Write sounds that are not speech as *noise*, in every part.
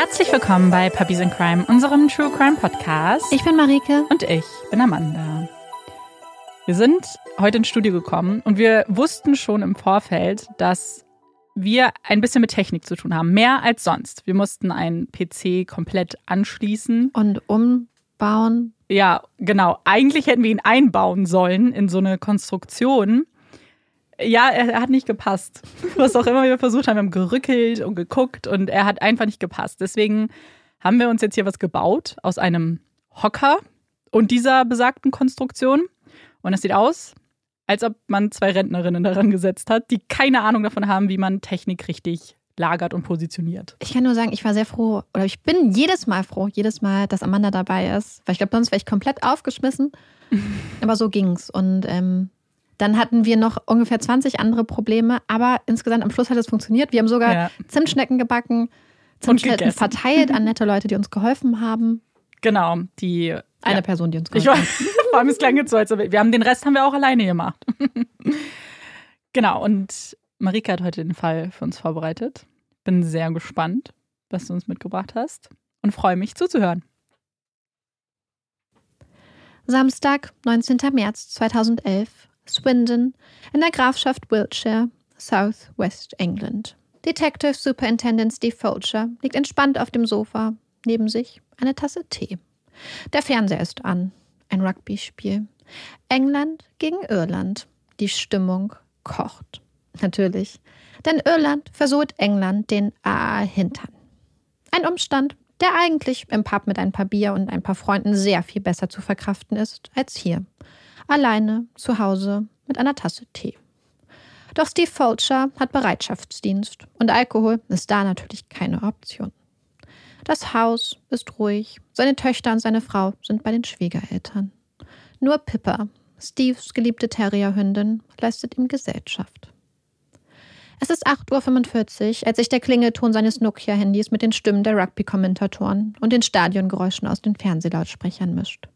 Herzlich willkommen bei Puppies in Crime, unserem True Crime Podcast. Ich bin Marike. Und ich bin Amanda. Wir sind heute ins Studio gekommen und wir wussten schon im Vorfeld, dass wir ein bisschen mit Technik zu tun haben. Mehr als sonst. Wir mussten einen PC komplett anschließen. Und umbauen. Ja, genau. Eigentlich hätten wir ihn einbauen sollen in so eine Konstruktion. Ja, er hat nicht gepasst. *laughs* Was auch immer wir versucht haben, wir haben gerückelt und geguckt und er hat einfach nicht gepasst. Deswegen haben wir uns jetzt hier was gebaut aus einem Hocker und dieser besagten Konstruktion. Und es sieht aus, als ob man zwei Rentnerinnen daran gesetzt hat, die keine Ahnung davon haben, wie man Technik richtig lagert und positioniert. Ich kann nur sagen, ich war sehr froh, oder ich bin jedes Mal froh, jedes Mal, dass Amanda dabei ist. Weil ich glaube, sonst wäre ich komplett aufgeschmissen. *laughs* Aber so ging's. Und ähm, dann hatten wir noch ungefähr 20 andere Probleme, aber insgesamt am Schluss hat es funktioniert. Wir haben sogar ja. Zimtschnecken gebacken, Zimtschnecken verteilt an *laughs* nette Leute, die uns geholfen haben. Genau, die eine ja. Person, die uns geholfen hat. *laughs* Vor allem es klang jetzt so, als wir haben den Rest haben wir auch alleine gemacht. *laughs* genau, und Marika hat heute den Fall für uns vorbereitet. Bin sehr gespannt, was du uns mitgebracht hast und freue mich zuzuhören. Samstag, 19. März 2011, Swindon in der Grafschaft Wiltshire, South West England. Detective Superintendent Steve Folcher liegt entspannt auf dem Sofa, neben sich eine Tasse Tee. Der Fernseher ist an. Ein Rugby-Spiel. England gegen Irland. Die Stimmung kocht. Natürlich. Denn Irland versucht England den A-Hintern. Ein Umstand, der eigentlich im Pub mit ein paar Bier und ein paar Freunden sehr viel besser zu verkraften ist als hier alleine zu Hause mit einer Tasse Tee. Doch Steve Fulcher hat Bereitschaftsdienst und Alkohol ist da natürlich keine Option. Das Haus ist ruhig, seine Töchter und seine Frau sind bei den Schwiegereltern. Nur Pippa, Steves geliebte Terrierhündin, leistet ihm Gesellschaft. Es ist 8.45 Uhr, als sich der Klingelton seines Nokia-Handys mit den Stimmen der Rugby-Kommentatoren und den Stadiongeräuschen aus den Fernsehlautsprechern mischt.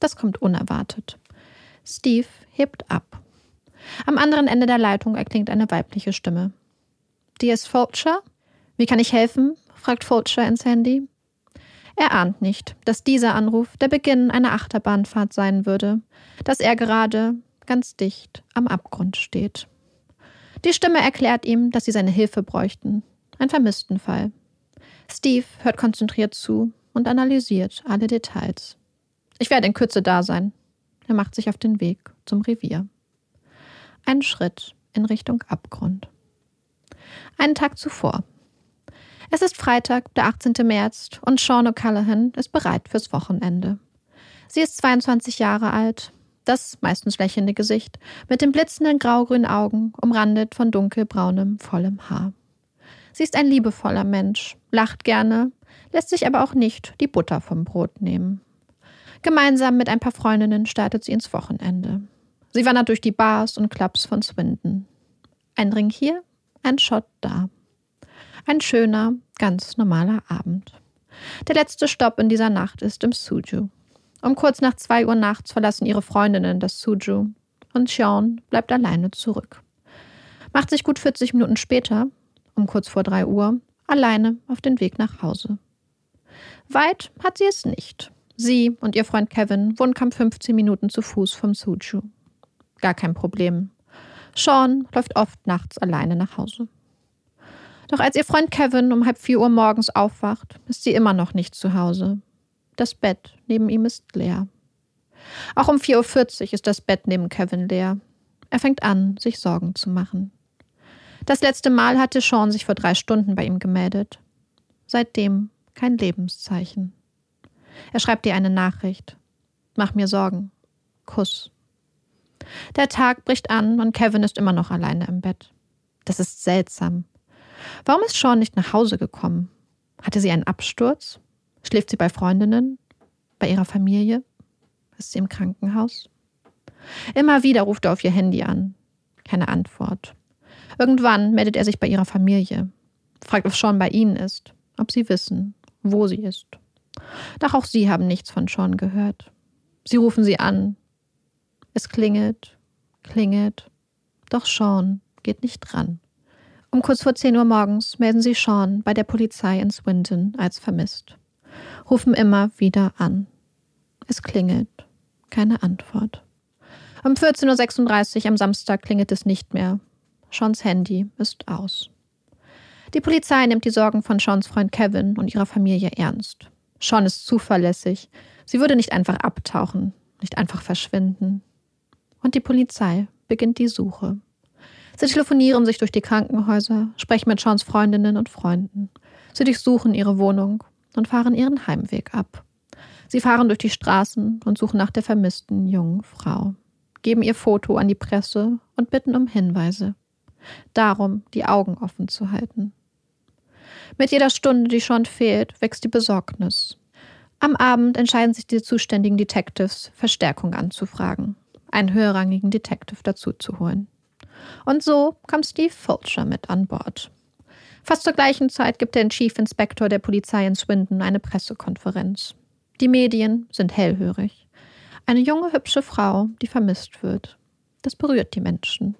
Das kommt unerwartet. Steve hebt ab. Am anderen Ende der Leitung erklingt eine weibliche Stimme. D.S. Fulcher? Wie kann ich helfen? fragt Fulcher ins Handy. Er ahnt nicht, dass dieser Anruf der Beginn einer Achterbahnfahrt sein würde, dass er gerade ganz dicht am Abgrund steht. Die Stimme erklärt ihm, dass sie seine Hilfe bräuchten. Ein Vermisstenfall. Steve hört konzentriert zu und analysiert alle Details. Ich werde in Kürze da sein, er macht sich auf den Weg zum Revier. Ein Schritt in Richtung Abgrund. Einen Tag zuvor. Es ist Freitag, der 18. März, und Sean O'Callaghan ist bereit fürs Wochenende. Sie ist 22 Jahre alt, das meistens lächelnde Gesicht, mit den blitzenden graugrünen Augen, umrandet von dunkelbraunem, vollem Haar. Sie ist ein liebevoller Mensch, lacht gerne, lässt sich aber auch nicht die Butter vom Brot nehmen. Gemeinsam mit ein paar Freundinnen startet sie ins Wochenende. Sie wandert durch die Bars und Clubs von Swindon. Ein Ring hier, ein Shot da. Ein schöner, ganz normaler Abend. Der letzte Stopp in dieser Nacht ist im Suju. Um kurz nach zwei Uhr nachts verlassen ihre Freundinnen das Suju und Sean bleibt alleine zurück. Macht sich gut 40 Minuten später, um kurz vor drei Uhr, alleine auf den Weg nach Hause. Weit hat sie es nicht. Sie und ihr Freund Kevin wohnen kaum 15 Minuten zu Fuß vom Suju. Gar kein Problem. Sean läuft oft nachts alleine nach Hause. Doch als ihr Freund Kevin um halb vier Uhr morgens aufwacht, ist sie immer noch nicht zu Hause. Das Bett neben ihm ist leer. Auch um 4.40 Uhr ist das Bett neben Kevin leer. Er fängt an, sich Sorgen zu machen. Das letzte Mal hatte Sean sich vor drei Stunden bei ihm gemeldet. Seitdem kein Lebenszeichen. Er schreibt ihr eine Nachricht. Mach mir Sorgen. Kuss. Der Tag bricht an und Kevin ist immer noch alleine im Bett. Das ist seltsam. Warum ist Sean nicht nach Hause gekommen? Hatte sie einen Absturz? Schläft sie bei Freundinnen? Bei ihrer Familie? Ist sie im Krankenhaus? Immer wieder ruft er auf ihr Handy an. Keine Antwort. Irgendwann meldet er sich bei ihrer Familie. Fragt, ob Sean bei ihnen ist, ob sie wissen, wo sie ist. Doch auch sie haben nichts von Sean gehört. Sie rufen sie an. Es klingelt, klingelt. Doch Sean geht nicht dran. Um kurz vor 10 Uhr morgens melden sie Sean bei der Polizei in Swindon als vermisst. Rufen immer wieder an. Es klingelt. Keine Antwort. Um 14.36 Uhr am Samstag klingelt es nicht mehr. Seans Handy ist aus. Die Polizei nimmt die Sorgen von Seans Freund Kevin und ihrer Familie ernst. Sean ist zuverlässig. Sie würde nicht einfach abtauchen, nicht einfach verschwinden. Und die Polizei beginnt die Suche. Sie telefonieren sich durch die Krankenhäuser, sprechen mit Seans Freundinnen und Freunden. Sie durchsuchen ihre Wohnung und fahren ihren Heimweg ab. Sie fahren durch die Straßen und suchen nach der vermissten jungen Frau, geben ihr Foto an die Presse und bitten um Hinweise. Darum, die Augen offen zu halten. Mit jeder Stunde, die schon fehlt, wächst die Besorgnis. Am Abend entscheiden sich die zuständigen Detectives, Verstärkung anzufragen, einen höherrangigen Detective dazu zu holen. Und so kommt Steve Fulcher mit an Bord. Fast zur gleichen Zeit gibt der Chief Inspector der Polizei in Swindon eine Pressekonferenz. Die Medien sind hellhörig. Eine junge, hübsche Frau, die vermisst wird. Das berührt die Menschen.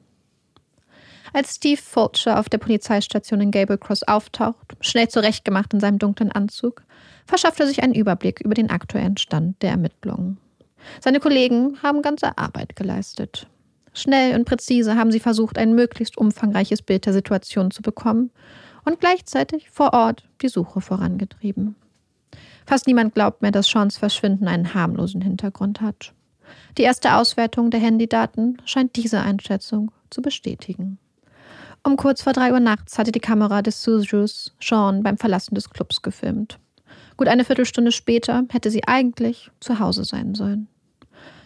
Als Steve Fulcher auf der Polizeistation in Gable Cross auftaucht, schnell zurechtgemacht in seinem dunklen Anzug, verschafft er sich einen Überblick über den aktuellen Stand der Ermittlungen. Seine Kollegen haben ganze Arbeit geleistet. Schnell und präzise haben sie versucht, ein möglichst umfangreiches Bild der Situation zu bekommen und gleichzeitig vor Ort die Suche vorangetrieben. Fast niemand glaubt mehr, dass Seans Verschwinden einen harmlosen Hintergrund hat. Die erste Auswertung der Handydaten scheint diese Einschätzung zu bestätigen. Um kurz vor drei Uhr nachts hatte die Kamera des Sujus Sean beim Verlassen des Clubs gefilmt. Gut eine Viertelstunde später hätte sie eigentlich zu Hause sein sollen.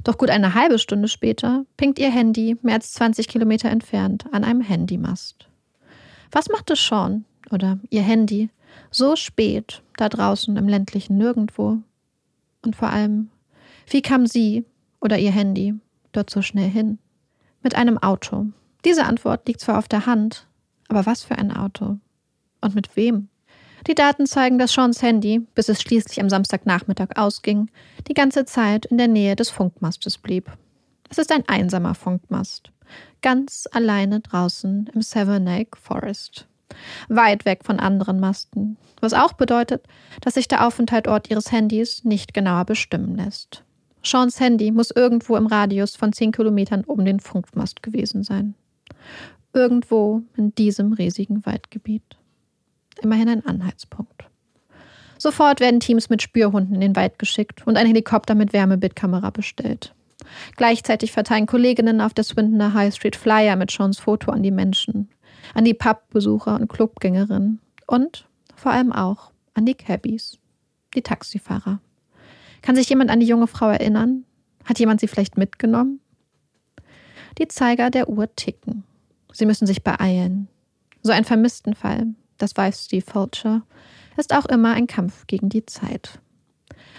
Doch gut eine halbe Stunde später pinkt ihr Handy mehr als 20 Kilometer entfernt an einem Handymast. Was machte Sean oder ihr Handy so spät da draußen im ländlichen Nirgendwo? Und vor allem, wie kam sie oder ihr Handy dort so schnell hin? Mit einem Auto. Diese Antwort liegt zwar auf der Hand, aber was für ein Auto? Und mit wem? Die Daten zeigen, dass Seans Handy, bis es schließlich am Samstagnachmittag ausging, die ganze Zeit in der Nähe des Funkmastes blieb. Es ist ein einsamer Funkmast, ganz alleine draußen im Savernake Forest. Weit weg von anderen Masten, was auch bedeutet, dass sich der Aufenthaltort ihres Handys nicht genauer bestimmen lässt. Seans Handy muss irgendwo im Radius von 10 Kilometern um den Funkmast gewesen sein. Irgendwo in diesem riesigen Waldgebiet. Immerhin ein Anhaltspunkt. Sofort werden Teams mit Spürhunden in den Wald geschickt und ein Helikopter mit Wärmebildkamera bestellt. Gleichzeitig verteilen Kolleginnen auf der Swindoner High Street Flyer mit Seans Foto an die Menschen, an die Pubbesucher und Clubgängerinnen und vor allem auch an die Cabbies, die Taxifahrer. Kann sich jemand an die junge Frau erinnern? Hat jemand sie vielleicht mitgenommen? Die Zeiger der Uhr ticken. Sie müssen sich beeilen. So ein Vermisstenfall das weiß Steve Fulcher, ist auch immer ein Kampf gegen die Zeit.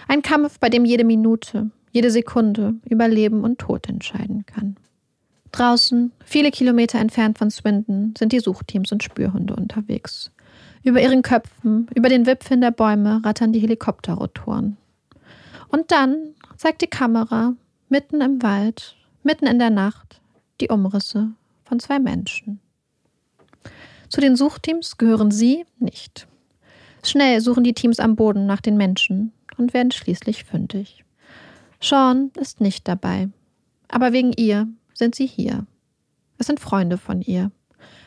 Ein Kampf, bei dem jede Minute, jede Sekunde über Leben und Tod entscheiden kann. Draußen, viele Kilometer entfernt von Swindon, sind die Suchteams und Spürhunde unterwegs. Über ihren Köpfen, über den Wipfeln der Bäume rattern die Helikopterrotoren. Und dann zeigt die Kamera mitten im Wald, mitten in der Nacht, die Umrisse von zwei Menschen. Zu den Suchteams gehören sie nicht. Schnell suchen die Teams am Boden nach den Menschen und werden schließlich fündig. Sean ist nicht dabei, aber wegen ihr sind sie hier. Es sind Freunde von ihr.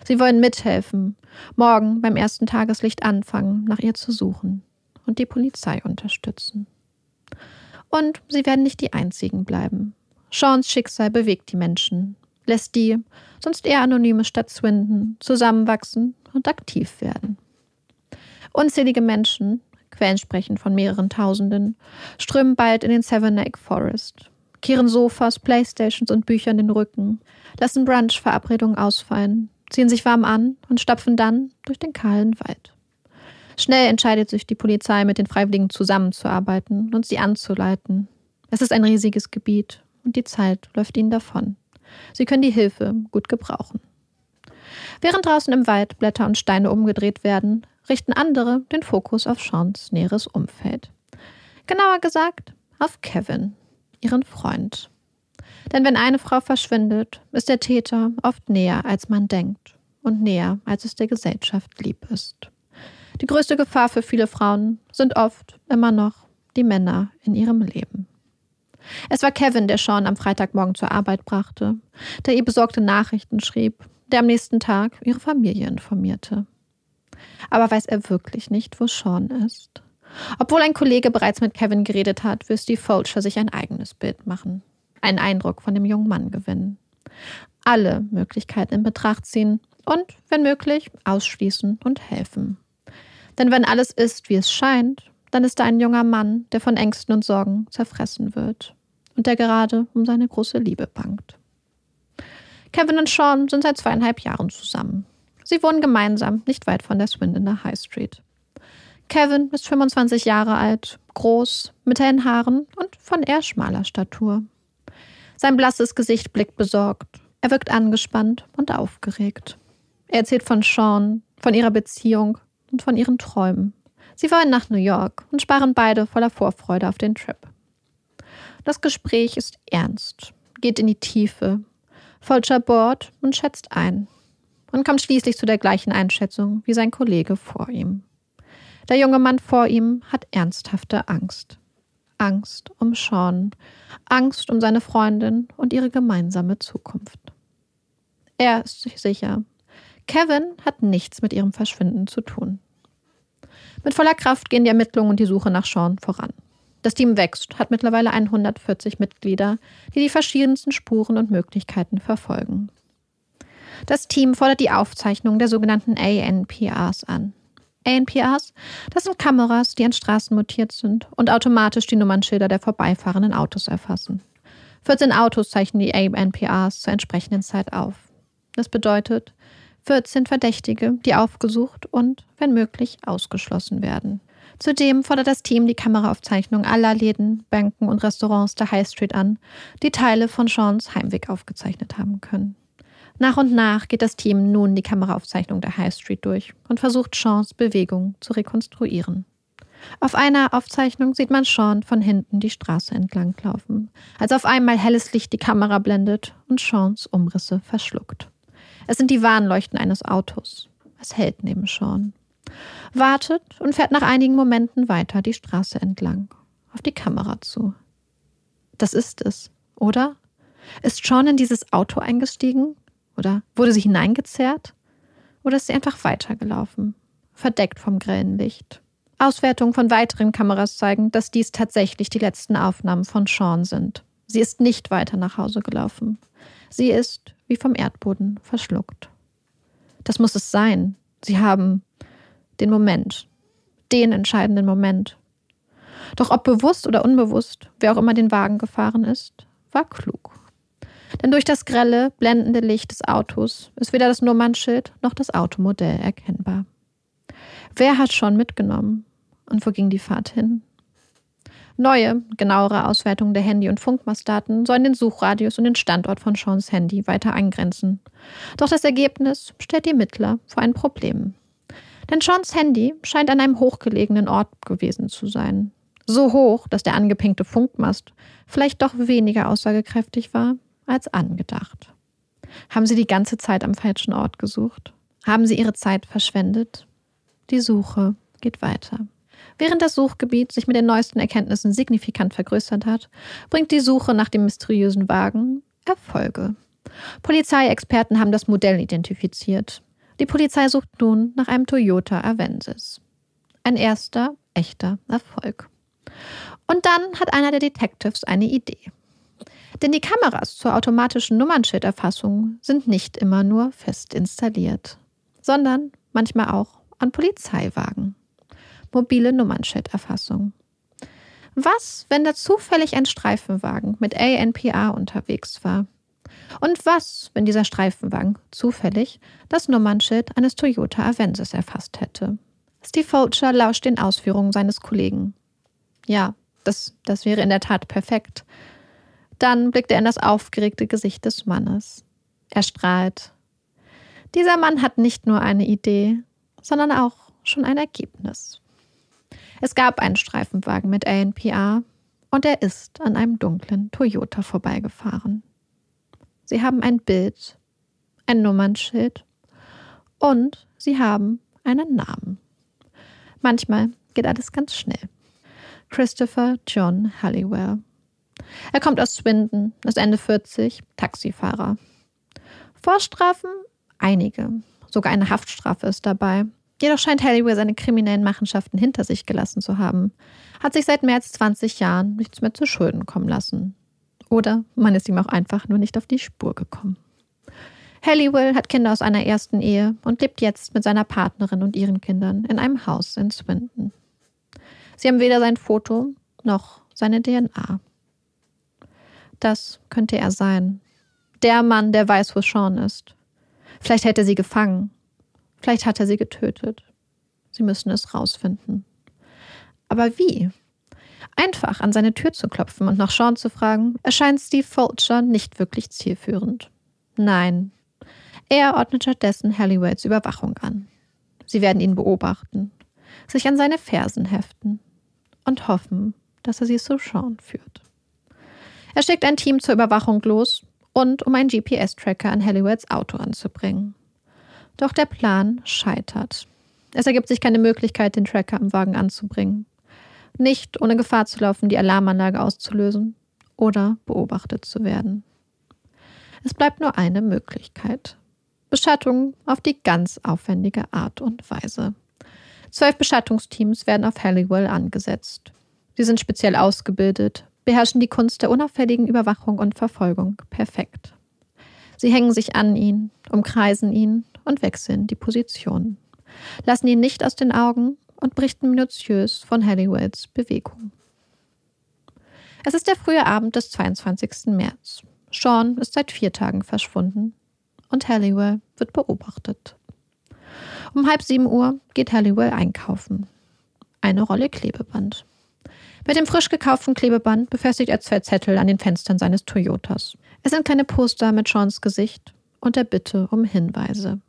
Sie wollen mithelfen, morgen beim ersten Tageslicht anfangen, nach ihr zu suchen und die Polizei unterstützen. Und sie werden nicht die einzigen bleiben. Seans Schicksal bewegt die Menschen, lässt die, sonst eher anonyme Stadt Swindon, zusammenwachsen und aktiv werden. Unzählige Menschen, Quellen sprechen von mehreren Tausenden, strömen bald in den Savernake Forest, kehren Sofas, Playstations und Büchern den Rücken, lassen Brunch-Verabredungen ausfallen, ziehen sich warm an und stapfen dann durch den kahlen Wald. Schnell entscheidet sich die Polizei, mit den Freiwilligen zusammenzuarbeiten und sie anzuleiten. Es ist ein riesiges Gebiet und die Zeit läuft ihnen davon. Sie können die Hilfe gut gebrauchen. Während draußen im Wald Blätter und Steine umgedreht werden, richten andere den Fokus auf Seans näheres Umfeld. Genauer gesagt auf Kevin, ihren Freund. Denn wenn eine Frau verschwindet, ist der Täter oft näher, als man denkt und näher, als es der Gesellschaft lieb ist. Die größte Gefahr für viele Frauen sind oft immer noch die Männer in ihrem Leben. Es war Kevin, der Sean am Freitagmorgen zur Arbeit brachte, der ihr besorgte Nachrichten schrieb, der am nächsten Tag ihre Familie informierte. Aber weiß er wirklich nicht, wo Sean ist? Obwohl ein Kollege bereits mit Kevin geredet hat, will Steve Fulcher sich ein eigenes Bild machen, einen Eindruck von dem jungen Mann gewinnen, alle Möglichkeiten in Betracht ziehen und, wenn möglich, ausschließen und helfen. Denn wenn alles ist, wie es scheint, dann ist da ein junger Mann, der von Ängsten und Sorgen zerfressen wird und der gerade um seine große Liebe bangt. Kevin und Sean sind seit zweieinhalb Jahren zusammen. Sie wohnen gemeinsam nicht weit von der Swindoner High Street. Kevin ist 25 Jahre alt, groß, mit hellen Haaren und von eher schmaler Statur. Sein blasses Gesicht blickt besorgt. Er wirkt angespannt und aufgeregt. Er erzählt von Sean, von ihrer Beziehung und von ihren Träumen. Sie wollen nach New York und sparen beide voller Vorfreude auf den Trip. Das Gespräch ist ernst, geht in die Tiefe. Fulcher bohrt und schätzt ein und kommt schließlich zu der gleichen Einschätzung wie sein Kollege vor ihm. Der junge Mann vor ihm hat ernsthafte Angst. Angst um Sean, Angst um seine Freundin und ihre gemeinsame Zukunft. Er ist sich sicher, Kevin hat nichts mit ihrem Verschwinden zu tun. Mit voller Kraft gehen die Ermittlungen und die Suche nach Sean voran. Das Team wächst, hat mittlerweile 140 Mitglieder, die die verschiedensten Spuren und Möglichkeiten verfolgen. Das Team fordert die Aufzeichnung der sogenannten ANPRs an. ANPRs, das sind Kameras, die an Straßen montiert sind und automatisch die Nummernschilder der vorbeifahrenden Autos erfassen. 14 Autos zeichnen die ANPRs zur entsprechenden Zeit auf. Das bedeutet 14 Verdächtige, die aufgesucht und, wenn möglich, ausgeschlossen werden. Zudem fordert das Team die Kameraaufzeichnung aller Läden, Banken und Restaurants der High Street an, die Teile von Seans Heimweg aufgezeichnet haben können. Nach und nach geht das Team nun die Kameraaufzeichnung der High Street durch und versucht Seans Bewegung zu rekonstruieren. Auf einer Aufzeichnung sieht man Sean von hinten die Straße entlanglaufen, als auf einmal helles Licht die Kamera blendet und Seans Umrisse verschluckt. Es sind die Warnleuchten eines Autos. Es hält neben Sean. Wartet und fährt nach einigen Momenten weiter die Straße entlang, auf die Kamera zu. Das ist es, oder? Ist Sean in dieses Auto eingestiegen oder wurde sie hineingezerrt? Oder ist sie einfach weitergelaufen, verdeckt vom grellen Licht? Auswertungen von weiteren Kameras zeigen, dass dies tatsächlich die letzten Aufnahmen von Sean sind. Sie ist nicht weiter nach Hause gelaufen. Sie ist wie vom Erdboden verschluckt. Das muss es sein. Sie haben den Moment, den entscheidenden Moment. Doch ob bewusst oder unbewusst, wer auch immer den Wagen gefahren ist, war klug. Denn durch das grelle, blendende Licht des Autos ist weder das Nummernschild noch das Automodell erkennbar. Wer hat schon mitgenommen? Und wo ging die Fahrt hin? Neue, genauere Auswertungen der Handy- und Funkmastdaten sollen den Suchradius und den Standort von Seans Handy weiter eingrenzen. Doch das Ergebnis stellt die Mittler vor ein Problem. Denn Seans Handy scheint an einem hochgelegenen Ort gewesen zu sein. So hoch, dass der angepinkte Funkmast vielleicht doch weniger aussagekräftig war als angedacht. Haben Sie die ganze Zeit am falschen Ort gesucht? Haben Sie Ihre Zeit verschwendet? Die Suche geht weiter. Während das Suchgebiet sich mit den neuesten Erkenntnissen signifikant vergrößert hat, bringt die Suche nach dem mysteriösen Wagen Erfolge. Polizeiexperten haben das Modell identifiziert. Die Polizei sucht nun nach einem Toyota Avensis. Ein erster, echter Erfolg. Und dann hat einer der Detectives eine Idee. Denn die Kameras zur automatischen Nummernschilderfassung sind nicht immer nur fest installiert, sondern manchmal auch an Polizeiwagen. Mobile Nummernschilderfassung. Was, wenn da zufällig ein Streifenwagen mit ANPR unterwegs war? Und was, wenn dieser Streifenwagen zufällig das Nummernschild eines Toyota Avensis erfasst hätte? Steve Fulcher lauscht den Ausführungen seines Kollegen. Ja, das, das wäre in der Tat perfekt. Dann blickt er in das aufgeregte Gesicht des Mannes. Er strahlt. Dieser Mann hat nicht nur eine Idee, sondern auch schon ein Ergebnis. Es gab einen Streifenwagen mit ANPR und er ist an einem dunklen Toyota vorbeigefahren. Sie haben ein Bild, ein Nummernschild Und sie haben einen Namen. Manchmal geht alles ganz schnell. Christopher John Halliwell. Er kommt aus Swindon, ist Ende 40, Taxifahrer. Vorstrafen? Einige. Sogar eine Haftstrafe ist dabei. Jedoch scheint Halliwell seine kriminellen Machenschaften hinter sich gelassen zu haben, hat sich seit mehr als 20 Jahren nichts mehr zu Schulden kommen lassen. Oder man ist ihm auch einfach nur nicht auf die Spur gekommen. Halliwell hat Kinder aus einer ersten Ehe und lebt jetzt mit seiner Partnerin und ihren Kindern in einem Haus in Swindon. Sie haben weder sein Foto noch seine DNA. Das könnte er sein. Der Mann, der weiß, wo Sean ist. Vielleicht hätte er sie gefangen. Vielleicht hat er sie getötet. Sie müssen es rausfinden. Aber wie? Einfach an seine Tür zu klopfen und nach Sean zu fragen, erscheint Steve Fulcher nicht wirklich zielführend. Nein, er ordnet stattdessen Halliways Überwachung an. Sie werden ihn beobachten, sich an seine Fersen heften und hoffen, dass er sie zu Sean führt. Er schickt ein Team zur Überwachung los und um einen GPS-Tracker an Halliways Auto anzubringen. Doch der Plan scheitert. Es ergibt sich keine Möglichkeit, den Tracker im Wagen anzubringen. Nicht ohne Gefahr zu laufen, die Alarmanlage auszulösen oder beobachtet zu werden. Es bleibt nur eine Möglichkeit. Beschattung auf die ganz aufwendige Art und Weise. Zwölf Beschattungsteams werden auf Halliwell angesetzt. Sie sind speziell ausgebildet, beherrschen die Kunst der unauffälligen Überwachung und Verfolgung perfekt. Sie hängen sich an ihn, umkreisen ihn und wechseln die Position, lassen ihn nicht aus den Augen und berichten minutiös von Halliwells Bewegung. Es ist der frühe Abend des 22. März. Sean ist seit vier Tagen verschwunden und Halliwell wird beobachtet. Um halb sieben Uhr geht Halliwell einkaufen. Eine Rolle Klebeband. Mit dem frisch gekauften Klebeband befestigt er zwei Zettel an den Fenstern seines Toyotas. Es sind keine Poster mit Seans Gesicht und der Bitte um Hinweise.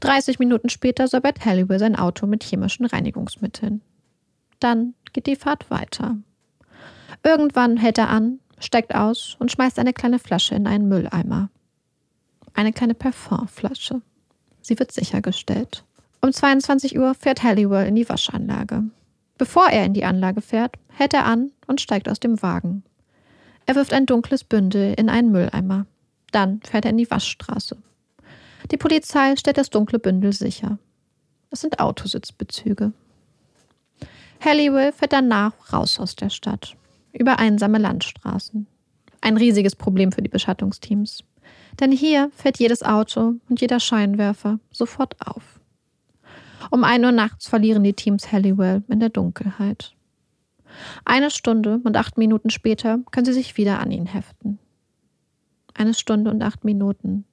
30 Minuten später säubert Halliwell sein Auto mit chemischen Reinigungsmitteln. Dann geht die Fahrt weiter. Irgendwann hält er an, steigt aus und schmeißt eine kleine Flasche in einen Mülleimer. Eine kleine Parfumflasche. Sie wird sichergestellt. Um 22 Uhr fährt Halliwell in die Waschanlage. Bevor er in die Anlage fährt, hält er an und steigt aus dem Wagen. Er wirft ein dunkles Bündel in einen Mülleimer. Dann fährt er in die Waschstraße. Die Polizei stellt das dunkle Bündel sicher. Es sind Autositzbezüge. Halliwell fährt danach raus aus der Stadt, über einsame Landstraßen. Ein riesiges Problem für die Beschattungsteams. Denn hier fährt jedes Auto und jeder Scheinwerfer sofort auf. Um ein Uhr nachts verlieren die Teams Halliwell in der Dunkelheit. Eine Stunde und acht Minuten später können sie sich wieder an ihn heften. Eine Stunde und acht Minuten.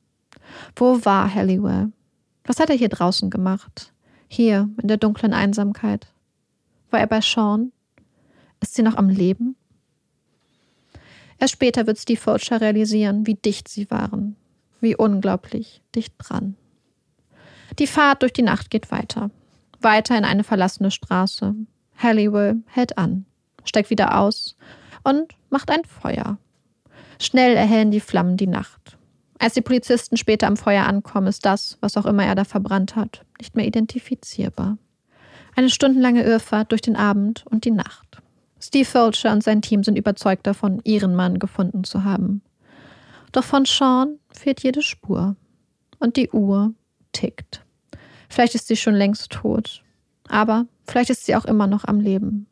Wo war Halliwell? Was hat er hier draußen gemacht? Hier, in der dunklen Einsamkeit. War er bei Sean? Ist sie noch am Leben? Erst später wird Steve Fulcher realisieren, wie dicht sie waren. Wie unglaublich dicht dran. Die Fahrt durch die Nacht geht weiter. Weiter in eine verlassene Straße. Halliwell hält an, steigt wieder aus und macht ein Feuer. Schnell erhellen die Flammen die Nacht. Als die Polizisten später am Feuer ankommen, ist das, was auch immer er da verbrannt hat, nicht mehr identifizierbar. Eine stundenlange Irrfahrt durch den Abend und die Nacht. Steve Fulcher und sein Team sind überzeugt davon, ihren Mann gefunden zu haben. Doch von Sean fehlt jede Spur. Und die Uhr tickt. Vielleicht ist sie schon längst tot. Aber vielleicht ist sie auch immer noch am Leben.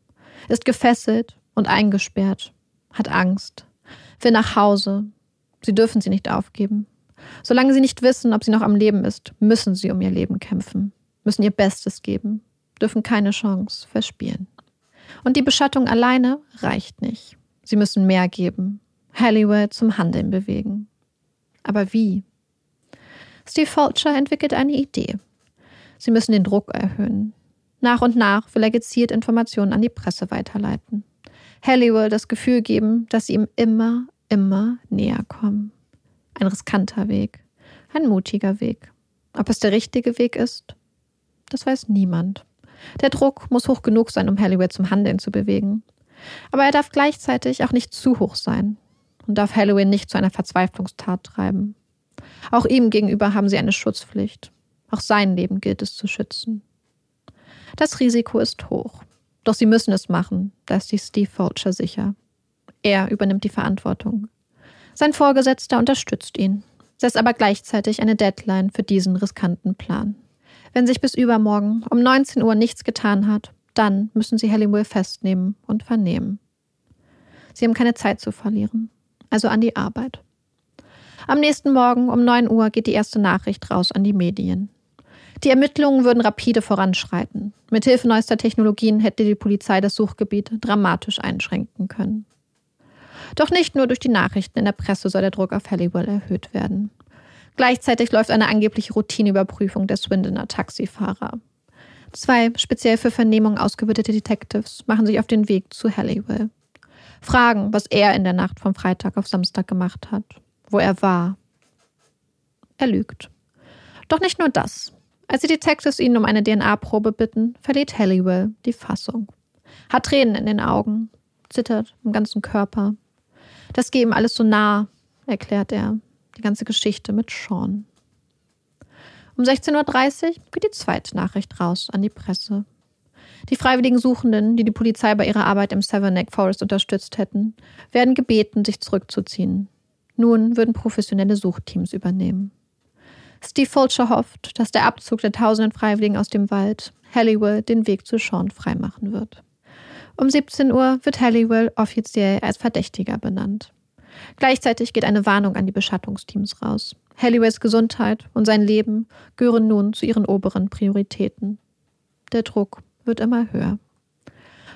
Ist gefesselt und eingesperrt. Hat Angst. Will nach Hause. Sie dürfen sie nicht aufgeben. Solange sie nicht wissen, ob sie noch am Leben ist, müssen sie um ihr Leben kämpfen. Müssen ihr Bestes geben. Dürfen keine Chance verspielen. Und die Beschattung alleine reicht nicht. Sie müssen mehr geben. Halliwell zum Handeln bewegen. Aber wie? Steve Fulcher entwickelt eine Idee. Sie müssen den Druck erhöhen. Nach und nach will er gezielt Informationen an die Presse weiterleiten. Halliwell das Gefühl geben, dass sie ihm immer, immer näher kommen. Ein riskanter Weg, ein mutiger Weg. Ob es der richtige Weg ist, das weiß niemand. Der Druck muss hoch genug sein, um Halliwell zum Handeln zu bewegen. Aber er darf gleichzeitig auch nicht zu hoch sein und darf Halliwell nicht zu einer Verzweiflungstat treiben. Auch ihm gegenüber haben sie eine Schutzpflicht. Auch sein Leben gilt es zu schützen. Das Risiko ist hoch. Doch sie müssen es machen, da ist sich Steve Fulcher sicher. Er übernimmt die Verantwortung. Sein Vorgesetzter unterstützt ihn, setzt aber gleichzeitig eine Deadline für diesen riskanten Plan. Wenn sich bis übermorgen um 19 Uhr nichts getan hat, dann müssen sie Halliwell festnehmen und vernehmen. Sie haben keine Zeit zu verlieren, also an die Arbeit. Am nächsten Morgen um 9 Uhr geht die erste Nachricht raus an die Medien. Die Ermittlungen würden rapide voranschreiten. Mithilfe neuester Technologien hätte die Polizei das Suchgebiet dramatisch einschränken können. Doch nicht nur durch die Nachrichten in der Presse soll der Druck auf Halliwell erhöht werden. Gleichzeitig läuft eine angebliche Routineüberprüfung der Swindoner Taxifahrer. Zwei speziell für Vernehmung ausgebildete Detectives machen sich auf den Weg zu Halliwell. Fragen, was er in der Nacht vom Freitag auf Samstag gemacht hat, wo er war. Er lügt. Doch nicht nur das. Als die Detectives ihn um eine DNA-Probe bitten, verliert Halliwell die Fassung. Hat Tränen in den Augen, zittert im ganzen Körper. Das geht ihm alles so nah, erklärt er. Die ganze Geschichte mit Sean. Um 16.30 Uhr geht die zweite Nachricht raus an die Presse. Die freiwilligen Suchenden, die die Polizei bei ihrer Arbeit im Savernake Forest unterstützt hätten, werden gebeten, sich zurückzuziehen. Nun würden professionelle Suchteams übernehmen. Steve Fulcher hofft, dass der Abzug der tausenden Freiwilligen aus dem Wald Halliwell den Weg zu Sean freimachen wird. Um 17 Uhr wird Halliwell offiziell als Verdächtiger benannt. Gleichzeitig geht eine Warnung an die Beschattungsteams raus. Halliwells Gesundheit und sein Leben gehören nun zu ihren oberen Prioritäten. Der Druck wird immer höher.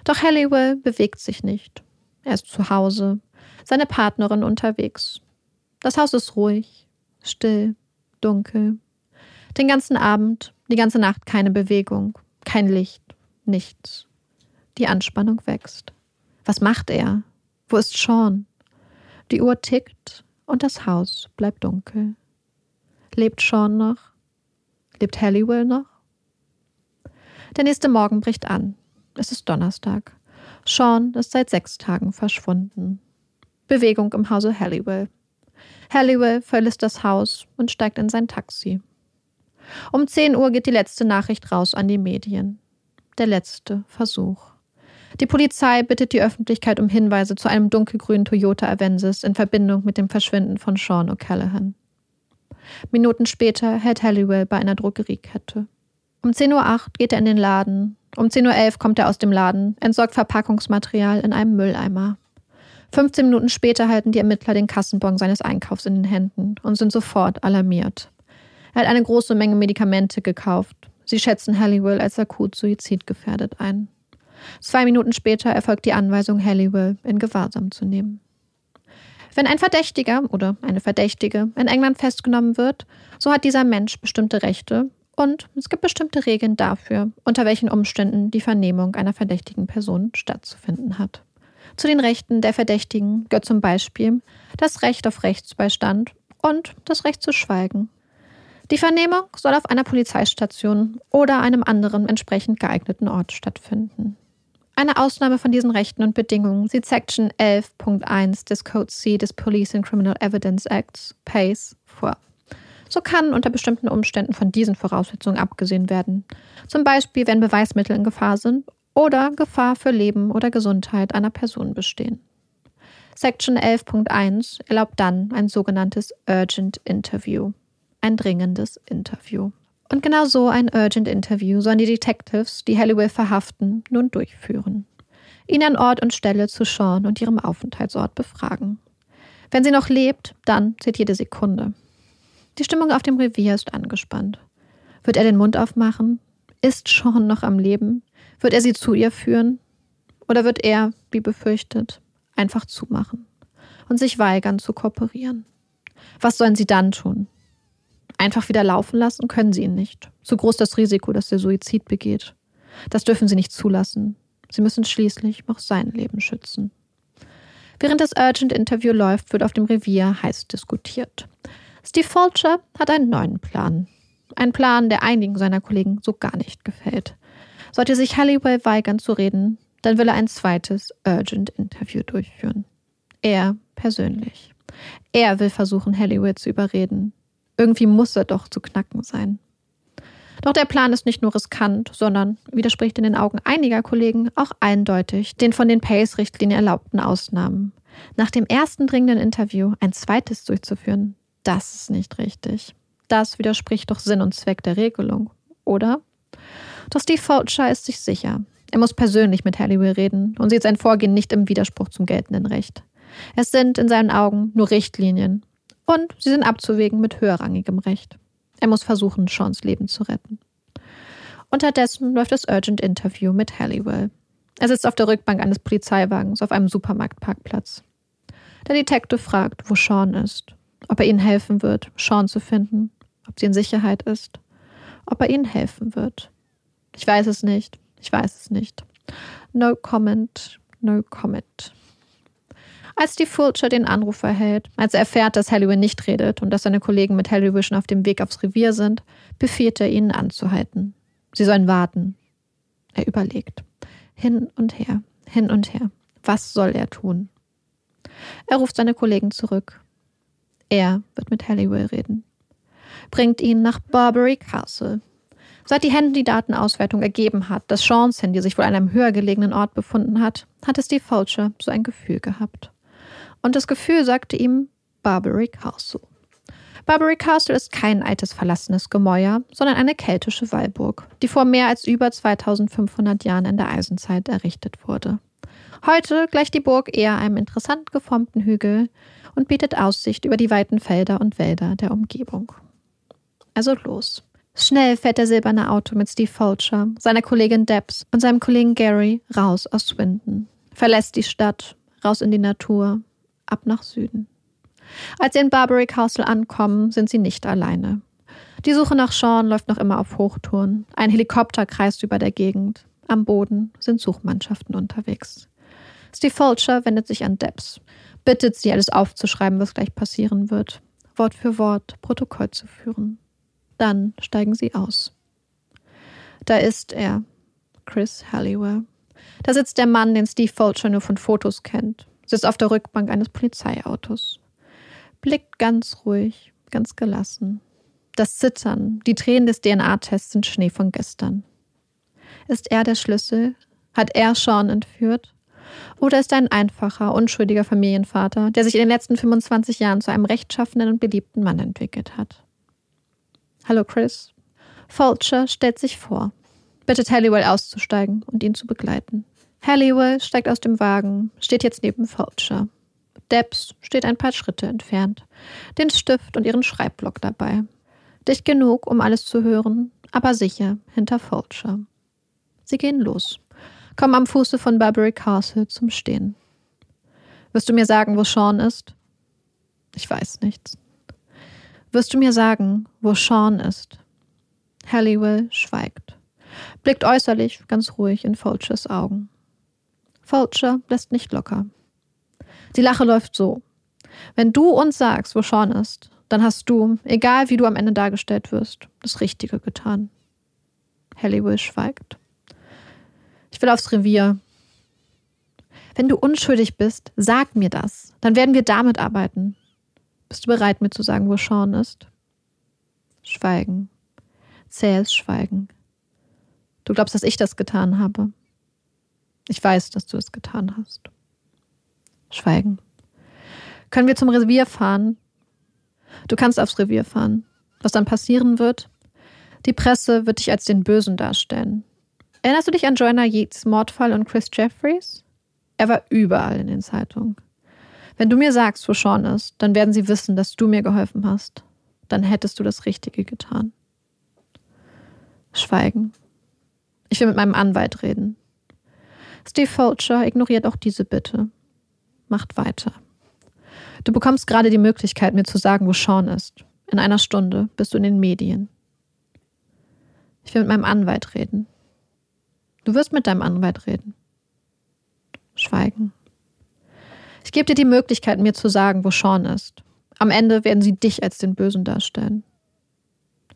Doch Halliwell bewegt sich nicht. Er ist zu Hause, seine Partnerin unterwegs. Das Haus ist ruhig, still, dunkel. Den ganzen Abend, die ganze Nacht keine Bewegung, kein Licht, nichts. Die Anspannung wächst. Was macht er? Wo ist Sean? Die Uhr tickt und das Haus bleibt dunkel. Lebt Sean noch? Lebt Halliwell noch? Der nächste Morgen bricht an. Es ist Donnerstag. Sean ist seit sechs Tagen verschwunden. Bewegung im Hause Halliwell. Halliwell verlässt das Haus und steigt in sein Taxi. Um 10 Uhr geht die letzte Nachricht raus an die Medien. Der letzte Versuch. Die Polizei bittet die Öffentlichkeit um Hinweise zu einem dunkelgrünen Toyota Avensis in Verbindung mit dem Verschwinden von Sean O'Callaghan. Minuten später hält Halliwell bei einer Drogeriekette. Um 10.08 Uhr geht er in den Laden. Um 10.11 Uhr kommt er aus dem Laden, entsorgt Verpackungsmaterial in einem Mülleimer. 15 Minuten später halten die Ermittler den Kassenbon seines Einkaufs in den Händen und sind sofort alarmiert. Er hat eine große Menge Medikamente gekauft. Sie schätzen Halliwell als akut suizidgefährdet ein. Zwei Minuten später erfolgt die Anweisung, Halliwell in Gewahrsam zu nehmen. Wenn ein Verdächtiger oder eine Verdächtige in England festgenommen wird, so hat dieser Mensch bestimmte Rechte und es gibt bestimmte Regeln dafür, unter welchen Umständen die Vernehmung einer verdächtigen Person stattzufinden hat. Zu den Rechten der Verdächtigen gehört zum Beispiel das Recht auf Rechtsbeistand und das Recht zu schweigen. Die Vernehmung soll auf einer Polizeistation oder einem anderen entsprechend geeigneten Ort stattfinden. Eine Ausnahme von diesen Rechten und Bedingungen sieht Section 11.1 des Code C des Police and Criminal Evidence Acts, PACE, vor. So kann unter bestimmten Umständen von diesen Voraussetzungen abgesehen werden. Zum Beispiel, wenn Beweismittel in Gefahr sind oder Gefahr für Leben oder Gesundheit einer Person bestehen. Section 11.1 erlaubt dann ein sogenanntes Urgent Interview, ein dringendes Interview. Und genau so ein Urgent Interview sollen die Detectives, die Halliwell verhaften, nun durchführen. Ihn an Ort und Stelle zu Sean und ihrem Aufenthaltsort befragen. Wenn sie noch lebt, dann zählt jede Sekunde. Die Stimmung auf dem Revier ist angespannt. Wird er den Mund aufmachen? Ist Sean noch am Leben? Wird er sie zu ihr führen? Oder wird er, wie befürchtet, einfach zumachen und sich weigern zu kooperieren? Was sollen sie dann tun? Einfach wieder laufen lassen können sie ihn nicht. Zu groß das Risiko, dass er Suizid begeht. Das dürfen sie nicht zulassen. Sie müssen schließlich auch sein Leben schützen. Während das Urgent Interview läuft, wird auf dem Revier heiß diskutiert. Steve Fulcher hat einen neuen Plan. Ein Plan, der einigen seiner Kollegen so gar nicht gefällt. Sollte sich Halliwell weigern zu reden, dann will er ein zweites Urgent Interview durchführen. Er persönlich. Er will versuchen, Halliwell zu überreden. Irgendwie muss er doch zu knacken sein. Doch der Plan ist nicht nur riskant, sondern, widerspricht in den Augen einiger Kollegen, auch eindeutig den von den Pace-Richtlinien erlaubten Ausnahmen. Nach dem ersten dringenden Interview ein zweites durchzuführen, das ist nicht richtig. Das widerspricht doch Sinn und Zweck der Regelung, oder? Doch Steve Fulcher ist sich sicher. Er muss persönlich mit Halliwell reden und sieht sein Vorgehen nicht im Widerspruch zum geltenden Recht. Es sind in seinen Augen nur Richtlinien und sie sind abzuwägen mit höherrangigem Recht. Er muss versuchen, Seans Leben zu retten. Unterdessen läuft das Urgent Interview mit Halliwell. Er sitzt auf der Rückbank eines Polizeiwagens auf einem Supermarktparkplatz. Der Detective fragt, wo Sean ist, ob er ihnen helfen wird, Sean zu finden, ob sie in Sicherheit ist, ob er ihnen helfen wird. Ich weiß es nicht, ich weiß es nicht. No comment, no comment. Als die Fulcher den Anruf erhält, als er erfährt, dass Halliwell nicht redet und dass seine Kollegen mit Halliwell schon auf dem Weg aufs Revier sind, befiehlt er ihnen anzuhalten. Sie sollen warten. Er überlegt. Hin und her, hin und her. Was soll er tun? Er ruft seine Kollegen zurück. Er wird mit Halliwell reden. Bringt ihn nach Barbary Castle. Seit die Handy-Datenauswertung ergeben hat, dass Seans Handy sich wohl an einem höher gelegenen Ort befunden hat, hatte Steve Fulcher so ein Gefühl gehabt. Und das Gefühl sagte ihm Barbary Castle. Barbary Castle ist kein altes verlassenes Gemäuer, sondern eine keltische Wallburg, die vor mehr als über 2500 Jahren in der Eisenzeit errichtet wurde. Heute gleicht die Burg eher einem interessant geformten Hügel und bietet Aussicht über die weiten Felder und Wälder der Umgebung. Also los. Schnell fährt der silberne Auto mit Steve Fulcher, seiner Kollegin Debs und seinem Kollegen Gary raus aus Swindon, verlässt die Stadt, raus in die Natur, ab nach Süden. Als sie in Barbary Castle ankommen, sind sie nicht alleine. Die Suche nach Sean läuft noch immer auf Hochtouren. Ein Helikopter kreist über der Gegend. Am Boden sind Suchmannschaften unterwegs. Steve Fulcher wendet sich an Debs, bittet sie, alles aufzuschreiben, was gleich passieren wird, Wort für Wort Protokoll zu führen. Dann steigen sie aus. Da ist er, Chris Halliwell. Da sitzt der Mann, den Steve Fulcher nur von Fotos kennt, sitzt auf der Rückbank eines Polizeiautos. Blickt ganz ruhig, ganz gelassen. Das Zittern, die Tränen des DNA-Tests sind Schnee von gestern. Ist er der Schlüssel? Hat er Sean entführt? Oder ist er ein einfacher, unschuldiger Familienvater, der sich in den letzten 25 Jahren zu einem rechtschaffenen und beliebten Mann entwickelt hat? Hallo Chris. Fulcher stellt sich vor, bittet Halliwell auszusteigen und ihn zu begleiten. Halliwell steigt aus dem Wagen, steht jetzt neben Fulcher. Debs steht ein paar Schritte entfernt, den Stift und ihren Schreibblock dabei. Dicht genug, um alles zu hören, aber sicher hinter Fulcher. Sie gehen los kommen am Fuße von Barbary Castle zum Stehen. Wirst du mir sagen, wo Sean ist? Ich weiß nichts. Wirst du mir sagen, wo Sean ist? Halliwell schweigt, blickt äußerlich ganz ruhig in Fulchers Augen. Fulcher lässt nicht locker. Die Lache läuft so. Wenn du uns sagst, wo Sean ist, dann hast du, egal wie du am Ende dargestellt wirst, das Richtige getan. Halliwell schweigt. Ich will aufs Revier. Wenn du unschuldig bist, sag mir das. Dann werden wir damit arbeiten. Bist du bereit, mir zu sagen, wo Sean ist? Schweigen. Zähes Schweigen. Du glaubst, dass ich das getan habe. Ich weiß, dass du es getan hast. Schweigen. Können wir zum Revier fahren? Du kannst aufs Revier fahren. Was dann passieren wird? Die Presse wird dich als den Bösen darstellen. Erinnerst du dich an Joanna Yeats Mordfall und Chris Jeffries? Er war überall in den Zeitungen. Wenn du mir sagst, wo Sean ist, dann werden sie wissen, dass du mir geholfen hast. Dann hättest du das Richtige getan. Schweigen. Ich will mit meinem Anwalt reden. Steve Fulcher ignoriert auch diese Bitte. Macht weiter. Du bekommst gerade die Möglichkeit, mir zu sagen, wo Sean ist. In einer Stunde bist du in den Medien. Ich will mit meinem Anwalt reden. Du wirst mit deinem Anwalt reden. Schweigen. Ich gebe dir die Möglichkeit, mir zu sagen, wo Sean ist. Am Ende werden sie dich als den Bösen darstellen.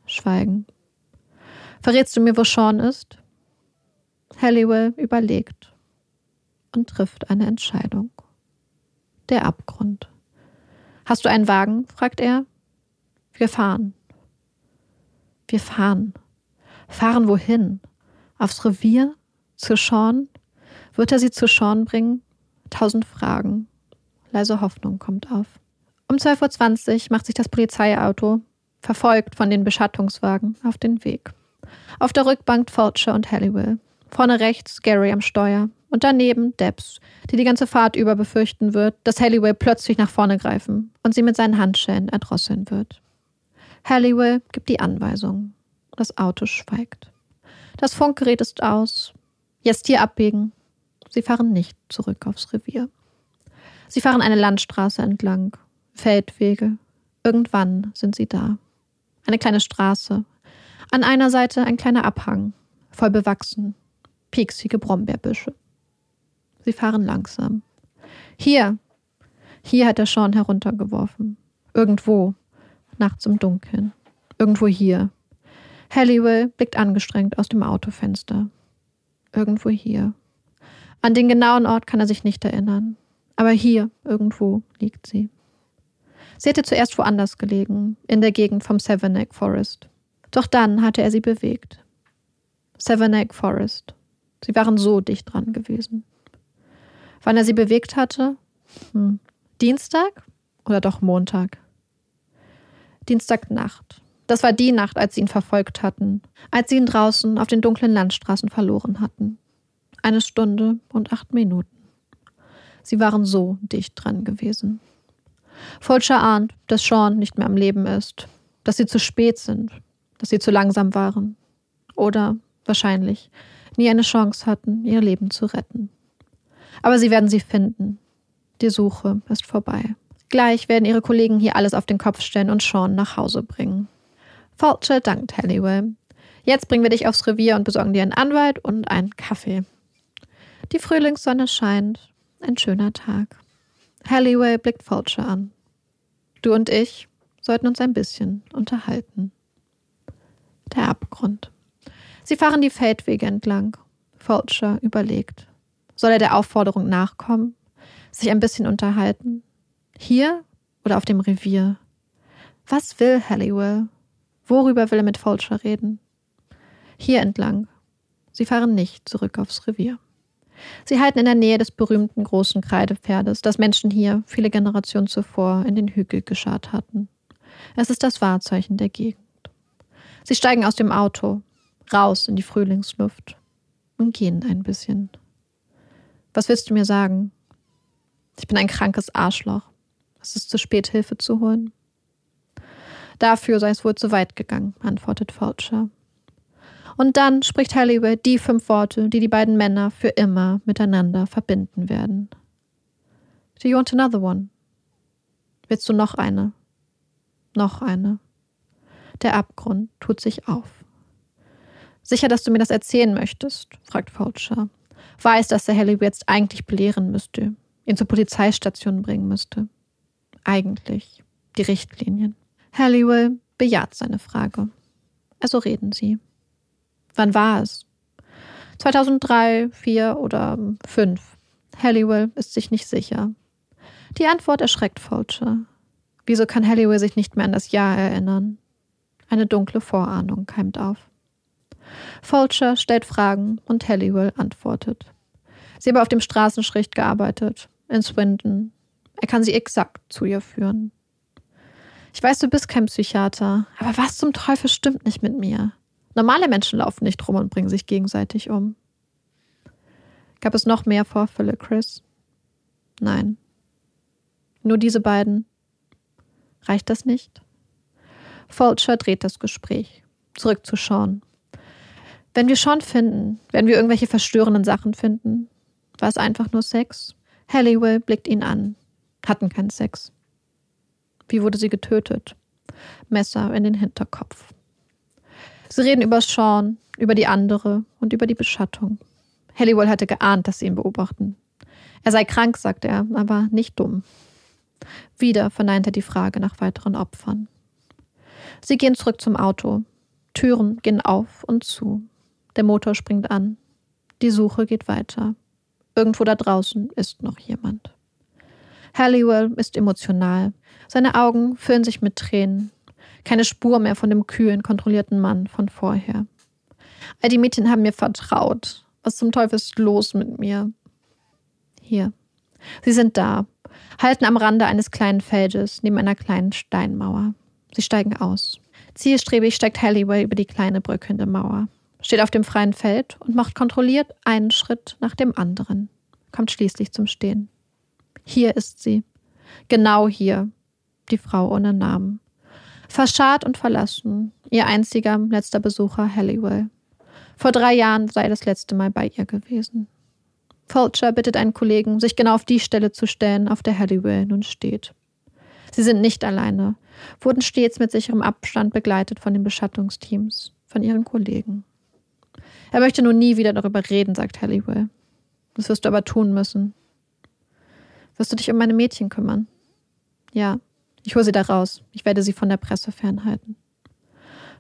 Schweigen. Verrätst du mir, wo Sean ist? Halliwell überlegt und trifft eine Entscheidung. Der Abgrund. Hast du einen Wagen? fragt er. Wir fahren. Wir fahren. Fahren wohin? Aufs Revier? Zu Sean? Wird er sie zu Sean bringen? Tausend Fragen. Leise Hoffnung kommt auf. Um 12.20 Uhr macht sich das Polizeiauto, verfolgt von den Beschattungswagen, auf den Weg. Auf der Rückbank Fulcher und Halliwell. Vorne rechts Gary am Steuer. Und daneben Debs, die die ganze Fahrt über befürchten wird, dass Halliwell plötzlich nach vorne greifen und sie mit seinen Handschellen erdrosseln wird. Halliwell gibt die Anweisung. Das Auto schweigt. Das Funkgerät ist aus. Jetzt hier abbiegen. Sie fahren nicht zurück aufs Revier. Sie fahren eine Landstraße entlang, Feldwege. Irgendwann sind sie da. Eine kleine Straße. An einer Seite ein kleiner Abhang, voll bewachsen, pieksige Brombeerbüsche. Sie fahren langsam. Hier, hier hat er Sean heruntergeworfen. Irgendwo, nachts im Dunkeln. Irgendwo hier. Halliwell blickt angestrengt aus dem Autofenster. Irgendwo hier. An den genauen Ort kann er sich nicht erinnern. Aber hier, irgendwo, liegt sie. Sie hätte zuerst woanders gelegen, in der Gegend vom Savanac Forest. Doch dann hatte er sie bewegt. Savanac Forest. Sie waren so dicht dran gewesen. Wann er sie bewegt hatte? Hm. Dienstag oder doch Montag? Dienstagnacht. Das war die Nacht, als sie ihn verfolgt hatten, als sie ihn draußen auf den dunklen Landstraßen verloren hatten. Eine Stunde und acht Minuten. Sie waren so dicht dran gewesen. Fulcher ahnt, dass Sean nicht mehr am Leben ist, dass sie zu spät sind, dass sie zu langsam waren oder wahrscheinlich nie eine Chance hatten, ihr Leben zu retten. Aber sie werden sie finden. Die Suche ist vorbei. Gleich werden ihre Kollegen hier alles auf den Kopf stellen und Sean nach Hause bringen. Fulcher dankt Halliwell. Jetzt bringen wir dich aufs Revier und besorgen dir einen Anwalt und einen Kaffee. Die Frühlingssonne scheint. Ein schöner Tag. Halliwell blickt Fulcher an. Du und ich sollten uns ein bisschen unterhalten. Der Abgrund. Sie fahren die Feldwege entlang. Fulcher überlegt. Soll er der Aufforderung nachkommen? Sich ein bisschen unterhalten? Hier oder auf dem Revier? Was will Halliwell? Worüber will er mit Fulcher reden? Hier entlang. Sie fahren nicht zurück aufs Revier. Sie halten in der Nähe des berühmten großen Kreidepferdes, das Menschen hier viele Generationen zuvor in den Hügel geschart hatten. Es ist das Wahrzeichen der Gegend. Sie steigen aus dem Auto, raus in die Frühlingsluft und gehen ein bisschen. Was willst du mir sagen? Ich bin ein krankes Arschloch. Es ist zu spät, Hilfe zu holen. Dafür sei es wohl zu weit gegangen, antwortet Fulcher. Und dann spricht Hallie über die fünf Worte, die die beiden Männer für immer miteinander verbinden werden. Do you want another one? Willst du noch eine? Noch eine. Der Abgrund tut sich auf. Sicher, dass du mir das erzählen möchtest? fragt Fulcher. Weiß, dass der Hallie jetzt eigentlich belehren müsste, ihn zur Polizeistation bringen müsste. Eigentlich die Richtlinien. Halliwell bejaht seine Frage. Also reden sie. Wann war es? 2003, 4 oder 5. Halliwell ist sich nicht sicher. Die Antwort erschreckt Fulcher. Wieso kann Halliwell sich nicht mehr an das Jahr erinnern? Eine dunkle Vorahnung keimt auf. Fulcher stellt Fragen und Halliwell antwortet. Sie habe auf dem Straßenschricht gearbeitet, in Swindon. Er kann sie exakt zu ihr führen. Ich weiß, du bist kein Psychiater, aber was zum Teufel stimmt nicht mit mir? Normale Menschen laufen nicht rum und bringen sich gegenseitig um. Gab es noch mehr Vorfälle, Chris? Nein. Nur diese beiden. Reicht das nicht? Fulcher dreht das Gespräch. Zurück zu Sean. Wenn wir Sean finden, werden wir irgendwelche verstörenden Sachen finden. War es einfach nur Sex? Halliwell blickt ihn an. Hatten keinen Sex. Wie wurde sie getötet? Messer in den Hinterkopf. Sie reden über Sean, über die andere und über die Beschattung. Halliwell hatte geahnt, dass sie ihn beobachten. Er sei krank, sagt er, aber nicht dumm. Wieder verneint er die Frage nach weiteren Opfern. Sie gehen zurück zum Auto. Türen gehen auf und zu. Der Motor springt an. Die Suche geht weiter. Irgendwo da draußen ist noch jemand. Halliwell ist emotional. Seine Augen füllen sich mit Tränen. Keine Spur mehr von dem kühlen, kontrollierten Mann von vorher. All die Mädchen haben mir vertraut. Was zum Teufel ist los mit mir? Hier. Sie sind da, halten am Rande eines kleinen Feldes neben einer kleinen Steinmauer. Sie steigen aus. Zielstrebig steigt Halliwell über die kleine bröckelnde Mauer, steht auf dem freien Feld und macht kontrolliert einen Schritt nach dem anderen, kommt schließlich zum Stehen. Hier ist sie. Genau hier. Die Frau ohne Namen. Verscharrt und verlassen. Ihr einziger letzter Besucher Halliwell. Vor drei Jahren sei das letzte Mal bei ihr gewesen. Fulcher bittet einen Kollegen, sich genau auf die Stelle zu stellen, auf der Halliwell nun steht. Sie sind nicht alleine, wurden stets mit sicherem Abstand begleitet von den Beschattungsteams, von ihren Kollegen. Er möchte nun nie wieder darüber reden, sagt Halliwell. Das wirst du aber tun müssen. Wirst du dich um meine Mädchen kümmern? Ja, ich hole sie da raus. Ich werde sie von der Presse fernhalten.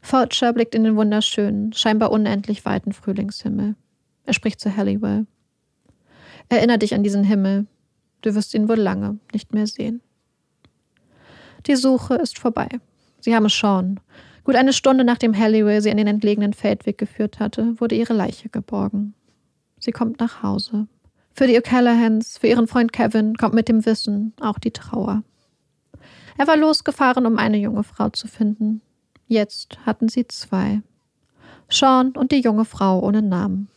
Fulcher blickt in den wunderschönen, scheinbar unendlich weiten Frühlingshimmel. Er spricht zu Halliwell. Erinner dich an diesen Himmel. Du wirst ihn wohl lange nicht mehr sehen. Die Suche ist vorbei. Sie haben Sean. Gut eine Stunde nachdem Halliwell sie an den entlegenen Feldweg geführt hatte, wurde ihre Leiche geborgen. Sie kommt nach Hause. Für die O'Callahans, für ihren Freund Kevin kommt mit dem Wissen auch die Trauer. Er war losgefahren, um eine junge Frau zu finden. Jetzt hatten sie zwei. Sean und die junge Frau ohne Namen.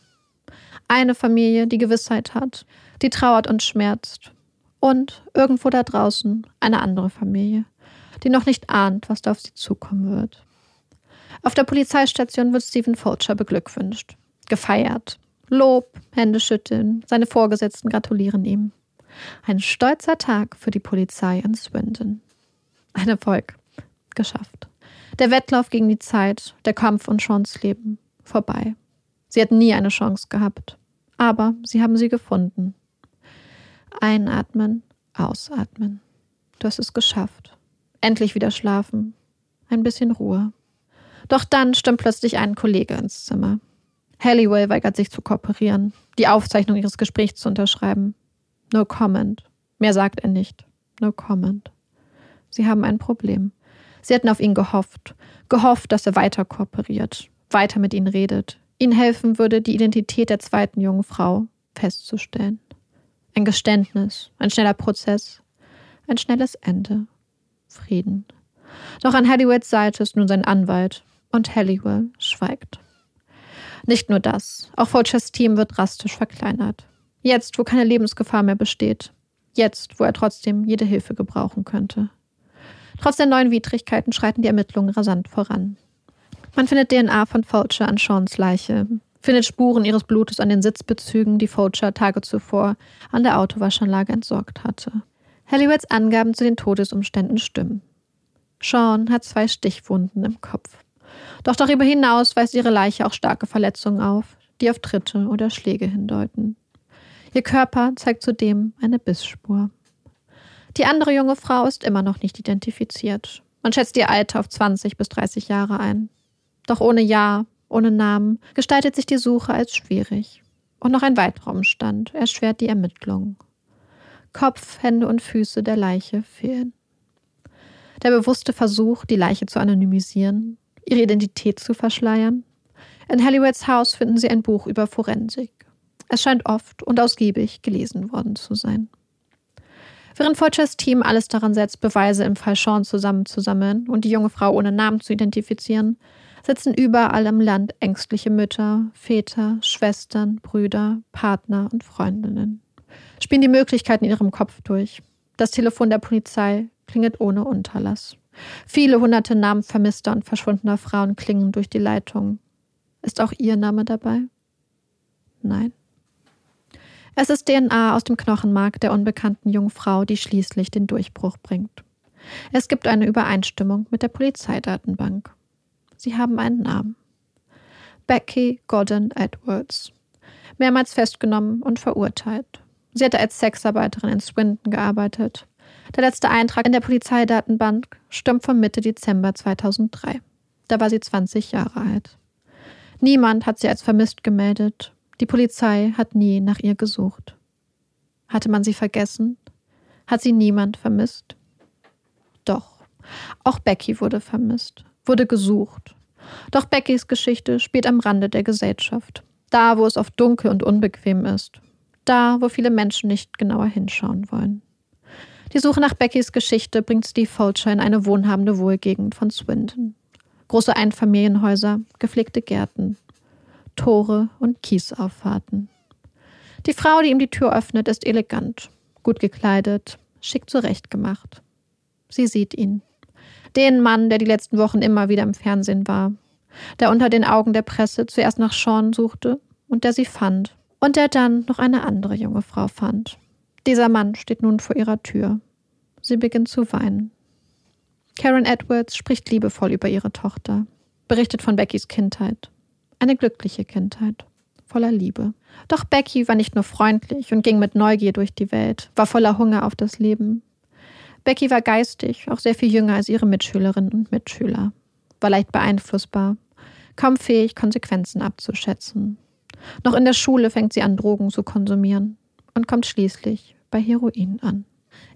Eine Familie, die Gewissheit hat, die trauert und schmerzt. Und irgendwo da draußen eine andere Familie, die noch nicht ahnt, was da auf sie zukommen wird. Auf der Polizeistation wird Stephen Fulcher beglückwünscht, gefeiert. Lob, Hände schütteln, seine Vorgesetzten gratulieren ihm. Ein stolzer Tag für die Polizei in Swindon. Ein Erfolg. Geschafft. Der Wettlauf gegen die Zeit, der Kampf und Seans Leben. Vorbei. Sie hatten nie eine Chance gehabt. Aber sie haben sie gefunden. Einatmen, ausatmen. Du hast es geschafft. Endlich wieder schlafen. Ein bisschen Ruhe. Doch dann stimmt plötzlich ein Kollege ins Zimmer. Halliwell weigert sich zu kooperieren, die Aufzeichnung ihres Gesprächs zu unterschreiben. No comment. Mehr sagt er nicht. No comment. Sie haben ein Problem. Sie hatten auf ihn gehofft. Gehofft, dass er weiter kooperiert, weiter mit ihnen redet, ihnen helfen würde, die Identität der zweiten jungen Frau festzustellen. Ein Geständnis, ein schneller Prozess, ein schnelles Ende. Frieden. Doch an Halliwells Seite ist nun sein Anwalt und Halliwell schweigt. Nicht nur das, auch Fulchers Team wird drastisch verkleinert. Jetzt, wo keine Lebensgefahr mehr besteht. Jetzt, wo er trotzdem jede Hilfe gebrauchen könnte. Trotz der neuen Widrigkeiten schreiten die Ermittlungen rasant voran. Man findet DNA von Fulcher an Seans Leiche, findet Spuren ihres Blutes an den Sitzbezügen, die Fulcher Tage zuvor an der Autowaschanlage entsorgt hatte. Halliwells Angaben zu den Todesumständen stimmen. Sean hat zwei Stichwunden im Kopf. Doch darüber hinaus weist ihre Leiche auch starke Verletzungen auf, die auf Tritte oder Schläge hindeuten. Ihr Körper zeigt zudem eine Bissspur. Die andere junge Frau ist immer noch nicht identifiziert. Man schätzt ihr Alter auf 20 bis 30 Jahre ein. Doch ohne Jahr, ohne Namen gestaltet sich die Suche als schwierig. Und noch ein weiterer Umstand erschwert die Ermittlungen. Kopf, Hände und Füße der Leiche fehlen. Der bewusste Versuch, die Leiche zu anonymisieren, ihre Identität zu verschleiern. In Halliwells Haus finden sie ein Buch über Forensik. Es scheint oft und ausgiebig gelesen worden zu sein. Während Fulchers Team alles daran setzt, Beweise im Fall Sean zusammenzusammeln und die junge Frau ohne Namen zu identifizieren, sitzen überall im Land ängstliche Mütter, Väter, Schwestern, Brüder, Partner und Freundinnen. Spielen die Möglichkeiten in ihrem Kopf durch. Das Telefon der Polizei klingelt ohne Unterlass. Viele hunderte Namen vermisster und verschwundener Frauen klingen durch die Leitung. Ist auch Ihr Name dabei? Nein. Es ist DNA aus dem Knochenmark der unbekannten jungen Frau, die schließlich den Durchbruch bringt. Es gibt eine Übereinstimmung mit der Polizeidatenbank. Sie haben einen Namen. Becky Gordon Edwards. Mehrmals festgenommen und verurteilt. Sie hatte als Sexarbeiterin in Swindon gearbeitet. Der letzte Eintrag in der Polizeidatenbank stammt von Mitte Dezember 2003. Da war sie 20 Jahre alt. Niemand hat sie als vermisst gemeldet die Polizei hat nie nach ihr gesucht. Hatte man sie vergessen? Hat sie niemand vermisst? Doch. Auch Becky wurde vermisst, wurde gesucht. Doch Beckys Geschichte spielt am Rande der Gesellschaft. Da, wo es oft dunkel und unbequem ist. Da, wo viele Menschen nicht genauer hinschauen wollen. Die Suche nach Beckys Geschichte bringt Steve Fulcher in eine wohnhabende Wohlgegend von Swindon. Große Einfamilienhäuser, gepflegte Gärten, Tore und Kiesauffahrten. Die Frau, die ihm die Tür öffnet, ist elegant, gut gekleidet, schick zurechtgemacht. Sie sieht ihn. Den Mann, der die letzten Wochen immer wieder im Fernsehen war, der unter den Augen der Presse zuerst nach Sean suchte und der sie fand und der dann noch eine andere junge Frau fand. Dieser Mann steht nun vor ihrer Tür. Sie beginnt zu weinen. Karen Edwards spricht liebevoll über ihre Tochter, berichtet von Beckys Kindheit. Eine glückliche Kindheit, voller Liebe. Doch Becky war nicht nur freundlich und ging mit Neugier durch die Welt, war voller Hunger auf das Leben. Becky war geistig, auch sehr viel jünger als ihre Mitschülerinnen und Mitschüler, war leicht beeinflussbar, kaum fähig, Konsequenzen abzuschätzen. Noch in der Schule fängt sie an, Drogen zu konsumieren und kommt schließlich bei Heroin an.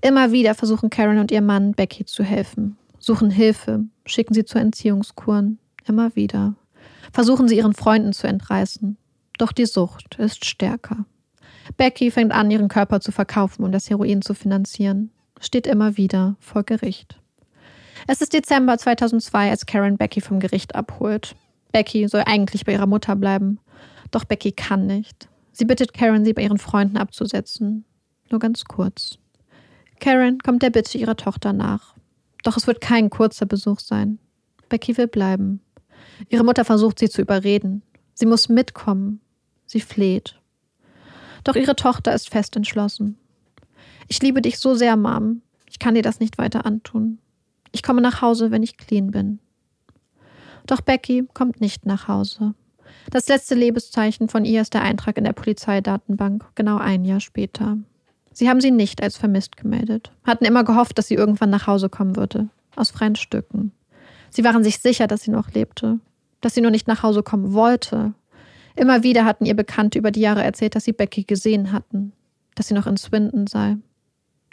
Immer wieder versuchen Karen und ihr Mann Becky zu helfen, suchen Hilfe, schicken sie zu Entziehungskuren. Immer wieder. Versuchen sie ihren Freunden zu entreißen. Doch die Sucht ist stärker. Becky fängt an, ihren Körper zu verkaufen, um das Heroin zu finanzieren. Steht immer wieder vor Gericht. Es ist Dezember 2002, als Karen Becky vom Gericht abholt. Becky soll eigentlich bei ihrer Mutter bleiben. Doch Becky kann nicht. Sie bittet Karen, sie bei ihren Freunden abzusetzen. Nur ganz kurz. Karen kommt der Bitte ihrer Tochter nach. Doch es wird kein kurzer Besuch sein. Becky will bleiben. Ihre Mutter versucht sie zu überreden. Sie muss mitkommen. Sie fleht. Doch ihre Tochter ist fest entschlossen. Ich liebe dich so sehr, Mom. Ich kann dir das nicht weiter antun. Ich komme nach Hause, wenn ich clean bin. Doch Becky kommt nicht nach Hause. Das letzte Lebenszeichen von ihr ist der Eintrag in der Polizeidatenbank, genau ein Jahr später. Sie haben sie nicht als vermisst gemeldet, hatten immer gehofft, dass sie irgendwann nach Hause kommen würde, aus freien Stücken. Sie waren sich sicher, dass sie noch lebte, dass sie nur nicht nach Hause kommen wollte. Immer wieder hatten ihr Bekannte über die Jahre erzählt, dass sie Becky gesehen hatten, dass sie noch in Swindon sei.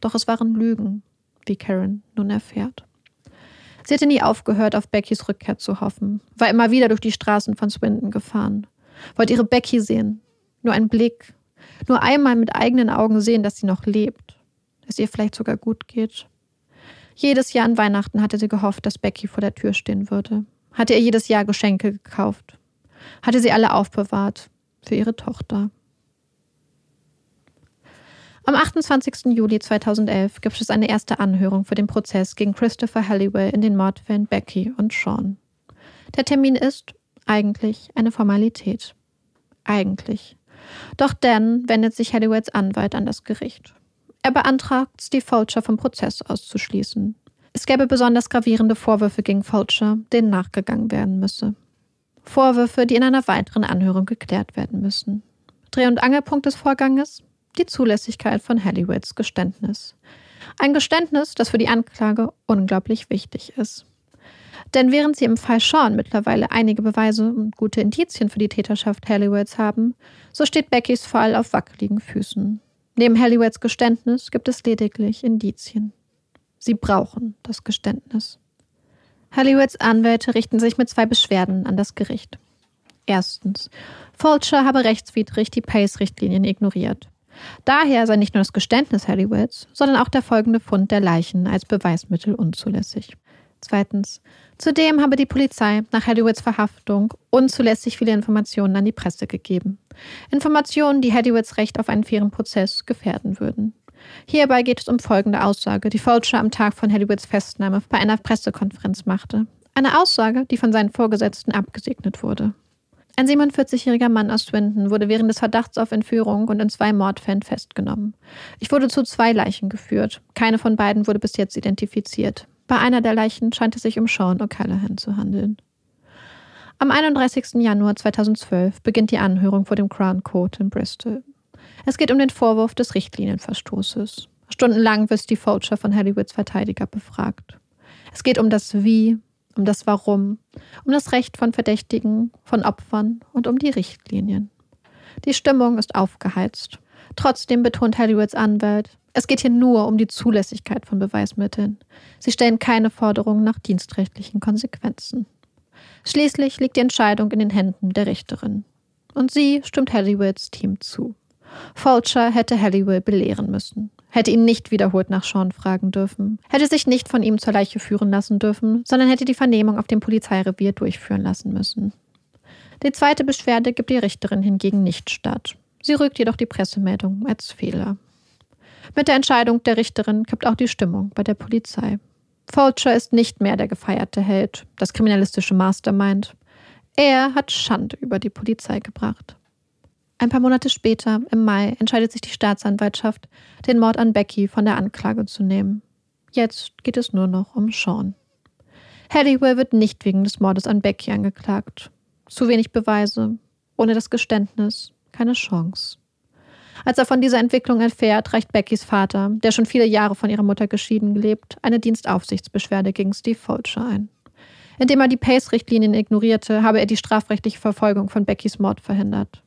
Doch es waren Lügen, wie Karen nun erfährt. Sie hatte nie aufgehört, auf Beckys Rückkehr zu hoffen, war immer wieder durch die Straßen von Swindon gefahren, wollte ihre Becky sehen, nur ein Blick, nur einmal mit eigenen Augen sehen, dass sie noch lebt, dass ihr vielleicht sogar gut geht. Jedes Jahr an Weihnachten hatte sie gehofft, dass Becky vor der Tür stehen würde, hatte ihr jedes Jahr Geschenke gekauft, hatte sie alle aufbewahrt für ihre Tochter. Am 28. Juli 2011 gibt es eine erste Anhörung für den Prozess gegen Christopher Halliwell in den Mordfällen Becky und Sean. Der Termin ist eigentlich eine Formalität. Eigentlich. Doch dann wendet sich Halliwells Anwalt an das Gericht. Er beantragt, Steve Fulcher vom Prozess auszuschließen. Es gäbe besonders gravierende Vorwürfe gegen Fulcher, denen nachgegangen werden müsse. Vorwürfe, die in einer weiteren Anhörung geklärt werden müssen. Dreh- und Angelpunkt des Vorganges? die Zulässigkeit von Halliwells Geständnis. Ein Geständnis, das für die Anklage unglaublich wichtig ist. Denn während sie im Fall Sean mittlerweile einige Beweise und gute Indizien für die Täterschaft Halliwells haben, so steht Beckys Fall auf wackeligen Füßen. Neben Halliwells Geständnis gibt es lediglich Indizien. Sie brauchen das Geständnis. Halliwells Anwälte richten sich mit zwei Beschwerden an das Gericht. Erstens, Fulcher habe rechtswidrig die Pace-Richtlinien ignoriert. Daher sei nicht nur das Geständnis Halliwells, sondern auch der folgende Fund der Leichen als Beweismittel unzulässig. Zweitens. Zudem habe die Polizei nach Halliwells Verhaftung unzulässig viele Informationen an die Presse gegeben. Informationen, die Halliwells Recht auf einen fairen Prozess gefährden würden. Hierbei geht es um folgende Aussage, die Fulcher am Tag von Halliwells Festnahme bei einer Pressekonferenz machte. Eine Aussage, die von seinen Vorgesetzten abgesegnet wurde. Ein 47-jähriger Mann aus Swindon wurde während des Verdachts auf Entführung und in zwei Mordfällen festgenommen. Ich wurde zu zwei Leichen geführt. Keine von beiden wurde bis jetzt identifiziert. Bei einer der Leichen scheint es sich um Sean O'Callaghan zu handeln. Am 31. Januar 2012 beginnt die Anhörung vor dem Crown Court in Bristol. Es geht um den Vorwurf des Richtlinienverstoßes. Stundenlang wird die Fulcher von Hollywoods Verteidiger befragt. Es geht um das Wie, um das Warum, um das Recht von Verdächtigen, von Opfern und um die Richtlinien. Die Stimmung ist aufgeheizt. Trotzdem betont Hollywoods Anwalt, es geht hier nur um die Zulässigkeit von Beweismitteln. Sie stellen keine Forderungen nach dienstrechtlichen Konsequenzen. Schließlich liegt die Entscheidung in den Händen der Richterin. Und sie stimmt Halliwells Team zu. Fulcher hätte Halliwell belehren müssen, hätte ihn nicht wiederholt nach Sean fragen dürfen, hätte sich nicht von ihm zur Leiche führen lassen dürfen, sondern hätte die Vernehmung auf dem Polizeirevier durchführen lassen müssen. Die zweite Beschwerde gibt die Richterin hingegen nicht statt. Sie rügt jedoch die Pressemeldung als Fehler. Mit der Entscheidung der Richterin kippt auch die Stimmung bei der Polizei. Fulcher ist nicht mehr der gefeierte Held, das kriminalistische Mastermind. Er hat Schande über die Polizei gebracht. Ein paar Monate später, im Mai, entscheidet sich die Staatsanwaltschaft, den Mord an Becky von der Anklage zu nehmen. Jetzt geht es nur noch um Sean. Halliwell wird nicht wegen des Mordes an Becky angeklagt. Zu wenig Beweise, ohne das Geständnis, keine Chance. Als er von dieser Entwicklung erfährt, reicht Beckys Vater, der schon viele Jahre von ihrer Mutter geschieden lebt, eine Dienstaufsichtsbeschwerde gegen Steve Fulcher ein. Indem er die Pace-Richtlinien ignorierte, habe er die strafrechtliche Verfolgung von Beckys Mord verhindert.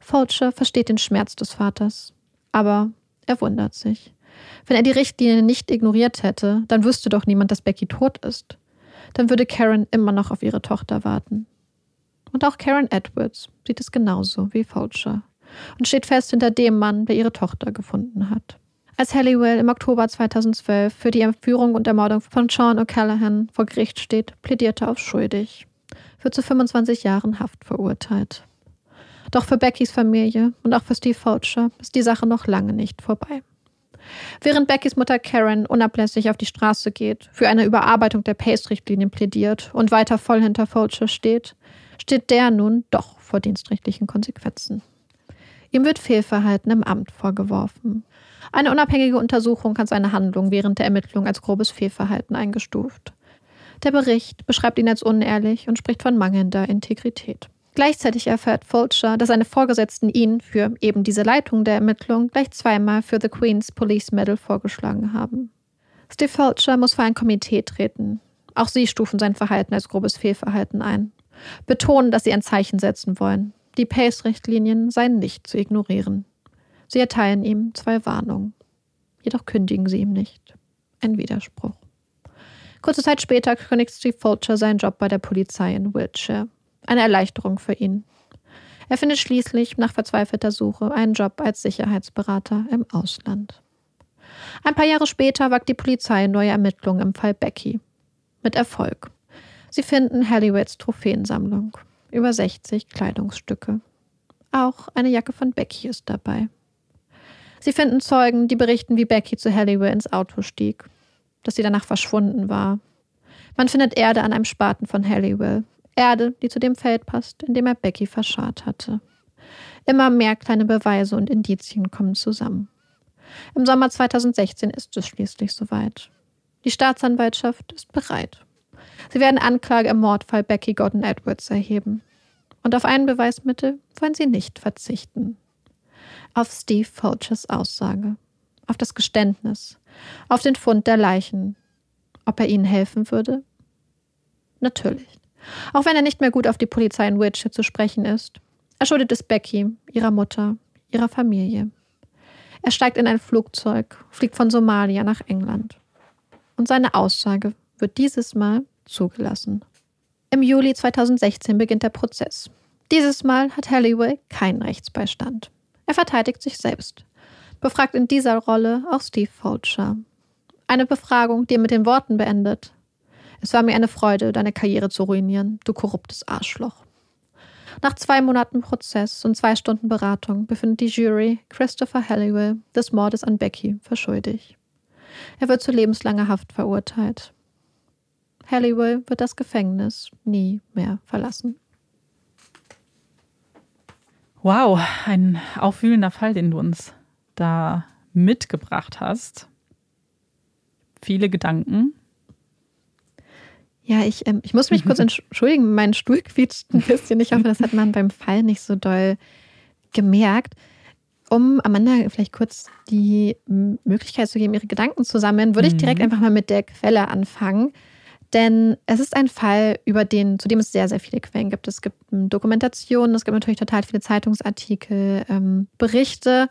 Fulcher versteht den Schmerz des Vaters, aber er wundert sich. Wenn er die Richtlinien nicht ignoriert hätte, dann wüsste doch niemand, dass Becky tot ist. Dann würde Karen immer noch auf ihre Tochter warten. Und auch Karen Edwards sieht es genauso wie Fulcher und steht fest hinter dem Mann, der ihre Tochter gefunden hat. Als Halliwell im Oktober 2012 für die Entführung und Ermordung von Sean O'Callaghan vor Gericht steht, plädiert er auf schuldig, wird zu 25 Jahren Haft verurteilt. Doch für Beckys Familie und auch für Steve Fulcher ist die Sache noch lange nicht vorbei. Während Beckys Mutter Karen unablässig auf die Straße geht, für eine Überarbeitung der Pace-Richtlinien plädiert und weiter voll hinter Fulcher steht, steht der nun doch vor dienstrechtlichen Konsequenzen. Ihm wird Fehlverhalten im Amt vorgeworfen. Eine unabhängige Untersuchung hat seine Handlung während der Ermittlung als grobes Fehlverhalten eingestuft. Der Bericht beschreibt ihn als unehrlich und spricht von mangelnder Integrität. Gleichzeitig erfährt Fulcher, dass seine Vorgesetzten ihn für eben diese Leitung der Ermittlung gleich zweimal für The Queen's Police Medal vorgeschlagen haben. Steve Fulcher muss vor ein Komitee treten. Auch sie stufen sein Verhalten als grobes Fehlverhalten ein. Betonen, dass sie ein Zeichen setzen wollen. Die Pace-Richtlinien seien nicht zu ignorieren. Sie erteilen ihm zwei Warnungen. Jedoch kündigen sie ihm nicht. Ein Widerspruch. Kurze Zeit später kündigt Steve Fulcher seinen Job bei der Polizei in Wiltshire. Eine Erleichterung für ihn. Er findet schließlich nach verzweifelter Suche einen Job als Sicherheitsberater im Ausland. Ein paar Jahre später wagt die Polizei neue Ermittlungen im Fall Becky. Mit Erfolg. Sie finden Halliwells Trophäensammlung. Über 60 Kleidungsstücke. Auch eine Jacke von Becky ist dabei. Sie finden Zeugen, die berichten, wie Becky zu Halliwell ins Auto stieg, dass sie danach verschwunden war. Man findet Erde an einem Spaten von Halliwell, Erde, die zu dem Feld passt, in dem er Becky verscharrt hatte. Immer mehr kleine Beweise und Indizien kommen zusammen. Im Sommer 2016 ist es schließlich soweit. Die Staatsanwaltschaft ist bereit. Sie werden Anklage im Mordfall Becky Gordon Edwards erheben. Und auf ein Beweismittel wollen sie nicht verzichten. Auf Steve Fulchers Aussage, auf das Geständnis, auf den Fund der Leichen. Ob er ihnen helfen würde? Natürlich. Auch wenn er nicht mehr gut auf die Polizei in Wiltshire zu sprechen ist. Er schuldet es Becky, ihrer Mutter, ihrer Familie. Er steigt in ein Flugzeug, fliegt von Somalia nach England. Und seine Aussage wird dieses Mal zugelassen. Im Juli 2016 beginnt der Prozess. Dieses Mal hat Halliwell keinen Rechtsbeistand. Er verteidigt sich selbst. Befragt in dieser Rolle auch Steve Fulcher. Eine Befragung, die er mit den Worten beendet: es war mir eine Freude, deine Karriere zu ruinieren, du korruptes Arschloch. Nach zwei Monaten Prozess und zwei Stunden Beratung befindet die Jury Christopher Halliwell des Mordes an Becky für schuldig. Er wird zu lebenslanger Haft verurteilt. Halliwell wird das Gefängnis nie mehr verlassen. Wow, ein aufwühlender Fall, den du uns da mitgebracht hast. Viele Gedanken, ja, ich, ähm, ich muss mich kurz *laughs* entschuldigen, mein Stuhl quietscht ein bisschen. Ich hoffe, das hat man beim Fall nicht so doll gemerkt. Um Amanda vielleicht kurz die Möglichkeit zu geben, ihre Gedanken zu sammeln, würde ich direkt mhm. einfach mal mit der Quelle anfangen. Denn es ist ein Fall, über den, zu dem es sehr, sehr viele Quellen gibt. Es gibt Dokumentationen, es gibt natürlich total viele Zeitungsartikel, ähm, Berichte.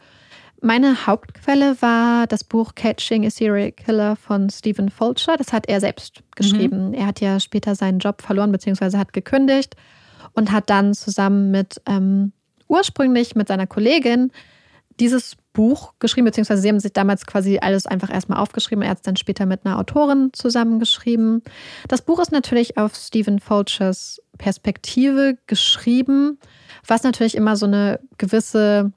meine Hauptquelle war das Buch Catching a Serial Killer von Stephen Fulcher. Das hat er selbst geschrieben. Mhm. Er hat ja später seinen Job verloren, beziehungsweise hat gekündigt und hat dann zusammen mit ähm, ursprünglich mit seiner Kollegin dieses Buch geschrieben, beziehungsweise sie haben sich damals quasi alles einfach erstmal aufgeschrieben. Er hat es dann später mit einer Autorin zusammengeschrieben. Das Buch ist natürlich auf Stephen Fulchers Perspektive geschrieben, was natürlich immer so eine gewisse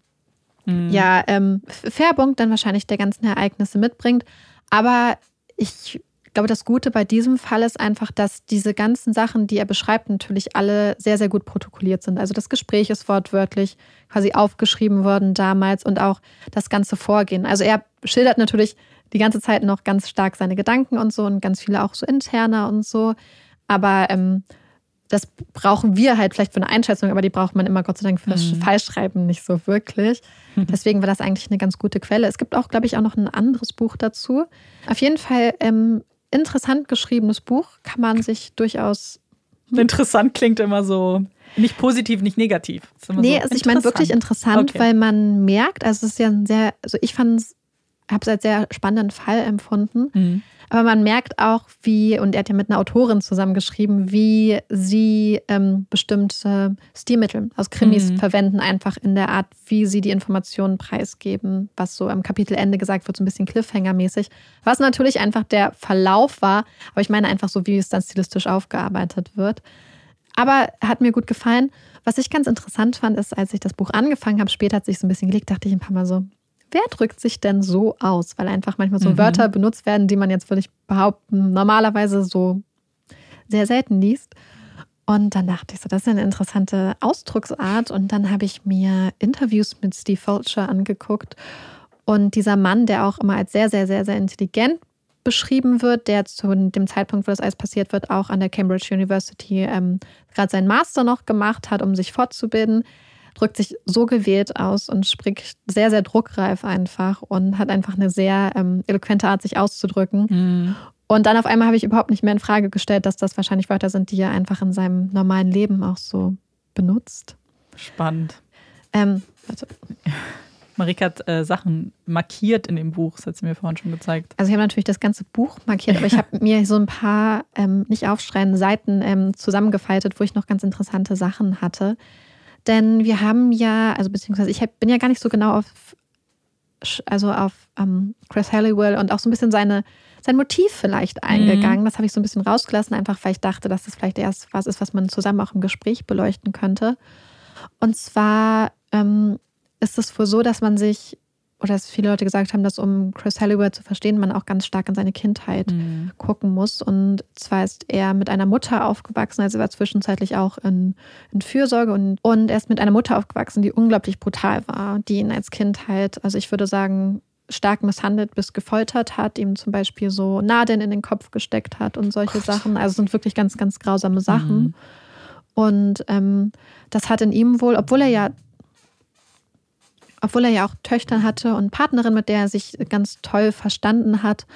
mhm. ja, ähm, Färbung dann wahrscheinlich der ganzen Ereignisse mitbringt. Aber ich glaube, das Gute bei diesem Fall ist einfach, dass diese ganzen Sachen, die er beschreibt, natürlich alle sehr, sehr gut protokolliert sind. Also das Gespräch ist wortwörtlich quasi aufgeschrieben worden damals und auch das ganze Vorgehen. Also er schildert natürlich die ganze Zeit noch ganz stark seine Gedanken und so und ganz viele auch so interner und so. Aber ähm, das brauchen wir halt vielleicht für eine Einschätzung, aber die braucht man immer Gott sei Dank für das mhm. Fallschreiben nicht so wirklich. *laughs* Deswegen war das eigentlich eine ganz gute Quelle. Es gibt auch, glaube ich, auch noch ein anderes Buch dazu. Auf jeden Fall ähm, interessant geschriebenes Buch, kann man sich durchaus. Hm? Interessant klingt immer so nicht positiv, nicht negativ. Nee, so also ich meine wirklich interessant, okay. weil man merkt, also es ist ja ein sehr, also ich fand es, habe es als sehr spannenden Fall empfunden. Mhm. Aber man merkt auch, wie, und er hat ja mit einer Autorin zusammengeschrieben, wie sie ähm, bestimmte Stilmittel aus Krimis mhm. verwenden, einfach in der Art, wie sie die Informationen preisgeben, was so am Kapitelende gesagt wird, so ein bisschen Cliffhanger-mäßig. Was natürlich einfach der Verlauf war, aber ich meine einfach so, wie es dann stilistisch aufgearbeitet wird. Aber hat mir gut gefallen. Was ich ganz interessant fand, ist, als ich das Buch angefangen habe, später hat sich so ein bisschen gelegt, dachte ich ein paar Mal so, wer drückt sich denn so aus? Weil einfach manchmal so mhm. Wörter benutzt werden, die man jetzt würde ich behaupten, normalerweise so sehr selten liest. Und dann dachte ich so, das ist eine interessante Ausdrucksart. Und dann habe ich mir Interviews mit Steve Fulcher angeguckt. Und dieser Mann, der auch immer als sehr, sehr, sehr, sehr intelligent beschrieben wird, der zu dem Zeitpunkt, wo das alles passiert wird, auch an der Cambridge University ähm, gerade seinen Master noch gemacht hat, um sich fortzubilden, drückt sich so gewählt aus und spricht sehr, sehr druckreif einfach und hat einfach eine sehr ähm, eloquente Art, sich auszudrücken. Mhm. Und dann auf einmal habe ich überhaupt nicht mehr in Frage gestellt, dass das wahrscheinlich Wörter sind, die er einfach in seinem normalen Leben auch so benutzt. Spannend. Ähm, warte. *laughs* Marika hat äh, Sachen markiert in dem Buch, das hat sie mir vorhin schon gezeigt. Also ich habe natürlich das ganze Buch markiert, aber ich *laughs* habe mir so ein paar, ähm, nicht aufschreien, Seiten ähm, zusammengefaltet, wo ich noch ganz interessante Sachen hatte. Denn wir haben ja, also beziehungsweise ich bin ja gar nicht so genau auf, also auf ähm, Chris Halliwell und auch so ein bisschen seine, sein Motiv vielleicht mhm. eingegangen. Mhm. Das habe ich so ein bisschen rausgelassen, einfach weil ich dachte, dass das vielleicht erst was ist, was man zusammen auch im Gespräch beleuchten könnte. Und zwar ähm, ist es wohl so, dass man sich oder dass viele Leute gesagt haben, dass um Chris Halliwell zu verstehen, man auch ganz stark in seine Kindheit mhm. gucken muss. Und zwar ist er mit einer Mutter aufgewachsen, also er war zwischenzeitlich auch in, in Fürsorge und, und er ist mit einer Mutter aufgewachsen, die unglaublich brutal war, die ihn als Kind halt, also ich würde sagen, stark misshandelt bis gefoltert hat, ihm zum Beispiel so Nadeln in den Kopf gesteckt hat und solche Gott. Sachen. Also sind wirklich ganz, ganz grausame Sachen. Mhm. Und ähm, das hat in ihm wohl, obwohl er ja obwohl er ja auch Töchter hatte und Partnerin, mit der er sich ganz toll verstanden hat,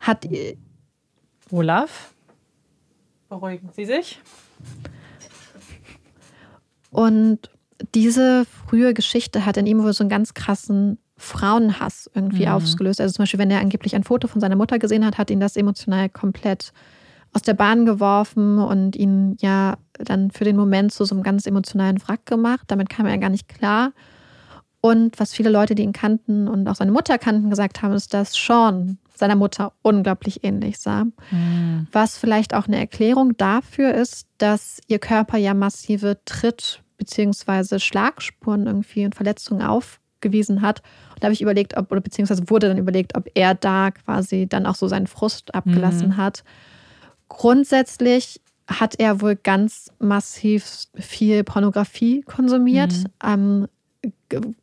hat. Olaf, beruhigen Sie sich. Und diese frühe Geschichte hat in ihm wohl so einen ganz krassen Frauenhass irgendwie mhm. ausgelöst. Also zum Beispiel, wenn er angeblich ein Foto von seiner Mutter gesehen hat, hat ihn das emotional komplett aus der Bahn geworfen und ihn ja dann für den Moment zu so einem ganz emotionalen Wrack gemacht. Damit kam er gar nicht klar. Und was viele Leute, die ihn kannten und auch seine Mutter kannten, gesagt haben, ist, dass Sean seiner Mutter unglaublich ähnlich sah. Mhm. Was vielleicht auch eine Erklärung dafür ist, dass ihr Körper ja massive Tritt- bzw. Schlagspuren irgendwie und Verletzungen aufgewiesen hat. Und da habe ich überlegt, ob, oder beziehungsweise wurde dann überlegt, ob er da quasi dann auch so seinen Frust abgelassen mhm. hat. Grundsätzlich hat er wohl ganz massiv viel Pornografie konsumiert. Mhm. Ähm,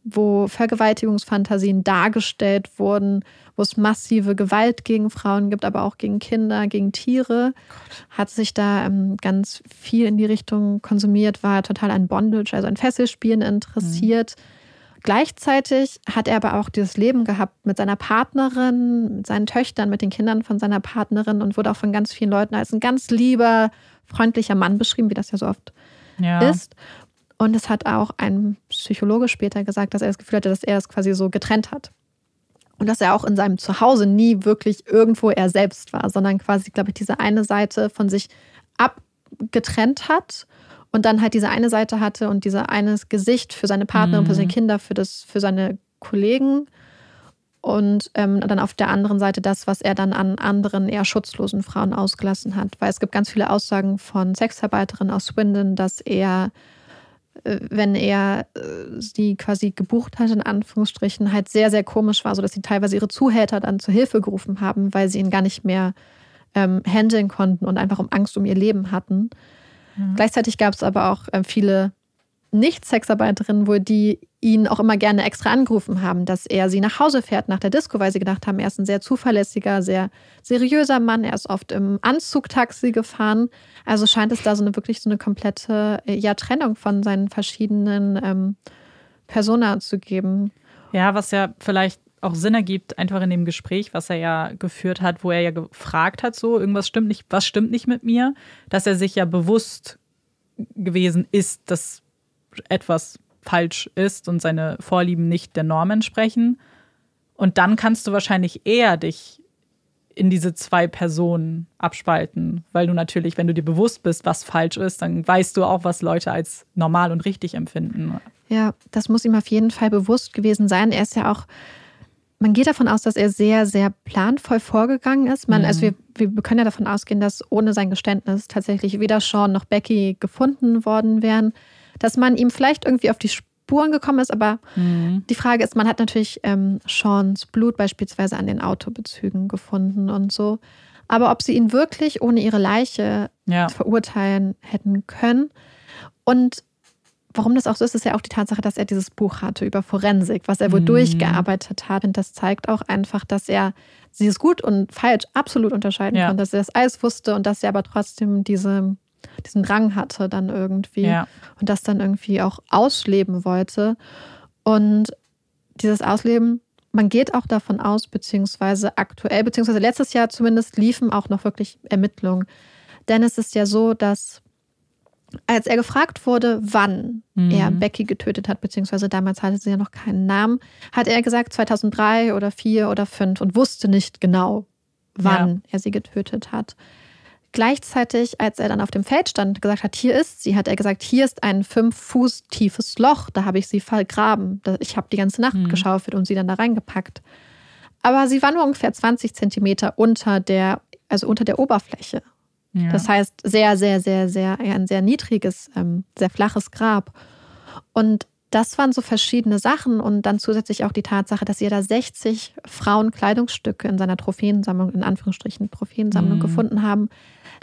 wo Vergewaltigungsfantasien dargestellt wurden, wo es massive Gewalt gegen Frauen gibt, aber auch gegen Kinder, gegen Tiere, Gott. hat sich da ähm, ganz viel in die Richtung konsumiert, war total an Bondage, also an Fesselspielen interessiert. Mhm. Gleichzeitig hat er aber auch dieses Leben gehabt mit seiner Partnerin, mit seinen Töchtern, mit den Kindern von seiner Partnerin und wurde auch von ganz vielen Leuten als ein ganz lieber, freundlicher Mann beschrieben, wie das ja so oft ja. ist. Und es hat auch ein Psychologe später gesagt, dass er das Gefühl hatte, dass er es quasi so getrennt hat. Und dass er auch in seinem Zuhause nie wirklich irgendwo er selbst war, sondern quasi, glaube ich, diese eine Seite von sich abgetrennt hat und dann halt diese eine Seite hatte und diese eine Gesicht für seine Partnerin, mhm. für seine Kinder, für, das, für seine Kollegen und ähm, dann auf der anderen Seite das, was er dann an anderen eher schutzlosen Frauen ausgelassen hat. Weil es gibt ganz viele Aussagen von Sexarbeiterinnen aus Swindon, dass er, wenn er äh, sie quasi gebucht hat, in Anführungsstrichen, halt sehr, sehr komisch war, sodass sie teilweise ihre Zuhälter dann zur Hilfe gerufen haben, weil sie ihn gar nicht mehr ähm, handeln konnten und einfach um Angst um ihr Leben hatten. Mhm. Gleichzeitig gab es aber auch äh, viele nicht-Sexarbeiterinnen, wo die ihn auch immer gerne extra angerufen haben, dass er sie nach Hause fährt nach der Disco, weil sie gedacht haben, er ist ein sehr zuverlässiger, sehr seriöser Mann. Er ist oft im Anzugtaxi gefahren. Also scheint es da so eine wirklich so eine komplette äh, ja, Trennung von seinen verschiedenen ähm, Persona zu geben. Ja, was ja vielleicht auch Sinn ergibt, einfach in dem Gespräch, was er ja geführt hat, wo er ja gefragt hat, so, irgendwas stimmt nicht, was stimmt nicht mit mir, dass er sich ja bewusst gewesen ist, dass etwas falsch ist und seine Vorlieben nicht der Norm entsprechen. Und dann kannst du wahrscheinlich eher dich in diese zwei Personen abspalten, weil du natürlich, wenn du dir bewusst bist, was falsch ist, dann weißt du auch, was Leute als normal und richtig empfinden. Ja, das muss ihm auf jeden Fall bewusst gewesen sein. Er ist ja auch, man geht davon aus, dass er sehr, sehr planvoll vorgegangen ist. Man, also mhm. Also wir, wir können ja davon ausgehen, dass ohne sein Geständnis tatsächlich weder Sean noch Becky gefunden worden wären dass man ihm vielleicht irgendwie auf die Spuren gekommen ist, aber mhm. die Frage ist, man hat natürlich ähm, Seans Blut beispielsweise an den Autobezügen gefunden und so. Aber ob sie ihn wirklich ohne ihre Leiche ja. verurteilen hätten können. Und warum das auch so ist, ist ja auch die Tatsache, dass er dieses Buch hatte über Forensik, was er wohl mhm. durchgearbeitet hat. Und das zeigt auch einfach, dass er dieses Gut und falsch absolut unterscheiden ja. konnte, dass er das alles wusste und dass er aber trotzdem diese diesen Drang hatte dann irgendwie ja. und das dann irgendwie auch ausleben wollte. Und dieses Ausleben, man geht auch davon aus, beziehungsweise aktuell, beziehungsweise letztes Jahr zumindest liefen auch noch wirklich Ermittlungen. Denn es ist ja so, dass als er gefragt wurde, wann mhm. er Becky getötet hat, beziehungsweise damals hatte sie ja noch keinen Namen, hat er gesagt 2003 oder 4 oder 5 und wusste nicht genau, wann ja. er sie getötet hat. Gleichzeitig, als er dann auf dem Feld stand und gesagt hat, hier ist sie, hat er gesagt, hier ist ein fünf Fuß tiefes Loch, da habe ich sie vergraben. Ich habe die ganze Nacht mhm. geschaufelt und sie dann da reingepackt. Aber sie war nur ungefähr 20 Zentimeter unter der, also unter der Oberfläche. Ja. Das heißt, sehr, sehr, sehr, sehr, ein sehr niedriges, ähm, sehr flaches Grab. Und das waren so verschiedene Sachen und dann zusätzlich auch die Tatsache, dass sie da 60 Frauenkleidungsstücke in seiner Trophäensammlung, in Anführungsstrichen Trophäensammlung mhm. gefunden haben,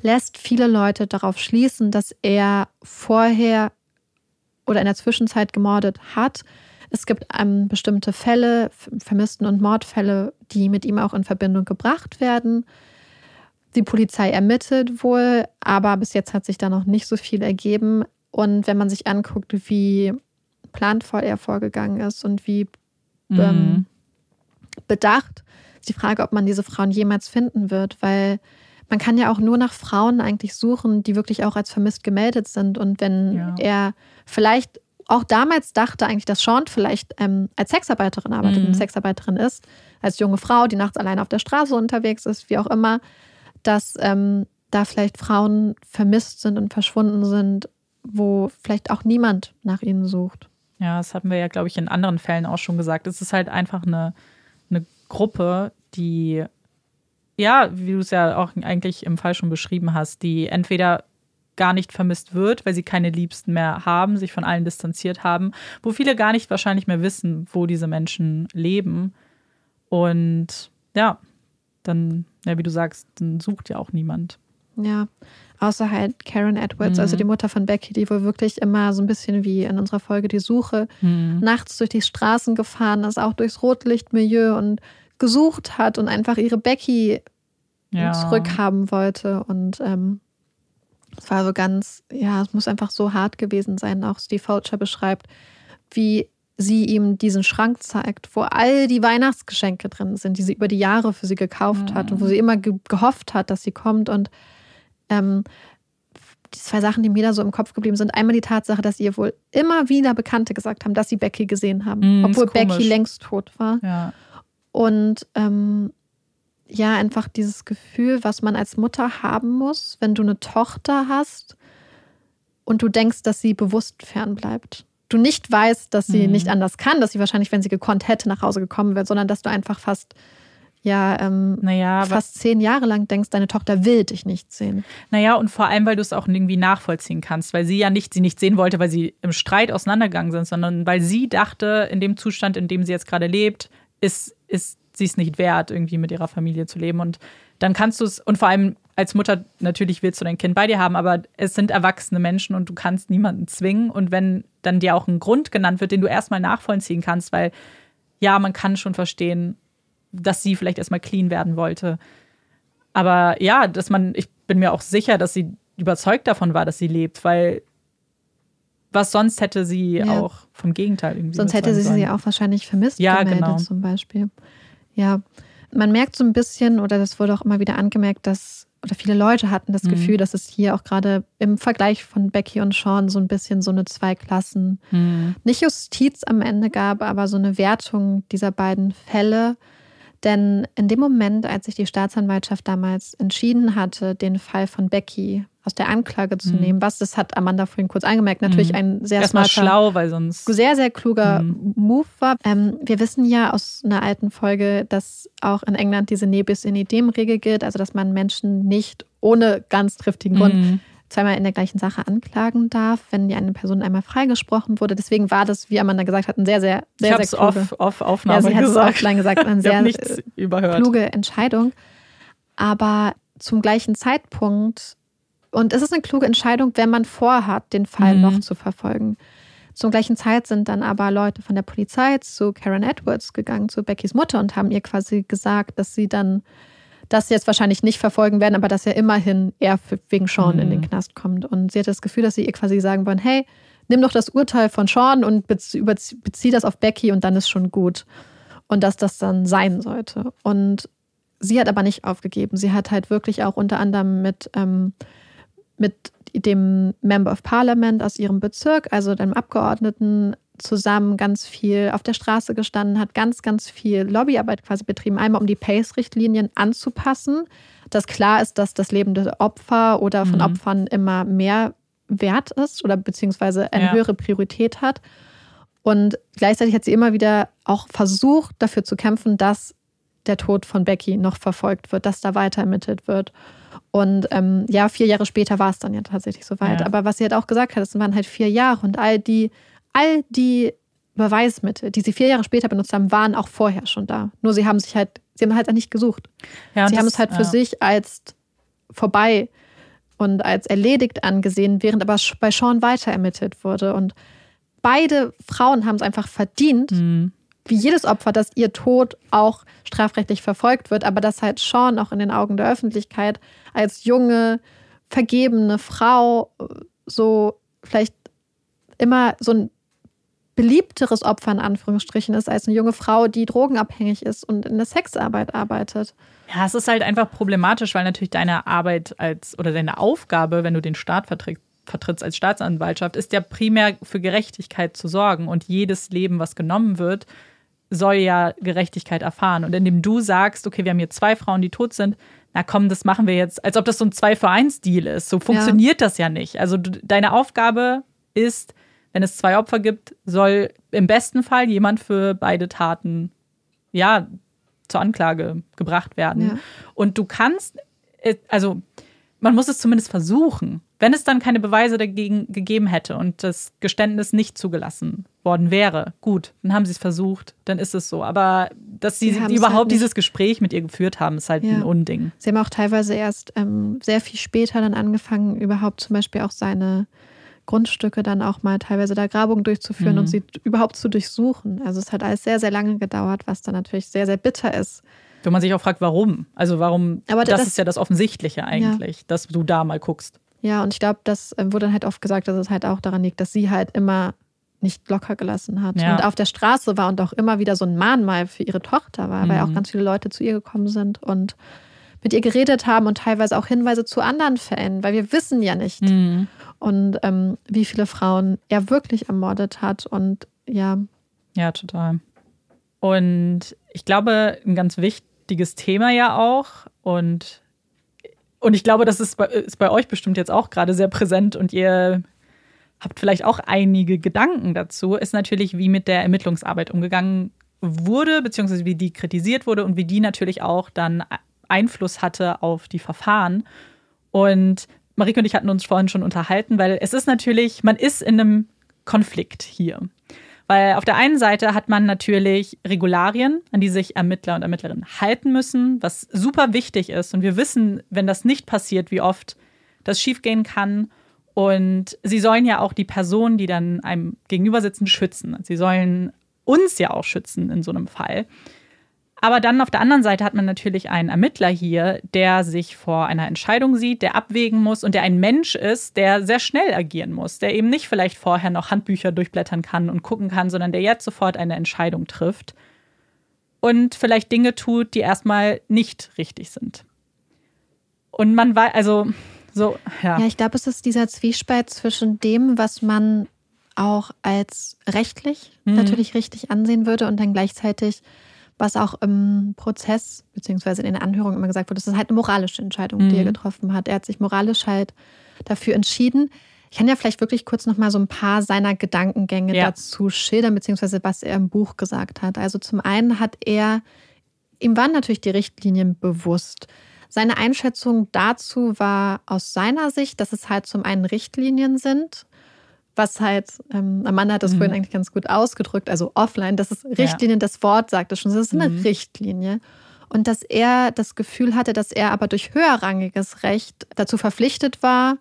lässt viele Leute darauf schließen, dass er vorher oder in der Zwischenzeit gemordet hat. Es gibt ähm, bestimmte Fälle, Vermissten- und Mordfälle, die mit ihm auch in Verbindung gebracht werden. Die Polizei ermittelt wohl, aber bis jetzt hat sich da noch nicht so viel ergeben. Und wenn man sich anguckt, wie planvoll er vorgegangen ist und wie mhm. ähm, bedacht, ist die Frage, ob man diese Frauen jemals finden wird, weil man kann ja auch nur nach Frauen eigentlich suchen, die wirklich auch als vermisst gemeldet sind. Und wenn ja. er vielleicht auch damals dachte eigentlich, dass Sean vielleicht ähm, als Sexarbeiterin arbeitet, mhm. eine Sexarbeiterin ist, als junge Frau, die nachts allein auf der Straße unterwegs ist, wie auch immer, dass ähm, da vielleicht Frauen vermisst sind und verschwunden sind, wo vielleicht auch niemand nach ihnen sucht. Ja, das hatten wir ja, glaube ich, in anderen Fällen auch schon gesagt. Es ist halt einfach eine, eine Gruppe, die, ja, wie du es ja auch eigentlich im Fall schon beschrieben hast, die entweder gar nicht vermisst wird, weil sie keine Liebsten mehr haben, sich von allen distanziert haben, wo viele gar nicht wahrscheinlich mehr wissen, wo diese Menschen leben. Und ja, dann, ja, wie du sagst, dann sucht ja auch niemand. Ja, außer halt Karen Edwards, mhm. also die Mutter von Becky, die wohl wirklich immer so ein bisschen wie in unserer Folge Die Suche mhm. nachts durch die Straßen gefahren ist, auch durchs Rotlichtmilieu und gesucht hat und einfach ihre Becky ja. zurückhaben wollte. Und ähm, es war so ganz, ja, es muss einfach so hart gewesen sein, auch Steve Fulcher beschreibt, wie sie ihm diesen Schrank zeigt, wo all die Weihnachtsgeschenke drin sind, die sie über die Jahre für sie gekauft mhm. hat und wo sie immer ge gehofft hat, dass sie kommt und ähm, die zwei Sachen, die mir da so im Kopf geblieben sind. Einmal die Tatsache, dass ihr wohl immer wieder Bekannte gesagt haben, dass sie Becky gesehen haben, Mm, obwohl. Becky längst tot war. Ja. Und ähm, ja, einfach dieses Gefühl, was man als Mutter haben muss, wenn du eine Tochter hast und du denkst, dass sie bewusst fernbleibt. Du nicht weißt, dass sie Mhm. nicht anders kann, dass sie wahrscheinlich, wenn sie gekonnt hätte, nach Hause gekommen wäre, sondern dass du einfach fast, ja, ähm, Naja, fast zehn Jahre lang denkst, deine Tochter will dich nicht sehen. Naja, und vor allem, weil du es auch irgendwie nachvollziehen kannst, weil sie ja nicht sie nicht sehen wollte, weil sie im Streit auseinandergegangen sind, sondern weil sie dachte, in dem Zustand, in dem sie jetzt gerade lebt, ist, ist sie es nicht wert, irgendwie mit ihrer Familie zu leben. Und dann kannst du es, und vor allem als Mutter, natürlich willst du dein Kind bei dir haben, aber es sind erwachsene Menschen und du kannst niemanden zwingen. Und wenn dann dir auch ein Grund genannt wird, den du erstmal nachvollziehen kannst, weil ja, man kann schon verstehen, dass sie vielleicht erstmal clean werden wollte. Aber ja, dass man, ich bin mir auch sicher, dass sie überzeugt davon war, dass sie lebt, weil was sonst hätte sie Ja. auch vom Gegenteil irgendwie. Sonst hätte sie überzeugen sie sollen. auch wahrscheinlich vermisst Ja, gemeldet genau. zum Beispiel. Ja, man merkt so ein bisschen, oder das wurde auch immer wieder angemerkt, dass, oder viele Leute hatten das Mhm. Gefühl, dass es hier auch gerade im Vergleich von Becky und Sean so ein bisschen so eine Zwei-Klassen, Hm. nicht Justiz am Ende gab, aber so eine Wertung dieser beiden Fälle. Denn in dem Moment, als sich die Staatsanwaltschaft damals entschieden hatte, den Fall von Becky aus der Anklage zu Mhm. nehmen, was, das hat Amanda vorhin kurz angemerkt, natürlich Mhm. ein sehr Erstmal smarter schlau, weil sonst. sehr, sehr kluger Mhm. Move war. Ähm, wir wissen ja aus einer alten Folge, dass auch in England diese Nebis in idem Regel gilt, also dass man Menschen nicht ohne ganz triftigen Grund Mhm. Zweimal in der gleichen Sache anklagen darf, wenn die eine Person einmal freigesprochen wurde. Deswegen war das, wie Amanda gesagt hat, ein sehr, sehr, Ich sehr, habe sehr kluge, off, off ja, Aufnahme sie hat es gesagt. offline gesagt, eine *laughs* ich sehr äh, überhört. kluge Entscheidung. Aber zum gleichen Zeitpunkt, und es ist eine kluge Entscheidung, wenn man vorhat, den Fall Mhm. noch zu verfolgen. Zum gleichen Zeit sind dann aber Leute von der Polizei zu Karen Edwards gegangen, zu Beckys Mutter, und haben ihr quasi gesagt, dass sie dann das jetzt wahrscheinlich nicht verfolgen werden, aber dass ja immerhin er wegen Sean in den Mhm. Knast kommt. Und sie hat das Gefühl, dass sie ihr quasi sagen wollen, hey, nimm doch das Urteil von Sean und bezie, bezieh das auf Becky und dann ist schon gut. Und dass das dann sein sollte. Und sie hat aber nicht aufgegeben. Sie hat halt wirklich auch unter anderem mit, ähm, mit dem Member of Parliament aus ihrem Bezirk, also dem Abgeordneten, zusammen ganz viel auf der Straße gestanden, hat ganz, ganz viel Lobbyarbeit quasi betrieben. Einmal um die PACE-Richtlinien anzupassen, dass klar ist, dass das Leben der Opfer oder von Mhm. Opfern immer mehr wert ist oder beziehungsweise eine Ja. höhere Priorität hat. Und gleichzeitig hat sie immer wieder auch versucht, dafür zu kämpfen, dass der Tod von Becky noch verfolgt wird, dass da weiter ermittelt wird. Und ähm, ja, vier Jahre später war es dann ja tatsächlich soweit. Ja. Aber was sie halt auch gesagt hat, es waren halt vier Jahre und all die, all die Beweismittel, die sie vier Jahre später benutzt haben, waren auch vorher schon da. Nur sie haben sich halt, sie haben halt nicht gesucht. Ja, sie haben es halt für ja. sich als vorbei und als erledigt angesehen, während aber bei Sean weiter ermittelt wurde. Und beide Frauen haben es einfach verdient, Mhm. wie jedes Opfer, dass ihr Tod auch strafrechtlich verfolgt wird, aber dass halt Sean auch in den Augen der Öffentlichkeit als junge, vergebene Frau äh, so vielleicht immer so ein beliebteres Opfer in Anführungsstrichen ist als eine junge Frau, die drogenabhängig ist und in der Sexarbeit arbeitet. Ja, es ist halt einfach problematisch, weil natürlich deine Arbeit als oder deine Aufgabe, wenn du den Staat vertrittst, vertrittst als Staatsanwaltschaft, ist ja primär für Gerechtigkeit zu sorgen. Und jedes Leben, was genommen wird, soll ja Gerechtigkeit erfahren. Und indem du sagst, okay, wir haben hier zwei Frauen, die tot sind, na komm, das machen wir jetzt, als ob das so ein zwei für eins Deal ist. So funktioniert das ja nicht. Also du, deine Aufgabe ist, wenn es zwei Opfer gibt, soll im besten Fall jemand für beide Taten ja zur Anklage gebracht werden. Ja. Und du kannst, äh, also man muss es zumindest versuchen. Wenn es dann keine Beweise dagegen gegeben hätte und das Geständnis nicht zugelassen worden wäre, gut, dann haben sie es versucht, dann ist es so. Aber dass sie, Sie überhaupt halt dieses Gespräch mit ihr geführt haben, ist halt Ja. ein Unding. Sie haben auch teilweise erst ähm, sehr viel später dann angefangen, überhaupt zum Beispiel auch seine Grundstücke dann auch mal teilweise da Grabungen durchzuführen Mhm. und sie überhaupt zu durchsuchen. Also es hat alles sehr, sehr lange gedauert, was dann natürlich sehr, sehr bitter ist. Wenn man sich auch fragt, warum. Also warum, Aber das, das- ist ja das Offensichtliche eigentlich, dass du da mal guckst. Ja, und ich glaube, das äh, wurde dann halt oft gesagt, dass es halt auch daran liegt, dass sie halt immer nicht locker gelassen hat Ja. und auf der Straße war und auch immer wieder so ein Mahnmal für ihre Tochter war, weil Mhm. auch ganz viele Leute zu ihr gekommen sind und mit ihr geredet haben und teilweise auch Hinweise zu anderen Fällen, weil wir wissen ja nicht, mhm. und ähm, wie viele Frauen er wirklich ermordet hat und ja. Ja, total. Und ich glaube, ein ganz wichtiges Thema ja auch und und ich glaube, das ist bei, ist bei euch bestimmt jetzt auch gerade sehr präsent und ihr habt vielleicht auch einige Gedanken dazu, ist natürlich, wie mit der Ermittlungsarbeit umgegangen wurde, beziehungsweise wie die kritisiert wurde und wie die natürlich auch dann Einfluss hatte auf die Verfahren. Und Marike und ich hatten uns vorhin schon unterhalten, weil es ist natürlich, man ist in einem Konflikt hier. Weil auf der einen Seite hat man natürlich Regularien, an die sich Ermittler und Ermittlerinnen halten müssen, was super wichtig ist. Und wir wissen, wenn das nicht passiert, wie oft das schiefgehen kann. Und sie sollen ja auch die Personen, die dann einem gegenüber sitzen, schützen. Sie sollen uns ja auch schützen in so einem Fall. Aber dann auf der anderen Seite hat man natürlich einen Ermittler hier, der sich vor einer Entscheidung sieht, der abwägen muss und der ein Mensch ist, der sehr schnell agieren muss, der eben nicht vielleicht vorher noch Handbücher durchblättern kann und gucken kann, sondern der jetzt sofort eine Entscheidung trifft und vielleicht Dinge tut, die erstmal nicht richtig sind. Und man weiß, also so, ja. Ja, ich glaube, es ist dieser Zwiespalt zwischen dem, was man auch als rechtlich mhm. natürlich richtig ansehen würde und dann gleichzeitig was auch im Prozess beziehungsweise in den Anhörungen immer gesagt wurde, das ist halt eine moralische Entscheidung, die er mhm. getroffen hat. Er hat sich moralisch halt dafür entschieden. Ich kann ja vielleicht wirklich kurz noch mal so ein paar seiner Gedankengänge ja. dazu schildern, beziehungsweise was er im Buch gesagt hat. Also zum einen hat er, ihm waren natürlich die Richtlinien bewusst. Seine Einschätzung dazu war aus seiner Sicht, dass es halt zum einen Richtlinien sind, was halt, ähm, Amanda hat das mhm. vorhin eigentlich ganz gut ausgedrückt, also offline, das ist Richtlinien, ja. das Wort sagt es schon, das ist eine mhm. Richtlinie. Und dass er das Gefühl hatte, dass er aber durch höherrangiges Recht dazu verpflichtet war,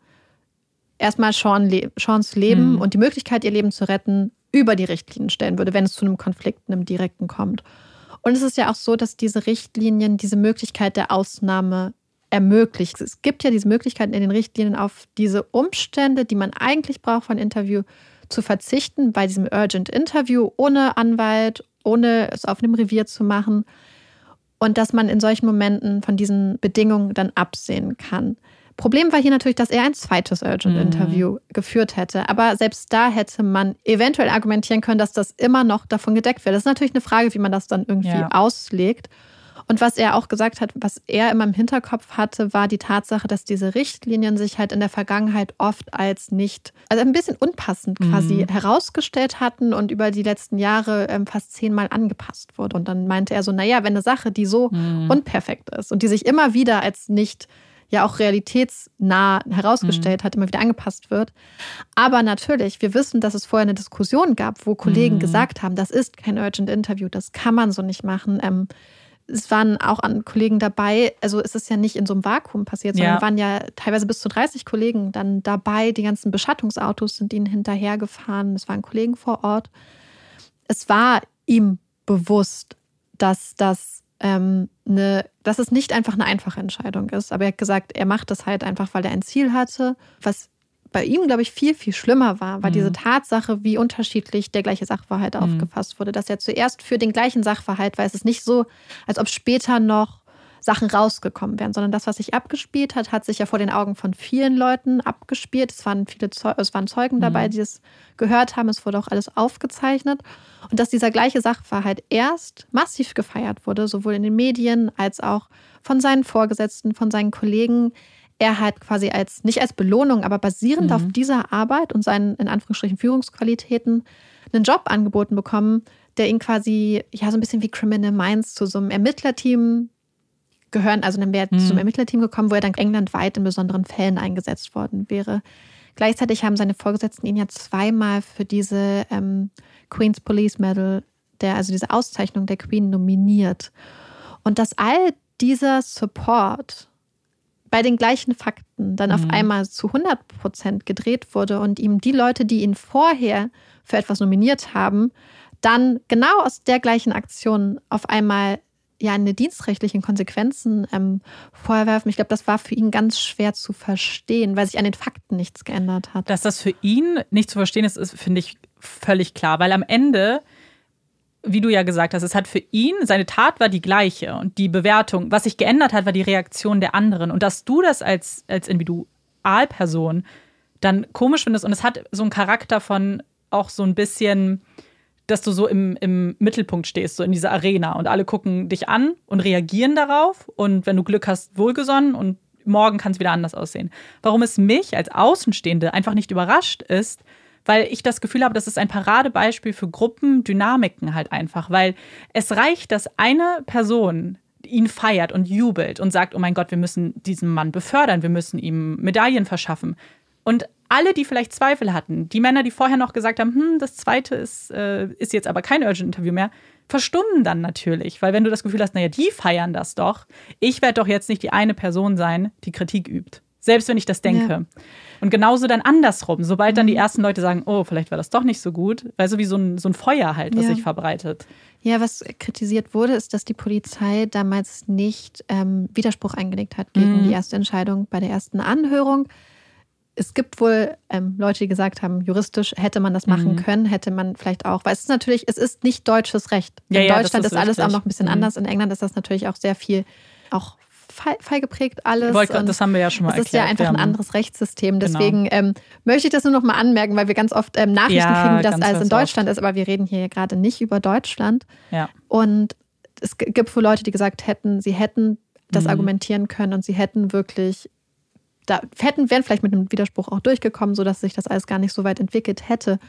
erstmal Sean Le Seans Leben mhm. und die Möglichkeit, ihr Leben zu retten, über die Richtlinien stellen würde, wenn es zu einem Konflikt, einem direkten kommt. Und es ist ja auch so, dass diese Richtlinien diese Möglichkeit der Ausnahme ermöglicht. Es gibt ja diese Möglichkeiten in den Richtlinien auf diese Umstände, die man eigentlich braucht ein Interview, zu verzichten bei diesem Urgent Interview ohne Anwalt, ohne es auf einem Revier zu machen. Und dass man in solchen Momenten von diesen Bedingungen dann absehen kann. Problem war hier natürlich, dass er ein zweites Urgent mhm. Interview mhm. geführt hätte. Aber selbst da hätte man eventuell argumentieren können, dass das immer noch davon gedeckt wird. Das ist natürlich eine Frage, wie man das dann irgendwie ja. auslegt. Und was er auch gesagt hat, was er immer im Hinterkopf hatte, war die Tatsache, dass diese Richtlinien sich halt in der Vergangenheit oft als nicht, also ein bisschen unpassend quasi mhm. herausgestellt hatten und über die letzten Jahre ähm, fast zehnmal angepasst wurde. Und dann meinte er so, naja, wenn eine Sache, die so mhm. unperfekt ist und die sich immer wieder als nicht ja auch realitätsnah herausgestellt mhm. hat, immer wieder angepasst wird. Aber natürlich, wir wissen, dass es vorher eine Diskussion gab, wo Kollegen mhm. gesagt haben, das ist kein Urgent Interview, das kann man so nicht machen. Ähm, es waren auch an Kollegen dabei, also es ist ja nicht in so einem Vakuum passiert, sondern ja. waren ja teilweise bis zu 30 Kollegen dann dabei. Die ganzen Beschattungsautos sind ihnen hinterhergefahren. Es waren Kollegen vor Ort. Es war ihm bewusst, dass das ähm, eine, dass es nicht einfach eine einfache Entscheidung ist. Aber er hat gesagt, er macht das halt einfach, weil er ein Ziel hatte, was bei ihm, glaube ich, viel, viel schlimmer war, war mhm. diese Tatsache, wie unterschiedlich der gleiche Sachverhalt mhm. aufgefasst wurde. Dass er zuerst für den gleichen Sachverhalt war. Es ist nicht so, als ob später noch Sachen rausgekommen wären, sondern das, was sich abgespielt hat, hat sich ja vor den Augen von vielen Leuten abgespielt. Es waren viele Zeu es waren Zeugen mhm. dabei, die es gehört haben. Es wurde auch alles aufgezeichnet. Und dass dieser gleiche Sachverhalt erst massiv gefeiert wurde, sowohl in den Medien als auch von seinen Vorgesetzten, von seinen Kollegen, er hat quasi als, nicht als Belohnung, aber basierend mhm. auf dieser Arbeit und seinen, in Anführungsstrichen, Führungsqualitäten einen Job angeboten bekommen, der ihn quasi, ja, so ein bisschen wie Criminal Minds zu so einem Ermittlerteam gehören. Also dann wäre er mhm. zum Ermittlerteam gekommen, wo er dann englandweit in besonderen Fällen eingesetzt worden wäre. Gleichzeitig haben seine Vorgesetzten ihn ja zweimal für diese ähm, Queen's Police Medal, der, also diese Auszeichnung der Queen, nominiert. Und dass all dieser Support bei den gleichen Fakten dann mhm. auf einmal zu 100 Prozent gedreht wurde und ihm die Leute, die ihn vorher für etwas nominiert haben, dann genau aus der gleichen Aktion auf einmal ja eine dienstrechtlichen Konsequenzen ähm, vorwerfen. Ich glaube, das war für ihn ganz schwer zu verstehen, weil sich an den Fakten nichts geändert hat. Dass das für ihn nicht zu verstehen ist, ist finde ich völlig klar, weil am Ende wie du ja gesagt hast, es hat für ihn, seine Tat war die gleiche und die Bewertung, was sich geändert hat, war die Reaktion der anderen. Und dass du das als, als Individualperson dann komisch findest und es hat so einen Charakter von auch so ein bisschen, dass du so im, im Mittelpunkt stehst, so in dieser Arena und alle gucken dich an und reagieren darauf und wenn du Glück hast, wohlgesonnen und morgen kann es wieder anders aussehen. Warum es mich als Außenstehende einfach nicht überrascht ist, weil ich das Gefühl habe, das ist ein Paradebeispiel für Gruppendynamiken halt einfach, weil es reicht, dass eine Person ihn feiert und jubelt und sagt, oh mein Gott, wir müssen diesen Mann befördern, wir müssen ihm Medaillen verschaffen. Und alle, die vielleicht Zweifel hatten, die Männer, die vorher noch gesagt haben, hm, das zweite ist, äh, ist jetzt aber kein Urgent Interview mehr, verstummen dann natürlich. Weil wenn du das Gefühl hast, naja, die feiern das doch, ich werde doch jetzt nicht die eine Person sein, die Kritik übt. Selbst wenn ich das denke. Ja. Und genauso dann andersrum, sobald dann die mhm. ersten Leute sagen, oh, vielleicht war das doch nicht so gut, weil so wie so ein, so ein Feuer halt, was ja. sich verbreitet. Ja, was kritisiert wurde, ist, dass die Polizei damals nicht ähm, Widerspruch eingelegt hat gegen mhm. die erste Entscheidung bei der ersten Anhörung. Es gibt wohl ähm, Leute, die gesagt haben, juristisch hätte man das machen mhm. können, hätte man vielleicht auch, weil es ist natürlich, es ist nicht deutsches Recht. In ja, Deutschland ist, ist alles auch noch ein bisschen mhm. anders. In England ist das natürlich auch sehr viel auch Fall, geprägt alles. Wollte, das haben wir ja schon mal Das ist ja einfach ein anderes Rechtssystem. Genau. Deswegen genau. ähm, möchte ich das nur noch mal anmerken, weil wir ganz oft ähm, Nachrichten ja, kriegen, wie das alles in Deutschland oft. ist. Aber wir reden hier gerade nicht über Deutschland. Ja. Und es gibt wohl Leute, die gesagt hätten, sie hätten das mhm. argumentieren können und sie hätten wirklich da hätten, wären vielleicht mit einem Widerspruch auch durchgekommen, sodass sich das alles gar nicht so weit entwickelt hätte.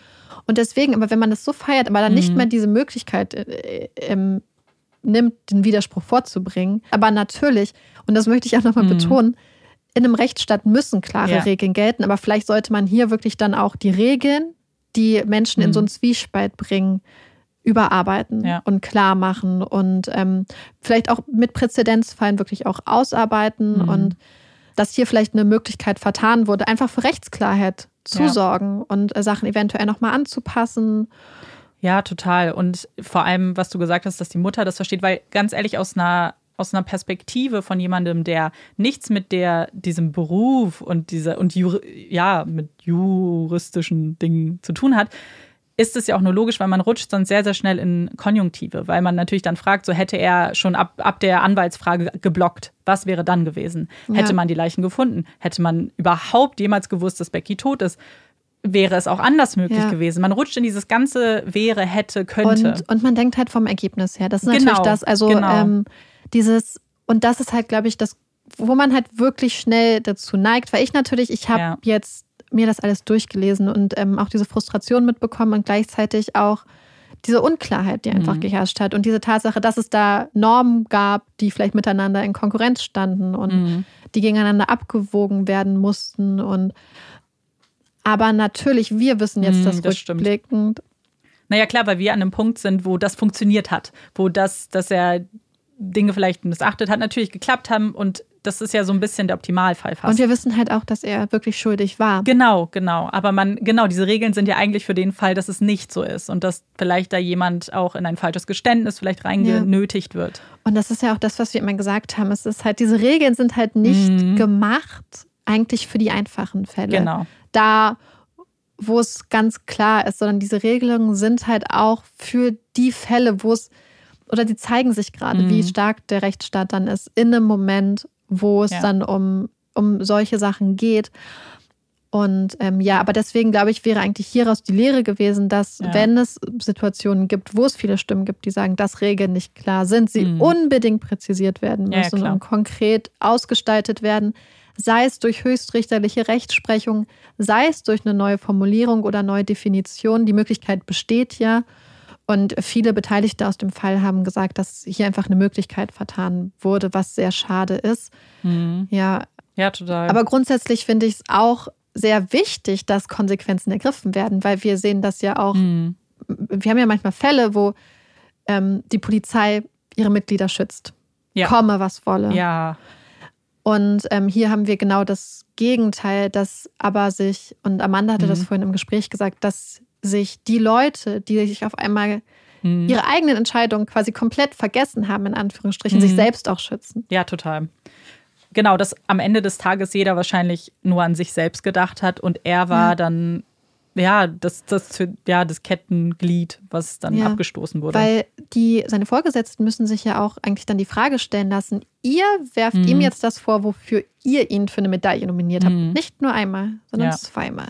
Und deswegen, aber wenn man das so feiert, aber dann mhm. nicht mehr diese Möglichkeit äh, äh, nimmt, den Widerspruch vorzubringen. Aber natürlich, und das möchte ich auch nochmal mhm. betonen, in einem Rechtsstaat müssen klare ja. Regeln gelten, aber vielleicht sollte man hier wirklich dann auch die Regeln, die Menschen mhm. in so einen Zwiespalt bringen, überarbeiten ja. und klar machen und ähm, vielleicht auch mit Präzedenzfallen wirklich auch ausarbeiten mhm. und dass hier vielleicht eine Möglichkeit vertan wurde, einfach für Rechtsklarheit zu ja. sorgen und äh, Sachen eventuell nochmal anzupassen. Ja, total. Und vor allem, was du gesagt hast, dass die Mutter das versteht, weil ganz ehrlich, aus einer, aus einer Perspektive von jemandem, der nichts mit der, diesem Beruf und dieser und ja, mit juristischen Dingen zu tun hat, ist es ja auch nur logisch, weil man rutscht sonst sehr, sehr schnell in Konjunktive, weil man natürlich dann fragt, so hätte er schon ab, ab der Anwaltsfrage geblockt, was wäre dann gewesen? Ja. Hätte man die Leichen gefunden? Hätte man überhaupt jemals gewusst, dass Becky tot ist? wäre es auch anders möglich ja. gewesen. Man rutscht in dieses ganze wäre, hätte, könnte. Und, und man denkt halt vom Ergebnis her. Das ist natürlich genau, das. Also genau. ähm, dieses, und das ist halt, glaube ich, das, wo man halt wirklich schnell dazu neigt, weil ich natürlich, ich habe ja. jetzt mir das alles durchgelesen und ähm, auch diese Frustration mitbekommen und gleichzeitig auch diese Unklarheit, die einfach mhm. geherrscht hat und diese Tatsache, dass es da Normen gab, die vielleicht miteinander in Konkurrenz standen und mhm. die gegeneinander abgewogen werden mussten und aber natürlich, wir wissen jetzt mm, das, das rückblickend. Stimmt. Naja, klar, weil wir an einem Punkt sind, wo das funktioniert hat, wo das, dass er Dinge vielleicht missachtet hat, natürlich geklappt haben und das ist ja so ein bisschen der Optimalfall fast. Und wir wissen halt auch, dass er wirklich schuldig war. Genau, genau. Aber man, genau, diese Regeln sind ja eigentlich für den Fall, dass es nicht so ist und dass vielleicht da jemand auch in ein falsches Geständnis vielleicht reingenötigt ja. wird. Und das ist ja auch das, was wir immer gesagt haben. Es ist halt, diese Regeln sind halt nicht mhm. gemacht eigentlich für die einfachen Fälle. Genau da, wo es ganz klar ist, sondern diese Regelungen sind halt auch für die Fälle, wo es, oder die zeigen sich gerade, mhm. wie stark der Rechtsstaat dann ist, in einem Moment, wo es ja. dann um, um solche Sachen geht. Und ähm, ja, aber deswegen glaube ich, wäre eigentlich hieraus die Lehre gewesen, dass ja. wenn es Situationen gibt, wo es viele Stimmen gibt, die sagen, dass Regeln nicht klar sind, sie mhm. unbedingt präzisiert werden müssen ja, und konkret ausgestaltet werden sei es durch höchstrichterliche Rechtsprechung, sei es durch eine neue Formulierung oder neue Definition. Die Möglichkeit besteht ja. Und viele Beteiligte aus dem Fall haben gesagt, dass hier einfach eine Möglichkeit vertan wurde, was sehr schade ist. Mhm. Ja. Ja, total. Aber grundsätzlich finde ich es auch sehr wichtig, dass Konsequenzen ergriffen werden, weil wir sehen das ja auch. Mhm. Wir haben ja manchmal Fälle, wo ähm, die Polizei ihre Mitglieder schützt. Ja. Komme, was wolle. Ja. Und ähm, hier haben wir genau das Gegenteil, dass aber sich, und Amanda hatte mhm. das vorhin im Gespräch gesagt, dass sich die Leute, die sich auf einmal mhm. ihre eigenen Entscheidungen quasi komplett vergessen haben, in Anführungsstrichen, mhm. sich selbst auch schützen. Ja, total. Genau, dass am Ende des Tages jeder wahrscheinlich nur an sich selbst gedacht hat und er war ja. dann ja, das, das, ja, das Kettenglied, was dann ja, abgestoßen wurde. Weil die, seine Vorgesetzten müssen sich ja auch eigentlich dann die Frage stellen lassen, ihr werft mhm. ihm jetzt das vor, wofür ihr ihn für eine Medaille nominiert habt. Mhm. Nicht nur einmal, sondern ja. zweimal.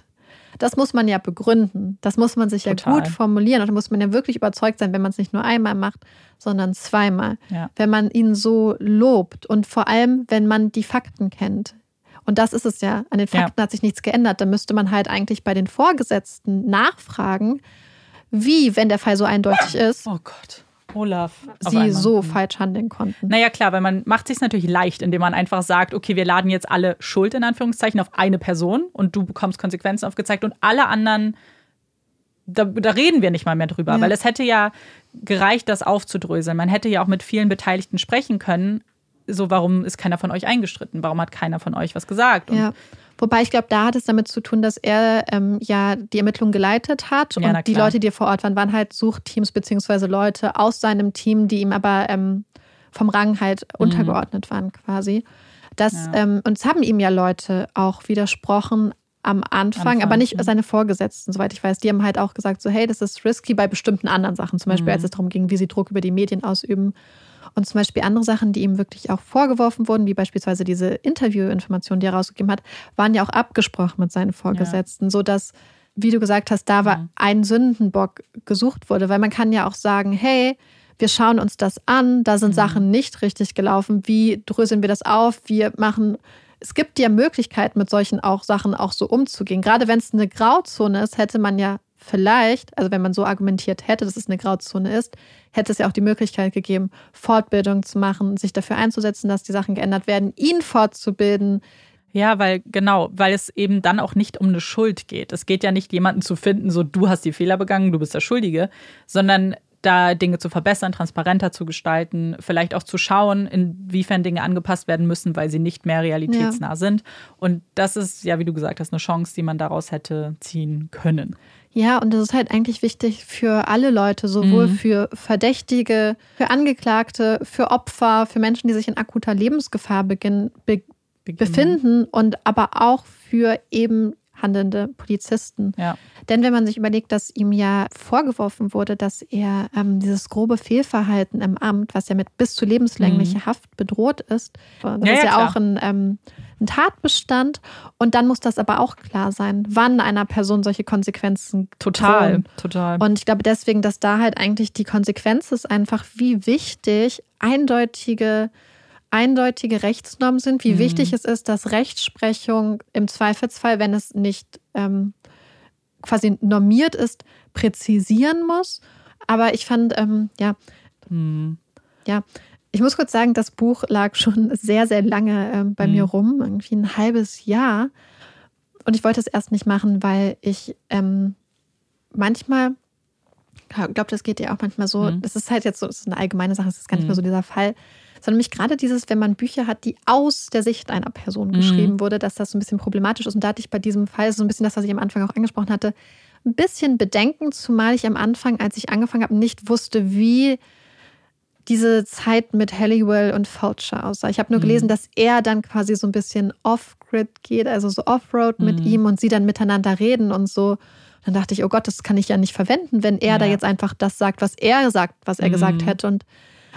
Das muss man ja begründen. Das muss man sich Total. ja gut formulieren. Und da muss man ja wirklich überzeugt sein, wenn man es nicht nur einmal macht, sondern zweimal. Ja. Wenn man ihn so lobt und vor allem, wenn man die Fakten kennt. Und das ist es ja. An den Fakten ja. hat sich nichts geändert. Da müsste man halt eigentlich bei den Vorgesetzten nachfragen, wie, wenn der Fall so eindeutig ist. Oh Gott. Olaf. Sie so falsch handeln konnten. Naja, klar, weil man macht sich natürlich leicht, indem man einfach sagt, okay, wir laden jetzt alle Schuld in Anführungszeichen auf eine Person und du bekommst Konsequenzen aufgezeigt und alle anderen, da, da reden wir nicht mal mehr drüber, ja. weil es hätte ja gereicht, das aufzudröseln. Man hätte ja auch mit vielen Beteiligten sprechen können, so, warum ist keiner von euch eingestritten? Warum hat keiner von euch was gesagt? Und ja. Wobei ich glaube, da hat es damit zu tun, dass er ähm, ja die Ermittlungen geleitet hat ja, und die Leute, die vor Ort waren, waren halt Suchteams beziehungsweise Leute aus seinem Team, die ihm aber ähm, vom Rang halt mhm. untergeordnet waren quasi. Das, ja. ähm, und es haben ihm ja Leute auch widersprochen am Anfang, Anfang, aber nicht seine Vorgesetzten, soweit ich weiß. Die haben halt auch gesagt, so hey, das ist risky bei bestimmten anderen Sachen, zum Beispiel mhm. als es darum ging, wie sie Druck über die Medien ausüben. Und zum Beispiel andere Sachen, die ihm wirklich auch vorgeworfen wurden, wie beispielsweise diese Interviewinformation, die er rausgegeben hat, waren ja auch abgesprochen mit seinen Vorgesetzten, ja. sodass, wie du gesagt hast, da war mhm. ein Sündenbock gesucht wurde. Weil man kann ja auch sagen, hey, wir schauen uns das an, da sind mhm. Sachen nicht richtig gelaufen, wie dröseln wir das auf, wir machen es gibt ja Möglichkeiten, mit solchen auch Sachen auch so umzugehen. Gerade wenn es eine Grauzone ist, hätte man ja vielleicht, also wenn man so argumentiert hätte, dass es eine Grauzone ist, hätte es ja auch die Möglichkeit gegeben, Fortbildung zu machen, sich dafür einzusetzen, dass die Sachen geändert werden, ihn fortzubilden. Ja, weil genau, weil es eben dann auch nicht um eine Schuld geht. Es geht ja nicht, jemanden zu finden, so du hast die Fehler begangen, du bist der Schuldige, sondern da Dinge zu verbessern, transparenter zu gestalten, vielleicht auch zu schauen, inwiefern Dinge angepasst werden müssen, weil sie nicht mehr realitätsnah ja. sind. Und das ist ja, wie du gesagt hast, eine Chance, die man daraus hätte ziehen können. Ja, und das ist halt eigentlich wichtig für alle Leute, sowohl mhm. für Verdächtige, für Angeklagte, für Opfer, für Menschen, die sich in akuter Lebensgefahr beginn, be, befinden und aber auch für eben handelnde Polizisten. Ja. Denn wenn man sich überlegt, dass ihm ja vorgeworfen wurde, dass er ähm, dieses grobe Fehlverhalten im Amt, was ja mit bis zu lebenslänglicher mhm. Haft bedroht ist, das ja, ist ja, ja auch ein, ähm, ein Tatbestand. Und dann muss das aber auch klar sein, wann einer Person solche Konsequenzen total, drohen. total. Und ich glaube deswegen, dass da halt eigentlich die Konsequenz ist einfach, wie wichtig eindeutige eindeutige Rechtsnormen sind, wie mhm. wichtig es ist, dass Rechtsprechung im Zweifelsfall, wenn es nicht ähm, quasi normiert ist, präzisieren muss. Aber ich fand, ähm, ja, mhm. ja, ich muss kurz sagen, das Buch lag schon sehr, sehr lange ähm, bei mhm. mir rum, irgendwie ein halbes Jahr. Und ich wollte es erst nicht machen, weil ich ähm, manchmal, ich glaube, das geht ja auch manchmal so, mhm. das ist halt jetzt so, das ist eine allgemeine Sache, das ist gar nicht mehr so mhm. dieser Fall, sondern mich gerade dieses, wenn man Bücher hat, die aus der Sicht einer Person mhm. geschrieben wurde, dass das so ein bisschen problematisch ist. Und da hatte ich bei diesem Fall so ein bisschen das, was ich am Anfang auch angesprochen hatte, ein bisschen Bedenken, zumal ich am Anfang, als ich angefangen habe, nicht wusste, wie diese Zeit mit Halliwell und Fulcher aussah. Ich habe nur mhm. gelesen, dass er dann quasi so ein bisschen off-grid geht, also so off-road mit mhm. ihm und sie dann miteinander reden und so. Dann dachte ich, oh Gott, das kann ich ja nicht verwenden, wenn er ja. da jetzt einfach das sagt, was er sagt, was er mhm. gesagt hätte. Und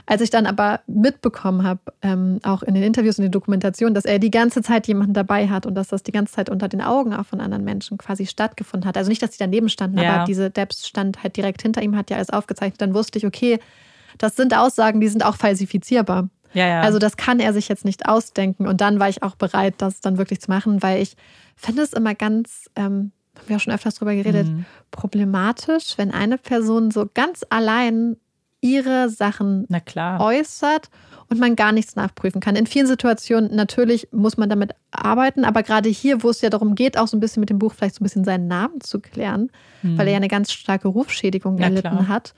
als ich dann aber mitbekommen habe, ähm, auch in den Interviews und den Dokumentationen, dass er die ganze Zeit jemanden dabei hat und dass das die ganze Zeit unter den Augen auch von anderen Menschen quasi stattgefunden hat. Also nicht, dass sie daneben standen, ja. aber diese Debs stand halt direkt hinter ihm, hat ja alles aufgezeichnet. Dann wusste ich, okay, das sind Aussagen, die sind auch falsifizierbar. Ja, ja. Also das kann er sich jetzt nicht ausdenken. Und dann war ich auch bereit, das dann wirklich zu machen, weil ich finde es immer ganz, ähm, haben wir auch schon öfters drüber geredet, mhm. problematisch, wenn eine Person so ganz allein ihre Sachen äußert und man gar nichts nachprüfen kann. In vielen Situationen natürlich muss man damit arbeiten, aber gerade hier, wo es ja darum geht, auch so ein bisschen mit dem Buch vielleicht so ein bisschen seinen Namen zu klären, mhm. weil er ja eine ganz starke Rufschädigung erlitten klar. hat,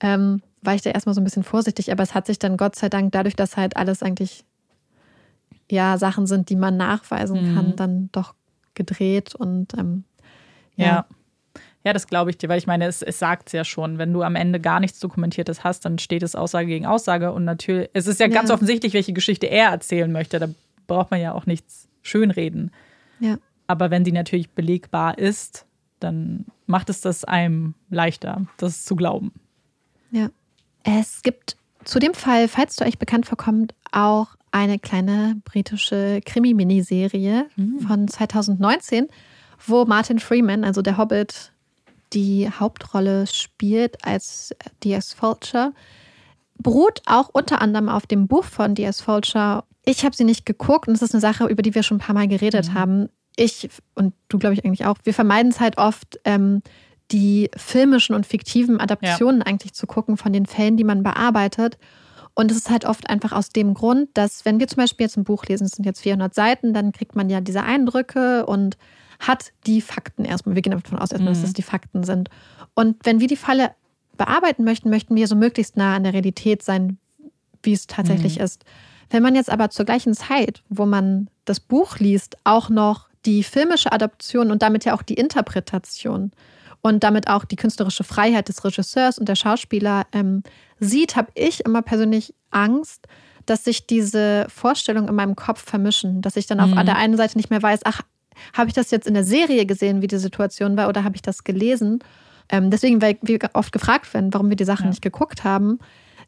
ähm, war ich da erstmal so ein bisschen vorsichtig. Aber es hat sich dann Gott sei Dank dadurch, dass halt alles eigentlich ja Sachen sind, die man nachweisen mhm. kann, dann doch gedreht und ähm, ja. ja. Ja, das glaube ich dir, weil ich meine, es, es sagt es ja schon. Wenn du am Ende gar nichts Dokumentiertes hast, dann steht es Aussage gegen Aussage. Und natürlich, es ist ja, ja. ganz offensichtlich, welche Geschichte er erzählen möchte. Da braucht man ja auch nichts schönreden. Ja. Aber wenn sie natürlich belegbar ist, dann macht es das einem leichter, das zu glauben. Ja. Es gibt zu dem Fall, falls du euch bekannt vorkommt, auch eine kleine britische Krimi-Miniserie mhm. von 2019, wo Martin Freeman, also der Hobbit, die Hauptrolle spielt als D.S. Fulcher. Beruht auch unter anderem auf dem Buch von D.S. Fulcher. Ich habe sie nicht geguckt und es ist eine Sache, über die wir schon ein paar Mal geredet mhm. haben. Ich und du, glaube ich, eigentlich auch. Wir vermeiden es halt oft, ähm, die filmischen und fiktiven Adaptionen ja. eigentlich zu gucken von den Fällen, die man bearbeitet. Und es ist halt oft einfach aus dem Grund, dass wenn wir zum Beispiel jetzt ein Buch lesen, es sind jetzt 400 Seiten, dann kriegt man ja diese Eindrücke und hat die Fakten erstmal. Wir gehen davon aus, erstmal, mhm. dass das die Fakten sind. Und wenn wir die Falle bearbeiten möchten, möchten wir so möglichst nah an der Realität sein, wie es tatsächlich mhm. ist. Wenn man jetzt aber zur gleichen Zeit, wo man das Buch liest, auch noch die filmische Adaption und damit ja auch die Interpretation und damit auch die künstlerische Freiheit des Regisseurs und der Schauspieler ähm, sieht, habe ich immer persönlich Angst, dass sich diese Vorstellungen in meinem Kopf vermischen, dass ich dann mhm. auf der einen Seite nicht mehr weiß, ach, habe ich das jetzt in der Serie gesehen, wie die Situation war, oder habe ich das gelesen? Ähm, deswegen, weil wir oft gefragt werden, warum wir die Sachen ja. nicht geguckt haben.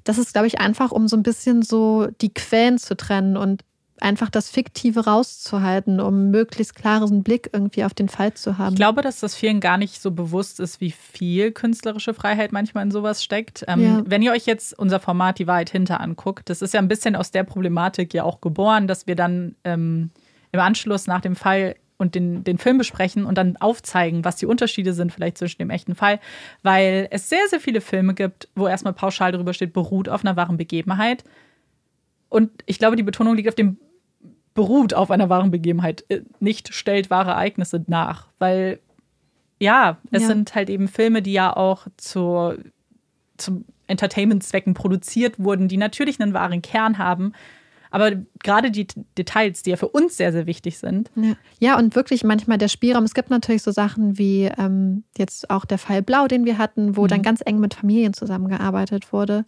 Das ist, glaube ich, einfach, um so ein bisschen so die Quellen zu trennen und einfach das Fiktive rauszuhalten, um möglichst klaren Blick irgendwie auf den Fall zu haben. Ich glaube, dass das vielen gar nicht so bewusst ist, wie viel künstlerische Freiheit manchmal in sowas steckt. Ähm, ja. Wenn ihr euch jetzt unser Format Die Wahrheit hinter anguckt, das ist ja ein bisschen aus der Problematik ja auch geboren, dass wir dann ähm, im Anschluss nach dem Fall und den, den Film besprechen und dann aufzeigen, was die Unterschiede sind vielleicht zwischen dem echten Fall, weil es sehr, sehr viele Filme gibt, wo erstmal pauschal darüber steht, beruht auf einer wahren Begebenheit. Und ich glaube, die Betonung liegt auf dem beruht auf einer wahren Begebenheit, äh, nicht stellt wahre Ereignisse nach. Weil, ja, es ja. sind halt eben Filme, die ja auch zur, zum Entertainment-Zwecken produziert wurden, die natürlich einen wahren Kern haben. Aber gerade die Details, die ja für uns sehr, sehr wichtig sind. Ja, ja und wirklich manchmal der Spielraum. Es gibt natürlich so Sachen wie ähm, jetzt auch der Fall Blau, den wir hatten, wo mhm. dann ganz eng mit Familien zusammengearbeitet wurde.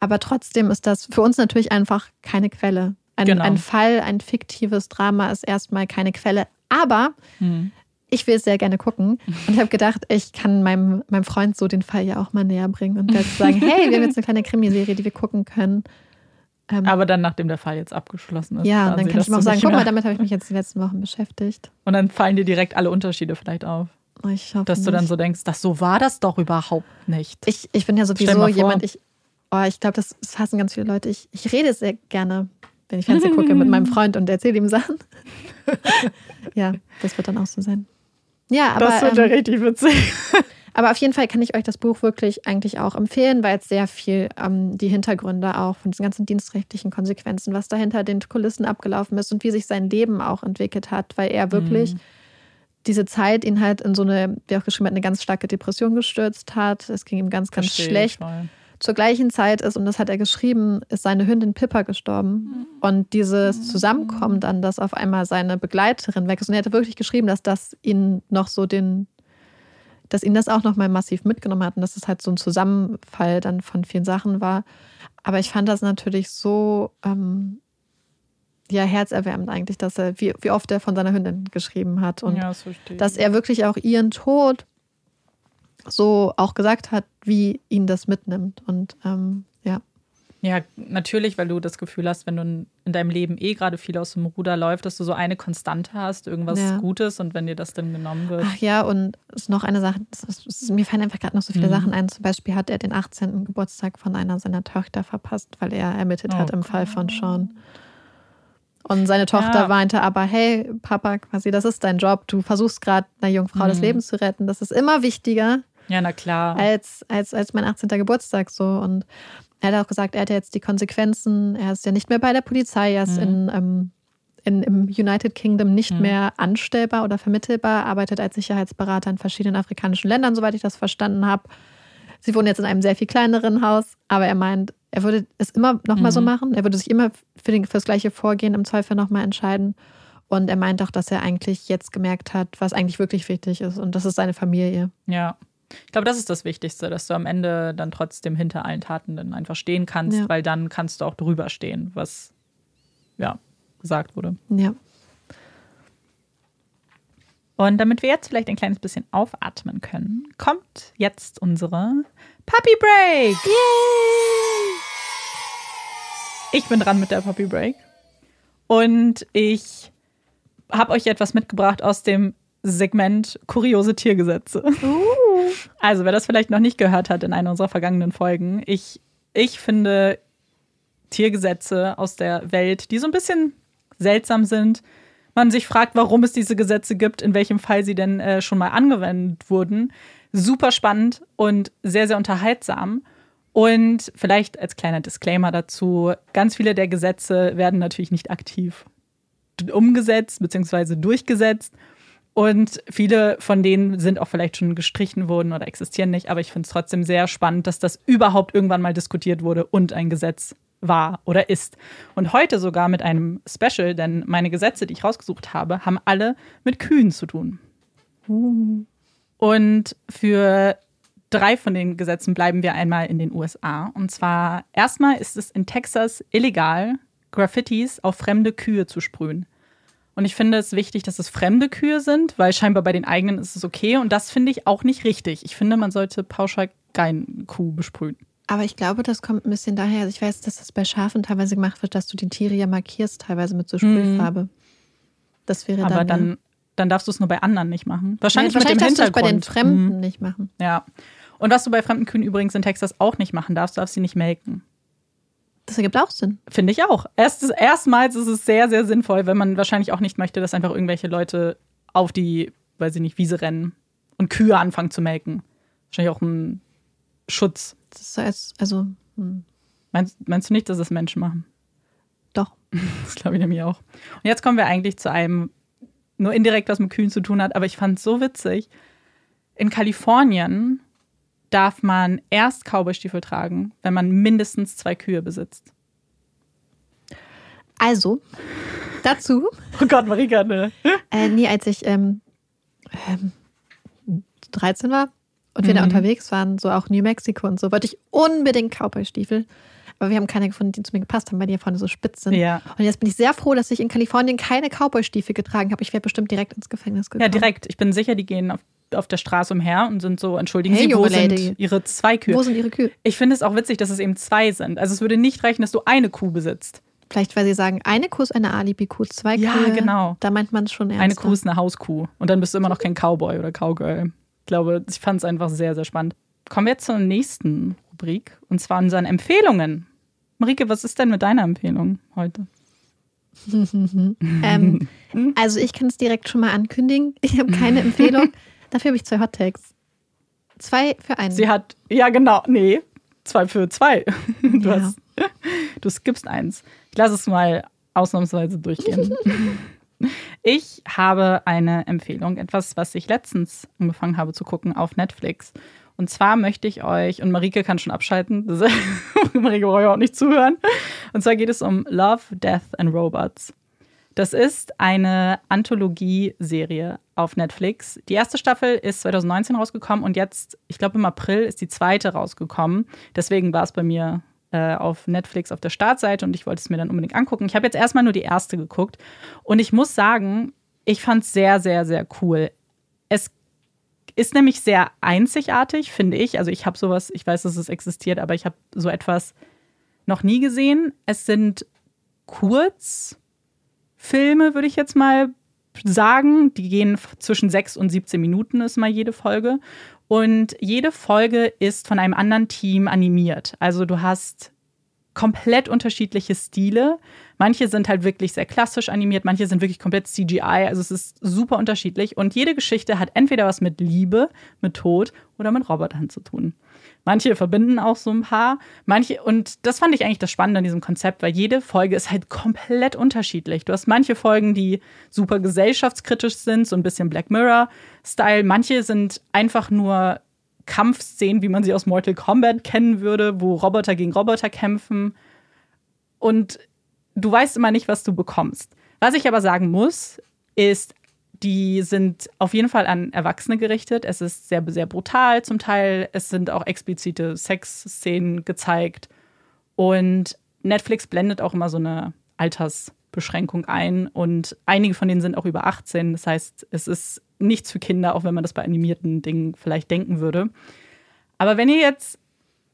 Aber trotzdem ist das für uns natürlich einfach keine Quelle. Ein, genau. ein Fall, ein fiktives Drama ist erstmal keine Quelle. Aber mhm. ich will es sehr gerne gucken und habe gedacht, ich kann meinem, meinem Freund so den Fall ja auch mal näher bringen und werde sagen, *laughs* hey, wir haben jetzt eine kleine Krimiserie, die wir gucken können. Ähm, Aber dann, nachdem der Fall jetzt abgeschlossen ist. Ja, dann kann ich ihm auch sagen, guck mal, damit habe ich mich jetzt die letzten Wochen beschäftigt. Und dann fallen dir direkt alle Unterschiede vielleicht auf. Ich hoffe dass nicht. du dann so denkst, das so war das doch überhaupt nicht. Ich, ich bin ja sowieso jemand, ich, oh, ich glaube, das hassen ganz viele Leute. Ich, ich rede sehr gerne wenn ich Fernsehen gucke mit meinem *laughs* Freund und erzähle ihm Sachen. *laughs* ja, das wird dann auch so sein. Ja, aber. Das wird ja ähm, richtig witzig. *laughs* Aber auf jeden Fall kann ich euch das Buch wirklich eigentlich auch empfehlen, weil es sehr viel ähm, die Hintergründe auch von diesen ganzen dienstrechtlichen Konsequenzen, was da hinter den Kulissen abgelaufen ist und wie sich sein Leben auch entwickelt hat, weil er wirklich mhm. diese Zeit ihn halt in so eine, wie auch geschrieben hat, eine ganz starke Depression gestürzt hat. Es ging ihm ganz, ganz Verstehe schlecht. Ich zur gleichen Zeit ist, und das hat er geschrieben, ist seine Hündin Pippa gestorben. Und dieses Zusammenkommen dann, dass auf einmal seine Begleiterin weg ist. Und er hatte wirklich geschrieben, dass das ihn noch so den, dass ihn das auch nochmal massiv mitgenommen hat und dass es halt so ein Zusammenfall dann von vielen Sachen war. Aber ich fand das natürlich so ja, herzerwärmend eigentlich, dass er, wie, wie oft er von seiner Hündin geschrieben hat. Und ja, das dass er wirklich auch ihren Tod so auch gesagt hat, wie ihn das mitnimmt. Und ähm, ja. Ja, natürlich, weil du das Gefühl hast, wenn du in deinem Leben eh gerade viel aus dem Ruder läuft, dass du so eine Konstante hast, irgendwas ja. Gutes und wenn dir das dann genommen wird. Ach ja, und es ist noch eine Sache, ist, ist, mir fallen einfach gerade noch so viele mhm. Sachen ein. Zum Beispiel hat er den 18. Geburtstag von einer seiner Töchter verpasst, weil er ermittelt oh hat im Gott. Fall von Sean. Und seine Tochter ja. meinte aber, hey, Papa, quasi, das ist dein Job. Du versuchst gerade einer Jungfrau mhm. das Leben zu retten. Das ist immer wichtiger, ja, na klar. Als, als, als mein 18. Geburtstag so. Und er hat auch gesagt, er hat jetzt die Konsequenzen. Er ist ja nicht mehr bei der Polizei, er ist mhm. in, ähm, in, im United Kingdom nicht mhm. mehr anstellbar oder vermittelbar, arbeitet als Sicherheitsberater in verschiedenen afrikanischen Ländern, soweit ich das verstanden habe. Sie wohnen jetzt in einem sehr viel kleineren Haus, aber er meint, er würde es immer nochmal mhm. so machen. Er würde sich immer für, den, für das gleiche Vorgehen im Zweifel nochmal entscheiden. Und er meint auch, dass er eigentlich jetzt gemerkt hat, was eigentlich wirklich wichtig ist. Und das ist seine Familie. Ja. Ich glaube, das ist das Wichtigste, dass du am Ende dann trotzdem hinter allen Taten dann einfach stehen kannst, ja. weil dann kannst du auch drüber stehen, was ja gesagt wurde. Ja. Und damit wir jetzt vielleicht ein kleines bisschen aufatmen können, kommt jetzt unsere Puppy Break. Yay! Ich bin dran mit der Puppy Break. Und ich habe euch etwas mitgebracht aus dem Segment kuriose Tiergesetze. Uh. Also, wer das vielleicht noch nicht gehört hat in einer unserer vergangenen Folgen, ich, ich finde Tiergesetze aus der Welt, die so ein bisschen seltsam sind. Man sich fragt, warum es diese Gesetze gibt, in welchem Fall sie denn äh, schon mal angewendet wurden. Super spannend und sehr, sehr unterhaltsam. Und vielleicht als kleiner Disclaimer dazu, ganz viele der Gesetze werden natürlich nicht aktiv umgesetzt bzw. durchgesetzt. Und viele von denen sind auch vielleicht schon gestrichen worden oder existieren nicht. Aber ich finde es trotzdem sehr spannend, dass das überhaupt irgendwann mal diskutiert wurde und ein Gesetz war oder ist. Und heute sogar mit einem Special, denn meine Gesetze, die ich rausgesucht habe, haben alle mit Kühen zu tun. Und für drei von den Gesetzen bleiben wir einmal in den USA. Und zwar erstmal ist es in Texas illegal, Graffitis auf fremde Kühe zu sprühen. Und ich finde es wichtig, dass es fremde Kühe sind, weil scheinbar bei den eigenen ist es okay. Und das finde ich auch nicht richtig. Ich finde, man sollte pauschal keine Kuh besprühen. Aber ich glaube, das kommt ein bisschen daher. Also ich weiß, dass das bei Schafen teilweise gemacht wird, dass du die Tiere ja markierst, teilweise mit so Sprühfarbe. Mhm. Das wäre dann. Aber dann, ja. dann darfst du es nur bei anderen nicht machen. Wahrscheinlich, nee, wahrscheinlich mit dem Hintergrund. bei den Fremden mhm. nicht machen. Ja. Und was du bei fremden Kühen übrigens in Texas auch nicht machen darfst, du darfst sie nicht melken. Das ergibt auch Sinn. Finde ich auch. Erst, erstmals ist es sehr, sehr sinnvoll, wenn man wahrscheinlich auch nicht möchte, dass einfach irgendwelche Leute auf die, weiß ich nicht, Wiese rennen und Kühe anfangen zu melken. Wahrscheinlich auch ein Schutz. Das heißt, also. Hm. Meinst, meinst du nicht, dass es Menschen machen? Doch. *laughs* Das glaube ich nämlich auch. Und jetzt kommen wir eigentlich zu einem, nur indirekt was mit Kühen zu tun hat, aber ich fand es so witzig. In Kalifornien darf man erst Cowboystiefel tragen, wenn man mindestens zwei Kühe besitzt. Also, dazu. Oh Gott, Marika, ne? Äh, nee, als ich ähm, ähm, 13 war und wir mhm. da unterwegs waren, so auch New Mexico und so, wollte ich unbedingt Cowboystiefel. Aber wir haben keine gefunden, die zu mir gepasst haben, weil die ja vorne so spitz sind. Ja. Und jetzt bin ich sehr froh, dass ich in Kalifornien keine Cowboystiefel getragen habe. Ich wäre bestimmt direkt ins Gefängnis gekommen. Ja, direkt. Ich bin sicher, die gehen auf auf der Straße umher und sind so, entschuldigen hey, Sie, wo sind Lady. Ihre zwei Kühe? Wo sind Ihre Kühe? Ich finde es auch witzig, dass es eben zwei sind. Also es würde nicht reichen, dass du eine Kuh besitzt. Vielleicht, weil sie sagen, eine Kuh ist eine Alibi-Kuh, zwei ja, Kühe. Ja, genau. Da meint man es schon ernst. Eine Kuh ist eine Hauskuh. Und dann bist du immer noch kein Cowboy oder Cowgirl. Ich glaube, ich fand es einfach sehr, sehr spannend. Kommen wir jetzt zur nächsten Rubrik. Und zwar unseren Empfehlungen. Marike, was ist denn mit deiner Empfehlung heute? *laughs* ähm, *laughs* also ich kann es direkt schon mal ankündigen. Ich habe keine *laughs* Empfehlung. Dafür habe ich zwei Hot Takes. Zwei für einen. Sie hat, ja genau, nee, zwei für zwei. *laughs* Du, ja. hast, du skippst eins. Ich lasse es mal ausnahmsweise durchgehen. *laughs* Ich habe eine Empfehlung, etwas, was ich letztens angefangen habe zu gucken auf Netflix. Und zwar möchte ich euch, und Marike kann schon abschalten, *laughs* Marike braucht ja auch nicht zuhören. Und zwar geht es um Love, Death and Robots. Das ist eine Anthologie-Serie auf Netflix. Die erste Staffel ist 2019 rausgekommen und jetzt, ich glaube im April, ist die zweite rausgekommen. Deswegen war es bei mir äh, auf Netflix auf der Startseite und ich wollte es mir dann unbedingt angucken. Ich habe jetzt erstmal nur die erste geguckt und ich muss sagen, ich fand es sehr, sehr, sehr cool. Es ist nämlich sehr einzigartig, finde ich. Also ich habe sowas, ich weiß, dass es existiert, aber ich habe so etwas noch nie gesehen. Es sind kurz Filme, würde ich jetzt mal sagen. Die gehen zwischen 6 und 17 Minuten, ist mal jede Folge. Und jede Folge ist von einem anderen Team animiert. Also du hast komplett unterschiedliche Stile. Manche sind halt wirklich sehr klassisch animiert, manche sind wirklich komplett CGI. Also es ist super unterschiedlich. Und jede Geschichte hat entweder was mit Liebe, mit Tod oder mit Robotern zu tun. Manche verbinden auch so ein paar. Manche, und das fand ich eigentlich das Spannende an diesem Konzept, weil jede Folge ist halt komplett unterschiedlich. Du hast manche Folgen, die super gesellschaftskritisch sind, so ein bisschen Black Mirror-Style. Manche sind einfach nur Kampfszenen, wie man sie aus Mortal Kombat kennen würde, wo Roboter gegen Roboter kämpfen. Und du weißt immer nicht, was du bekommst. Was ich aber sagen muss, ist, die sind auf jeden Fall an Erwachsene gerichtet. Es ist sehr, sehr brutal zum Teil. Es sind auch explizite Sexszenen gezeigt. Und Netflix blendet auch immer so eine Altersbeschränkung ein. Und einige von denen sind auch über 18. Das heißt, es ist nichts für Kinder, auch wenn man das bei animierten Dingen vielleicht denken würde. Aber wenn ihr jetzt,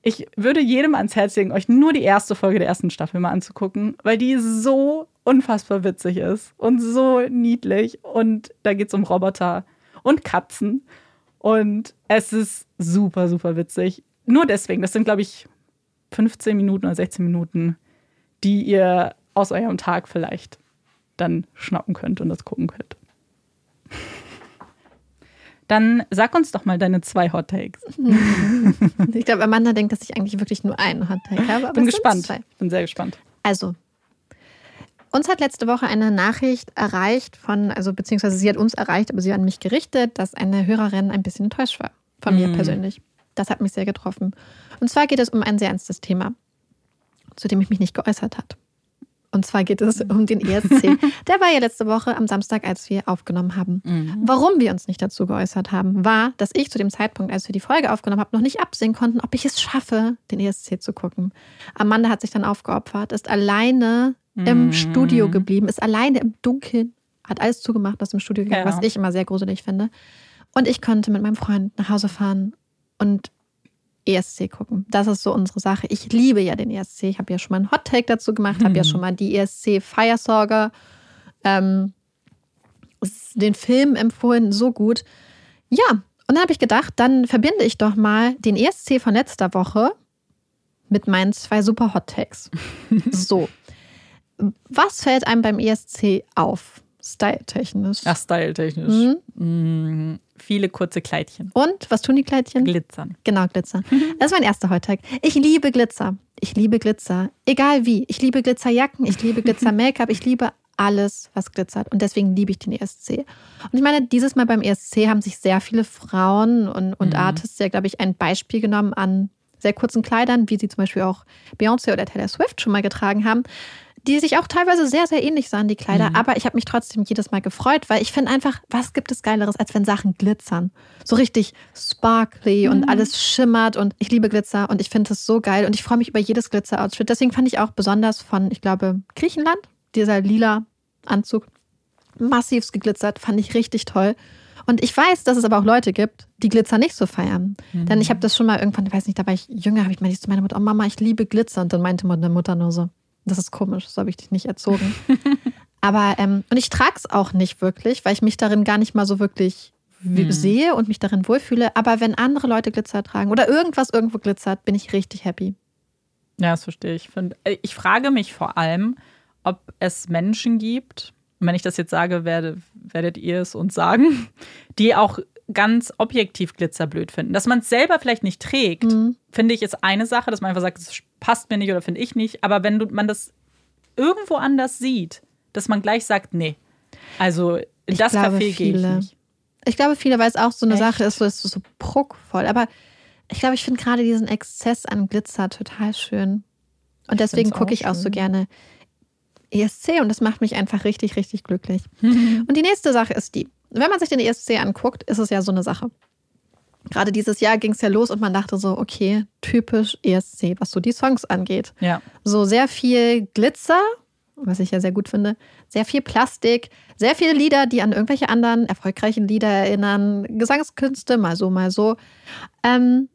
ich würde jedem ans Herz legen, euch nur die erste Folge der ersten Staffel mal anzugucken, weil die so unfassbar witzig ist und so niedlich. Und da geht es um Roboter und Katzen. Und es ist super, super witzig. Nur deswegen, das sind, glaube ich, 15 Minuten oder 16 Minuten, die ihr aus eurem Tag vielleicht dann schnappen könnt und das gucken könnt. Dann sag uns doch mal deine zwei Hot Takes. *laughs* Ich glaube, Amanda denkt, dass ich eigentlich wirklich nur einen Hot Take habe. Ich bin gespannt. Bin sehr gespannt. Also, uns hat letzte Woche eine Nachricht erreicht von, also beziehungsweise sie hat uns erreicht, aber sie hat an mich gerichtet, dass eine Hörerin ein bisschen enttäuscht war. Von mm. mir persönlich. Das hat mich sehr getroffen. Und zwar geht es um ein sehr ernstes Thema, zu dem ich mich nicht geäußert habe. Und zwar geht es um den ESC. *laughs* Der war ja letzte Woche am Samstag, als wir aufgenommen haben. Mhm. Warum wir uns nicht dazu geäußert haben, war, dass ich zu dem Zeitpunkt, als wir die Folge aufgenommen haben, noch nicht absehen konnten, ob ich es schaffe, den ESC zu gucken. Amanda hat sich dann aufgeopfert, ist alleine mhm. im Studio geblieben, ist alleine im Dunkeln, hat alles zugemacht aus dem Studio gegangen, ja. was ich immer sehr gruselig finde. Und ich konnte mit meinem Freund nach Hause fahren und ESC gucken. Das ist so unsere Sache. Ich liebe ja den ESC. Ich habe ja schon mal einen Hot Take dazu gemacht, habe ja mhm. schon mal die ESC Firesauger, ähm, den Film empfohlen, so gut. Ja, und dann habe ich gedacht, dann verbinde ich doch mal den ESC von letzter Woche mit meinen zwei super Hot Takes. *laughs* so. Was fällt einem beim ESC auf? Style-technisch. Ach, style-technisch. Mhm. Mhm. Viele kurze Kleidchen. Und was tun die Kleidchen? Glitzern. Genau, Glitzer. *laughs* Das ist mein erster Heuttag. Ich liebe Glitzer. Ich liebe Glitzer. Egal wie. Ich liebe Glitzerjacken, ich liebe Glitzer-Make-up, *laughs* ich liebe alles, was glitzert. Und deswegen liebe ich den ESC. Und ich meine, dieses Mal beim ESC haben sich sehr viele Frauen und, und mhm. Artists ja, glaube ich, ein Beispiel genommen an sehr kurzen Kleidern, wie sie zum Beispiel auch Beyoncé oder Taylor Swift schon mal getragen haben die sich auch teilweise sehr, sehr ähnlich sahen, die Kleider. Mhm. Aber ich habe mich trotzdem jedes Mal gefreut, weil ich finde einfach, was gibt es Geileres, als wenn Sachen glitzern? So richtig sparkly mhm. und alles schimmert und ich liebe Glitzer und ich finde es so geil und ich freue mich über jedes Glitzer-Outfit. Deswegen fand ich auch besonders von, ich glaube, Griechenland, dieser lila Anzug, massivst geglitzert, fand ich richtig toll. Und ich weiß, dass es aber auch Leute gibt, die Glitzer nicht so feiern. Mhm. Denn ich habe das schon mal irgendwann, ich weiß nicht, da war ich jünger, habe ich mal zu meiner Mutter, oh Mama, ich liebe Glitzer. Und dann meinte meine Mutter nur so, das ist komisch, so habe ich dich nicht erzogen. *laughs* Aber, ähm, und ich trage es auch nicht wirklich, weil ich mich darin gar nicht mal so wirklich hm. sehe und mich darin wohlfühle. Aber wenn andere Leute Glitzer tragen oder irgendwas irgendwo glitzert, bin ich richtig happy. Ja, das verstehe ich. Äh, ich frage mich vor allem, ob es Menschen gibt, und wenn ich das jetzt sage, werde, werdet ihr es uns sagen, *laughs* die auch ganz objektiv glitzerblöd finden. Dass man es selber vielleicht nicht trägt, mhm. finde ich, ist eine Sache, dass man einfach sagt, es passt mir nicht oder finde ich nicht. Aber wenn du, man das irgendwo anders sieht, dass man gleich sagt, nee. Also in ich das glaube, Café gehe ich nicht. Ich glaube, viele, weil es auch so eine Echt? Sache ist, so ist so pruckvoll. Aber ich glaube, ich finde gerade diesen Exzess an Glitzer total schön. Und deswegen gucke ich auch so gerne ESC und das macht mich einfach richtig, richtig glücklich. *laughs* und die nächste Sache ist die, wenn man sich den ESC anguckt, ist es ja so eine Sache. Gerade dieses Jahr ging es ja los und man dachte so, okay, typisch ESC, was so die Songs angeht. Ja. So sehr viel Glitzer, was ich ja sehr gut finde, sehr viel Plastik, sehr viele Lieder, die an irgendwelche anderen erfolgreichen Lieder erinnern, Gesangskünste, mal so, mal so. Ähm,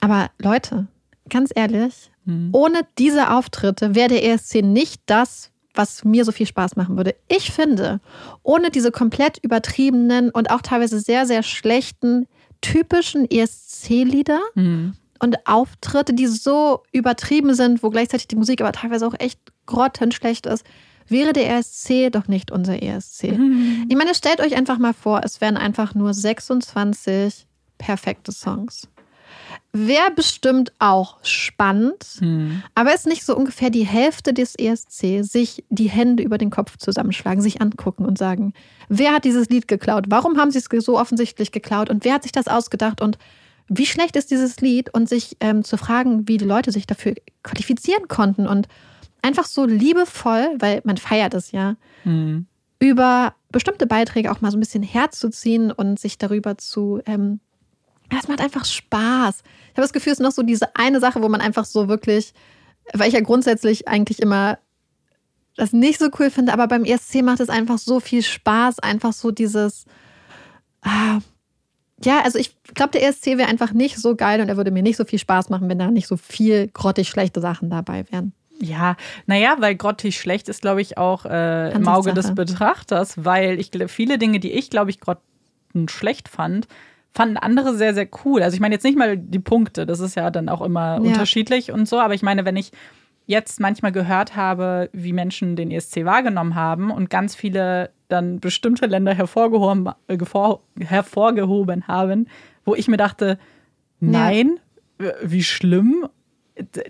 aber Leute, ganz ehrlich, mhm. ohne diese Auftritte wäre der ESC nicht das, was mir so viel Spaß machen würde. Ich finde, ohne diese komplett übertriebenen und auch teilweise sehr, sehr schlechten, typischen ESC-Lieder mhm. und Auftritte, die so übertrieben sind, wo gleichzeitig die Musik aber teilweise auch echt grottenschlecht ist, wäre der ESC doch nicht unser ESC. Mhm. Ich meine, stellt euch einfach mal vor, es wären einfach nur 26 perfekte Songs. Wäre bestimmt auch spannend, hm. aber ist nicht so ungefähr die Hälfte des ESC, sich die Hände über den Kopf zusammenschlagen, sich angucken und sagen, wer hat dieses Lied geklaut? Warum haben sie es so offensichtlich geklaut? Und wer hat sich das ausgedacht? Und wie schlecht ist dieses Lied? Und sich ähm, zu fragen, wie die Leute sich dafür qualifizieren konnten und einfach so liebevoll, weil man feiert es ja, hm. über bestimmte Beiträge auch mal so ein bisschen herzuziehen und sich darüber zu ähm, es macht einfach Spaß. Ich habe das Gefühl, es ist noch so diese eine Sache, wo man einfach so wirklich, weil ich ja grundsätzlich eigentlich immer das nicht so cool finde, aber beim ESC macht es einfach so viel Spaß, einfach so dieses, Ah, ja, also ich glaube, der ESC wäre einfach nicht so geil und er würde mir nicht so viel Spaß machen, wenn da nicht so viel grottig schlechte Sachen dabei wären. Ja, naja, weil grottig schlecht ist, glaube ich, auch äh, im Auge des Betrachters, weil ich viele Dinge, die ich, glaube ich, grottenschlecht fand, fanden andere sehr, sehr cool. Also ich meine jetzt nicht mal die Punkte, das ist ja dann auch immer ja. unterschiedlich und so, aber ich meine, wenn ich jetzt manchmal gehört habe, wie Menschen den ESC wahrgenommen haben und ganz viele dann bestimmte Länder hervorgehoben, äh, hervorgehoben haben, wo ich mir dachte, nein, ja. wie schlimm.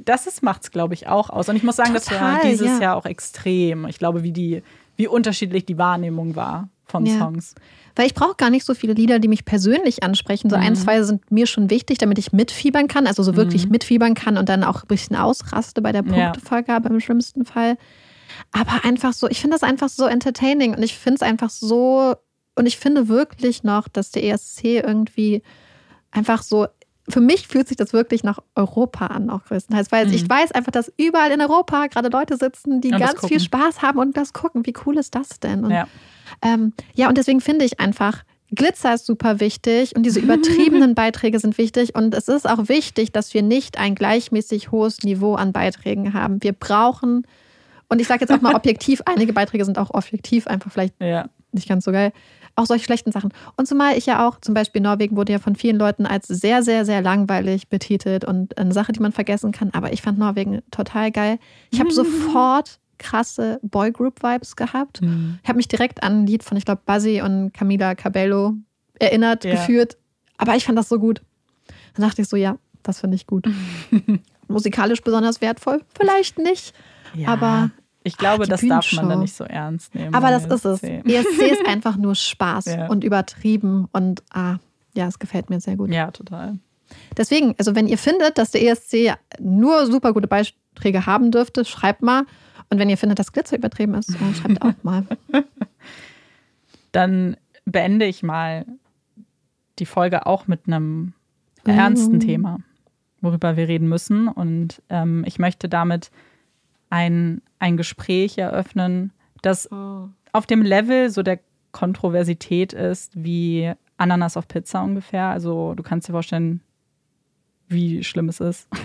Das macht es, glaube ich, auch aus. Und ich muss sagen, Total, das war dieses ja. Jahr auch extrem. Ich glaube, wie, die, wie unterschiedlich die Wahrnehmung war von ja. Songs. Weil ich brauche gar nicht so viele Lieder, die mich persönlich ansprechen. So mhm. ein, zwei sind mir schon wichtig, damit ich mitfiebern kann, also so wirklich mhm. mitfiebern kann und dann auch ein bisschen ausraste bei der Punktevergabe ja. im schlimmsten Fall. Aber einfach so, ich finde das einfach so entertaining und ich finde es einfach so, und ich finde wirklich noch, dass der ESC irgendwie einfach so für mich fühlt sich das wirklich nach Europa an, auch größtenteils. Weil mhm. ich weiß einfach, dass überall in Europa gerade Leute sitzen, die und ganz viel Spaß haben und das gucken. Wie cool ist das denn? Und ja. Ähm, ja, und deswegen finde ich einfach, Glitzer ist super wichtig und diese *laughs* übertriebenen Beiträge sind wichtig. Und es ist auch wichtig, dass wir nicht ein gleichmäßig hohes Niveau an Beiträgen haben. Wir brauchen, und ich sage jetzt auch mal *laughs* objektiv, einige Beiträge sind auch objektiv einfach vielleicht ja. nicht ganz so geil. Auch solche schlechten Sachen. Und zumal ich ja auch, zum Beispiel Norwegen wurde ja von vielen Leuten als sehr, sehr, sehr langweilig betitelt und eine Sache, die man vergessen kann. Aber ich fand Norwegen total geil. Ich habe *laughs* sofort krasse Boygroup-Vibes gehabt. Mhm. Ich habe mich direkt an ein Lied von, ich glaube, Buzzy und Camila Cabello erinnert, ja. geführt. Aber ich fand das so gut. Dann dachte ich so, ja, das finde ich gut. *laughs* Musikalisch besonders wertvoll? Vielleicht nicht. Ja, aber ich glaube, ah, das darf man da nicht so ernst nehmen. Aber das ist es. ESC ist *laughs* einfach nur Spaß ja. und übertrieben und ah, ja, es gefällt mir sehr gut. Ja, total. Deswegen, also wenn ihr findet, dass der ESC nur super gute Beiträge haben dürfte, schreibt mal. Und wenn ihr findet, dass Glitzer übertrieben ist, schreibt auch mal. *laughs* Dann beende ich mal die Folge auch mit einem ernsten mm. Thema, worüber wir reden müssen. Und ähm, ich möchte damit ein, ein Gespräch eröffnen, das oh. auf dem Level so der Kontroversität ist wie Ananas auf Pizza ungefähr. Also du kannst dir vorstellen, wie schlimm es ist. *laughs*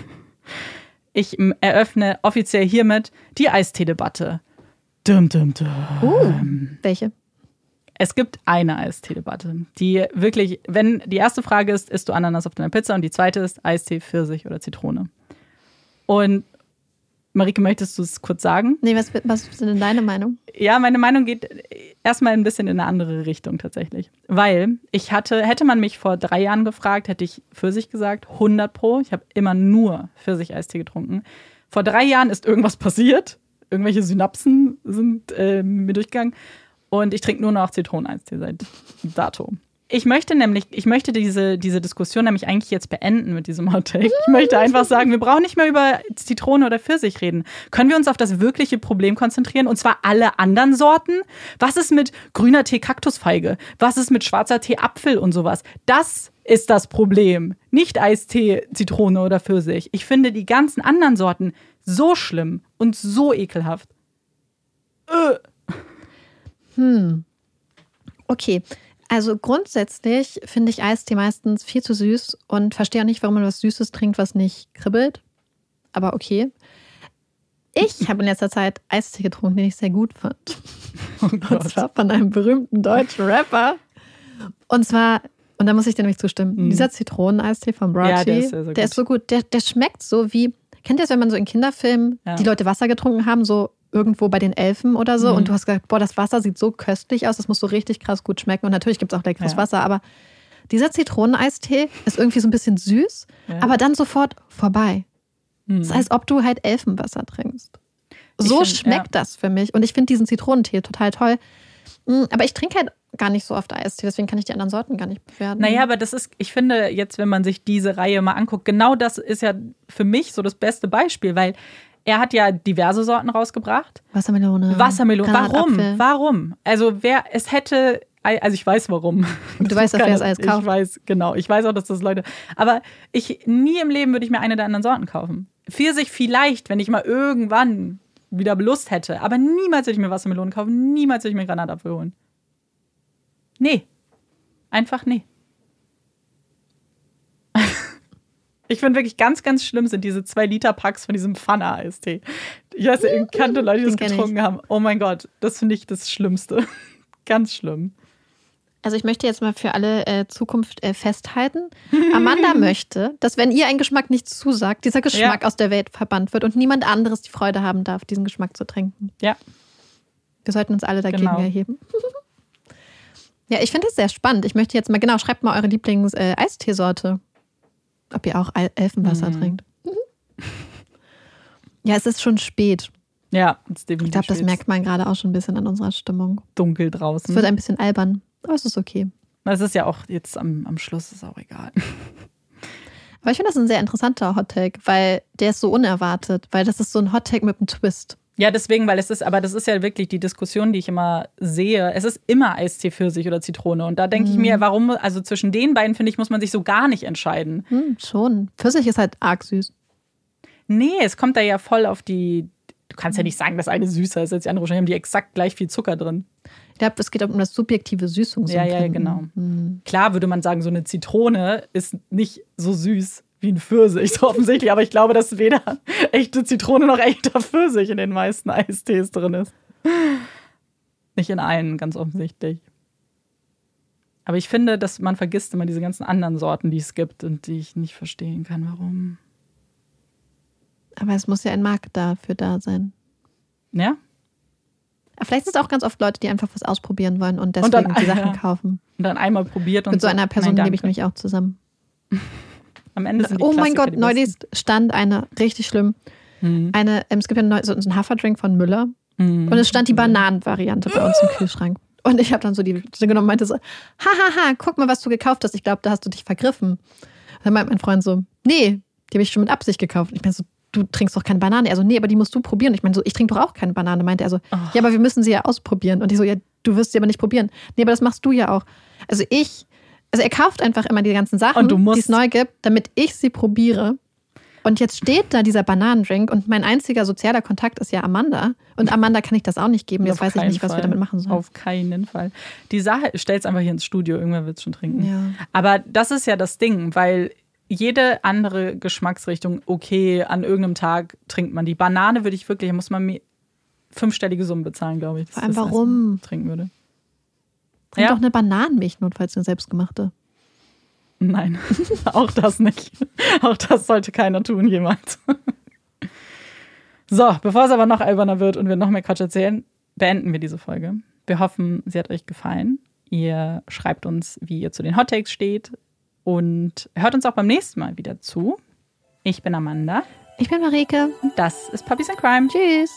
Ich eröffne offiziell hiermit die Eistee-Debatte. Dum, dum, dum. Uh, welche? Es gibt eine Eistee-Debatte, die wirklich, wenn die erste Frage ist, isst du Ananas auf deiner Pizza und die zweite ist Eistee, Pfirsich oder Zitrone. Und Marike, möchtest du es kurz sagen? Nee, was, was ist denn deine Meinung? Ja, meine Meinung geht erstmal ein bisschen in eine andere Richtung tatsächlich. Weil ich hatte, hätte man mich vor drei Jahren gefragt, hätte ich Pfirsich gesagt, 100 Pro. Ich habe immer nur Pfirsich-Eistee getrunken. Vor drei Jahren ist irgendwas passiert. Irgendwelche Synapsen sind äh, mir durchgegangen. Und ich trinke nur noch Zitroneneistee seit dato. Ich möchte nämlich, ich möchte diese, diese Diskussion nämlich eigentlich jetzt beenden mit diesem Hot Take. Ich möchte einfach sagen, wir brauchen nicht mehr über Zitrone oder Pfirsich reden. Können wir uns auf das wirkliche Problem konzentrieren? Und zwar alle anderen Sorten? Was ist mit grüner Tee Kaktusfeige? Was ist mit schwarzer Tee Apfel und sowas? Das ist das Problem. Nicht Eistee, Zitrone oder Pfirsich. Ich finde die ganzen anderen Sorten so schlimm und so ekelhaft. Äh. Hm. Okay. Also grundsätzlich finde ich Eistee meistens viel zu süß und verstehe auch nicht, warum man was Süßes trinkt, was nicht kribbelt. Aber okay. Ich *laughs* habe in letzter Zeit Eistee getrunken, den ich sehr gut fand. Oh *laughs* und zwar von einem berühmten deutschen Rapper. Und zwar, und da muss ich dir nämlich zustimmen, mhm. dieser Zitroneneistee von Brochi, ja, der, ist, der, der ist so gut. Der, der schmeckt so wie, kennt ihr das, wenn man so in Kinderfilmen ja. die Leute Wasser getrunken haben, so irgendwo bei den Elfen oder so mhm. und du hast gesagt, boah, das Wasser sieht so köstlich aus, das muss so richtig krass gut schmecken. Und natürlich gibt es auch leckeres ja. Wasser, aber dieser Zitroneneistee ist irgendwie so ein bisschen süß, ja. aber dann sofort vorbei. Mhm. Das ist, als ob du halt Elfenwasser trinkst. So find, schmeckt ja. das für mich. Und ich finde diesen Zitronentee total toll. Mm, aber ich trinke halt gar nicht so oft Eistee, deswegen kann ich die anderen Sorten gar nicht bewerten. Naja, aber das ist, ich finde, jetzt, wenn man sich diese Reihe mal anguckt, genau das ist ja für mich so das beste Beispiel, weil er hat ja diverse Sorten rausgebracht. Wassermelone. Wassermelone. Warum? Warum? Also wer, es hätte, also ich weiß warum. Du weißt auch, wer es alles kauft. Ich weiß, genau. Ich weiß auch, dass das Leute, aber ich, nie im Leben würde ich mir eine der anderen Sorten kaufen. Pfirsich vielleicht, wenn ich mal irgendwann wieder Lust hätte. Aber niemals würde ich mir Wassermelonen kaufen. Niemals würde ich mir Granatapfel holen. Nee. Einfach nee. Ich finde wirklich ganz, ganz schlimm sind diese zwei Liter Packs von diesem Pfanne-Eistee. Ich weiß, ich kannte Leute, die das getrunken haben. Oh mein Gott, das finde ich das Schlimmste. *laughs* ganz schlimm. Also ich möchte jetzt mal für alle äh, Zukunft äh, festhalten. Amanda *laughs* möchte, dass wenn ihr ein Geschmack nicht zusagt, dieser Geschmack aus der Welt verbannt wird und niemand anderes die Freude haben darf, diesen Geschmack zu trinken. Ja. Wir sollten uns alle dagegen Genau. erheben. *laughs* ja, ich finde das sehr spannend. Ich möchte jetzt mal, genau, schreibt mal eure Lieblings-Eisteesorte. Ob ihr auch Elfenwasser Mhm. trinkt. ja, es ist schon spät. Ja, ist Ich definitiv glaube, das merkt man gerade auch schon ein bisschen an unserer Stimmung. dunkel Es draußen. wird ein bisschen albern, aber es ist okay. Das ist ja auch jetzt am, am Schluss ist auch egal. Aber ich finde das ein sehr interessanter Hottake, weil der ist so unerwartet, weil das ist so ein Hottake mit einem Twist. Ja, deswegen, weil es ist, aber das ist ja wirklich die Diskussion, die ich immer sehe. Es ist immer Eistee Pfirsich oder Zitrone. Und da denke ich Mhm. mir, warum, also zwischen den beiden, finde ich, muss man sich so gar nicht entscheiden. Hm, schon. Pfirsich ist halt arg süß. Nee, es kommt da ja voll auf die. Du kannst ja nicht sagen, dass eine süßer ist als die andere. Wahrscheinlich haben die exakt gleich viel Zucker drin. Ich glaube, es geht um das subjektive Süßungsempfinden. Ja, ja, genau. Hm. Klar würde man sagen, so eine Zitrone ist nicht so süß wie ein Pfirsich, so offensichtlich. Aber ich glaube, dass weder echte Zitrone noch echter Pfirsich in den meisten Eistees drin ist. Nicht in allen, ganz offensichtlich. Aber ich finde, dass man vergisst immer diese ganzen anderen Sorten, die es gibt und die ich nicht verstehen kann, warum. Aber es muss ja ein Markt dafür da sein. Ja? Aber vielleicht sind es auch ganz oft Leute, die einfach was ausprobieren wollen und Und deswegen dann- die *laughs* Sachen ja. kaufen. Und dann einmal probiert und Mit so einer Person Nein, lebe ich nämlich auch zusammen. *laughs* Am Ende sind die Oh mein Gott, neulich stand eine, richtig schlimm, besten. eine, es gibt ja neu, so einen Haferdrink von Müller Mhm. und es stand die Bananenvariante bei uns im *laughs* Kühlschrank. Und ich habe dann so die genommen und meinte so, hahaha, guck mal, was du gekauft hast. Ich glaube, da hast du dich vergriffen. Dann meint mein Freund so, nee, die habe ich schon mit Absicht gekauft. Und ich meine so, du trinkst doch keine Banane. Er so, nee, aber die musst du probieren. Und ich meine so, ich trinke doch auch keine Banane. Meinte er so, Oh. ja, aber wir müssen sie ja ausprobieren. Und ich so, ja, du wirst sie aber nicht probieren. Nee, aber das machst du ja auch. Also ich, also er kauft einfach immer die ganzen Sachen, die es neu gibt, damit ich sie probiere. Und jetzt steht da dieser Bananendrink und mein einziger sozialer Kontakt ist ja Amanda. Und Amanda kann ich das auch nicht geben. Jetzt weiß ich nicht, was wir Fall. damit machen sollen. Auf keinen Fall. Die Sache, stell's einfach hier ins Studio, irgendwer wird es schon trinken. Ja. Aber das ist ja das Ding, weil jede andere Geschmacksrichtung, okay, an irgendeinem Tag trinkt man die. Banane würde ich wirklich, da muss man mir fünfstellige Summen bezahlen, glaube ich. Vor allem, warum? Trinken würde. Trink ja. doch eine Bananenmilch notfalls, eine selbstgemachte. Nein, *laughs* auch das nicht. Auch das sollte keiner tun jemand. So, bevor es aber noch alberner wird und wir noch mehr Quatsch erzählen, beenden wir diese Folge. Wir hoffen, sie hat euch gefallen. Ihr schreibt uns, wie ihr zu den Hot Takes steht und hört uns auch beim nächsten Mal wieder zu. Ich bin Amanda. Ich bin Marike. Und das ist Puppies and Crime. Tschüss.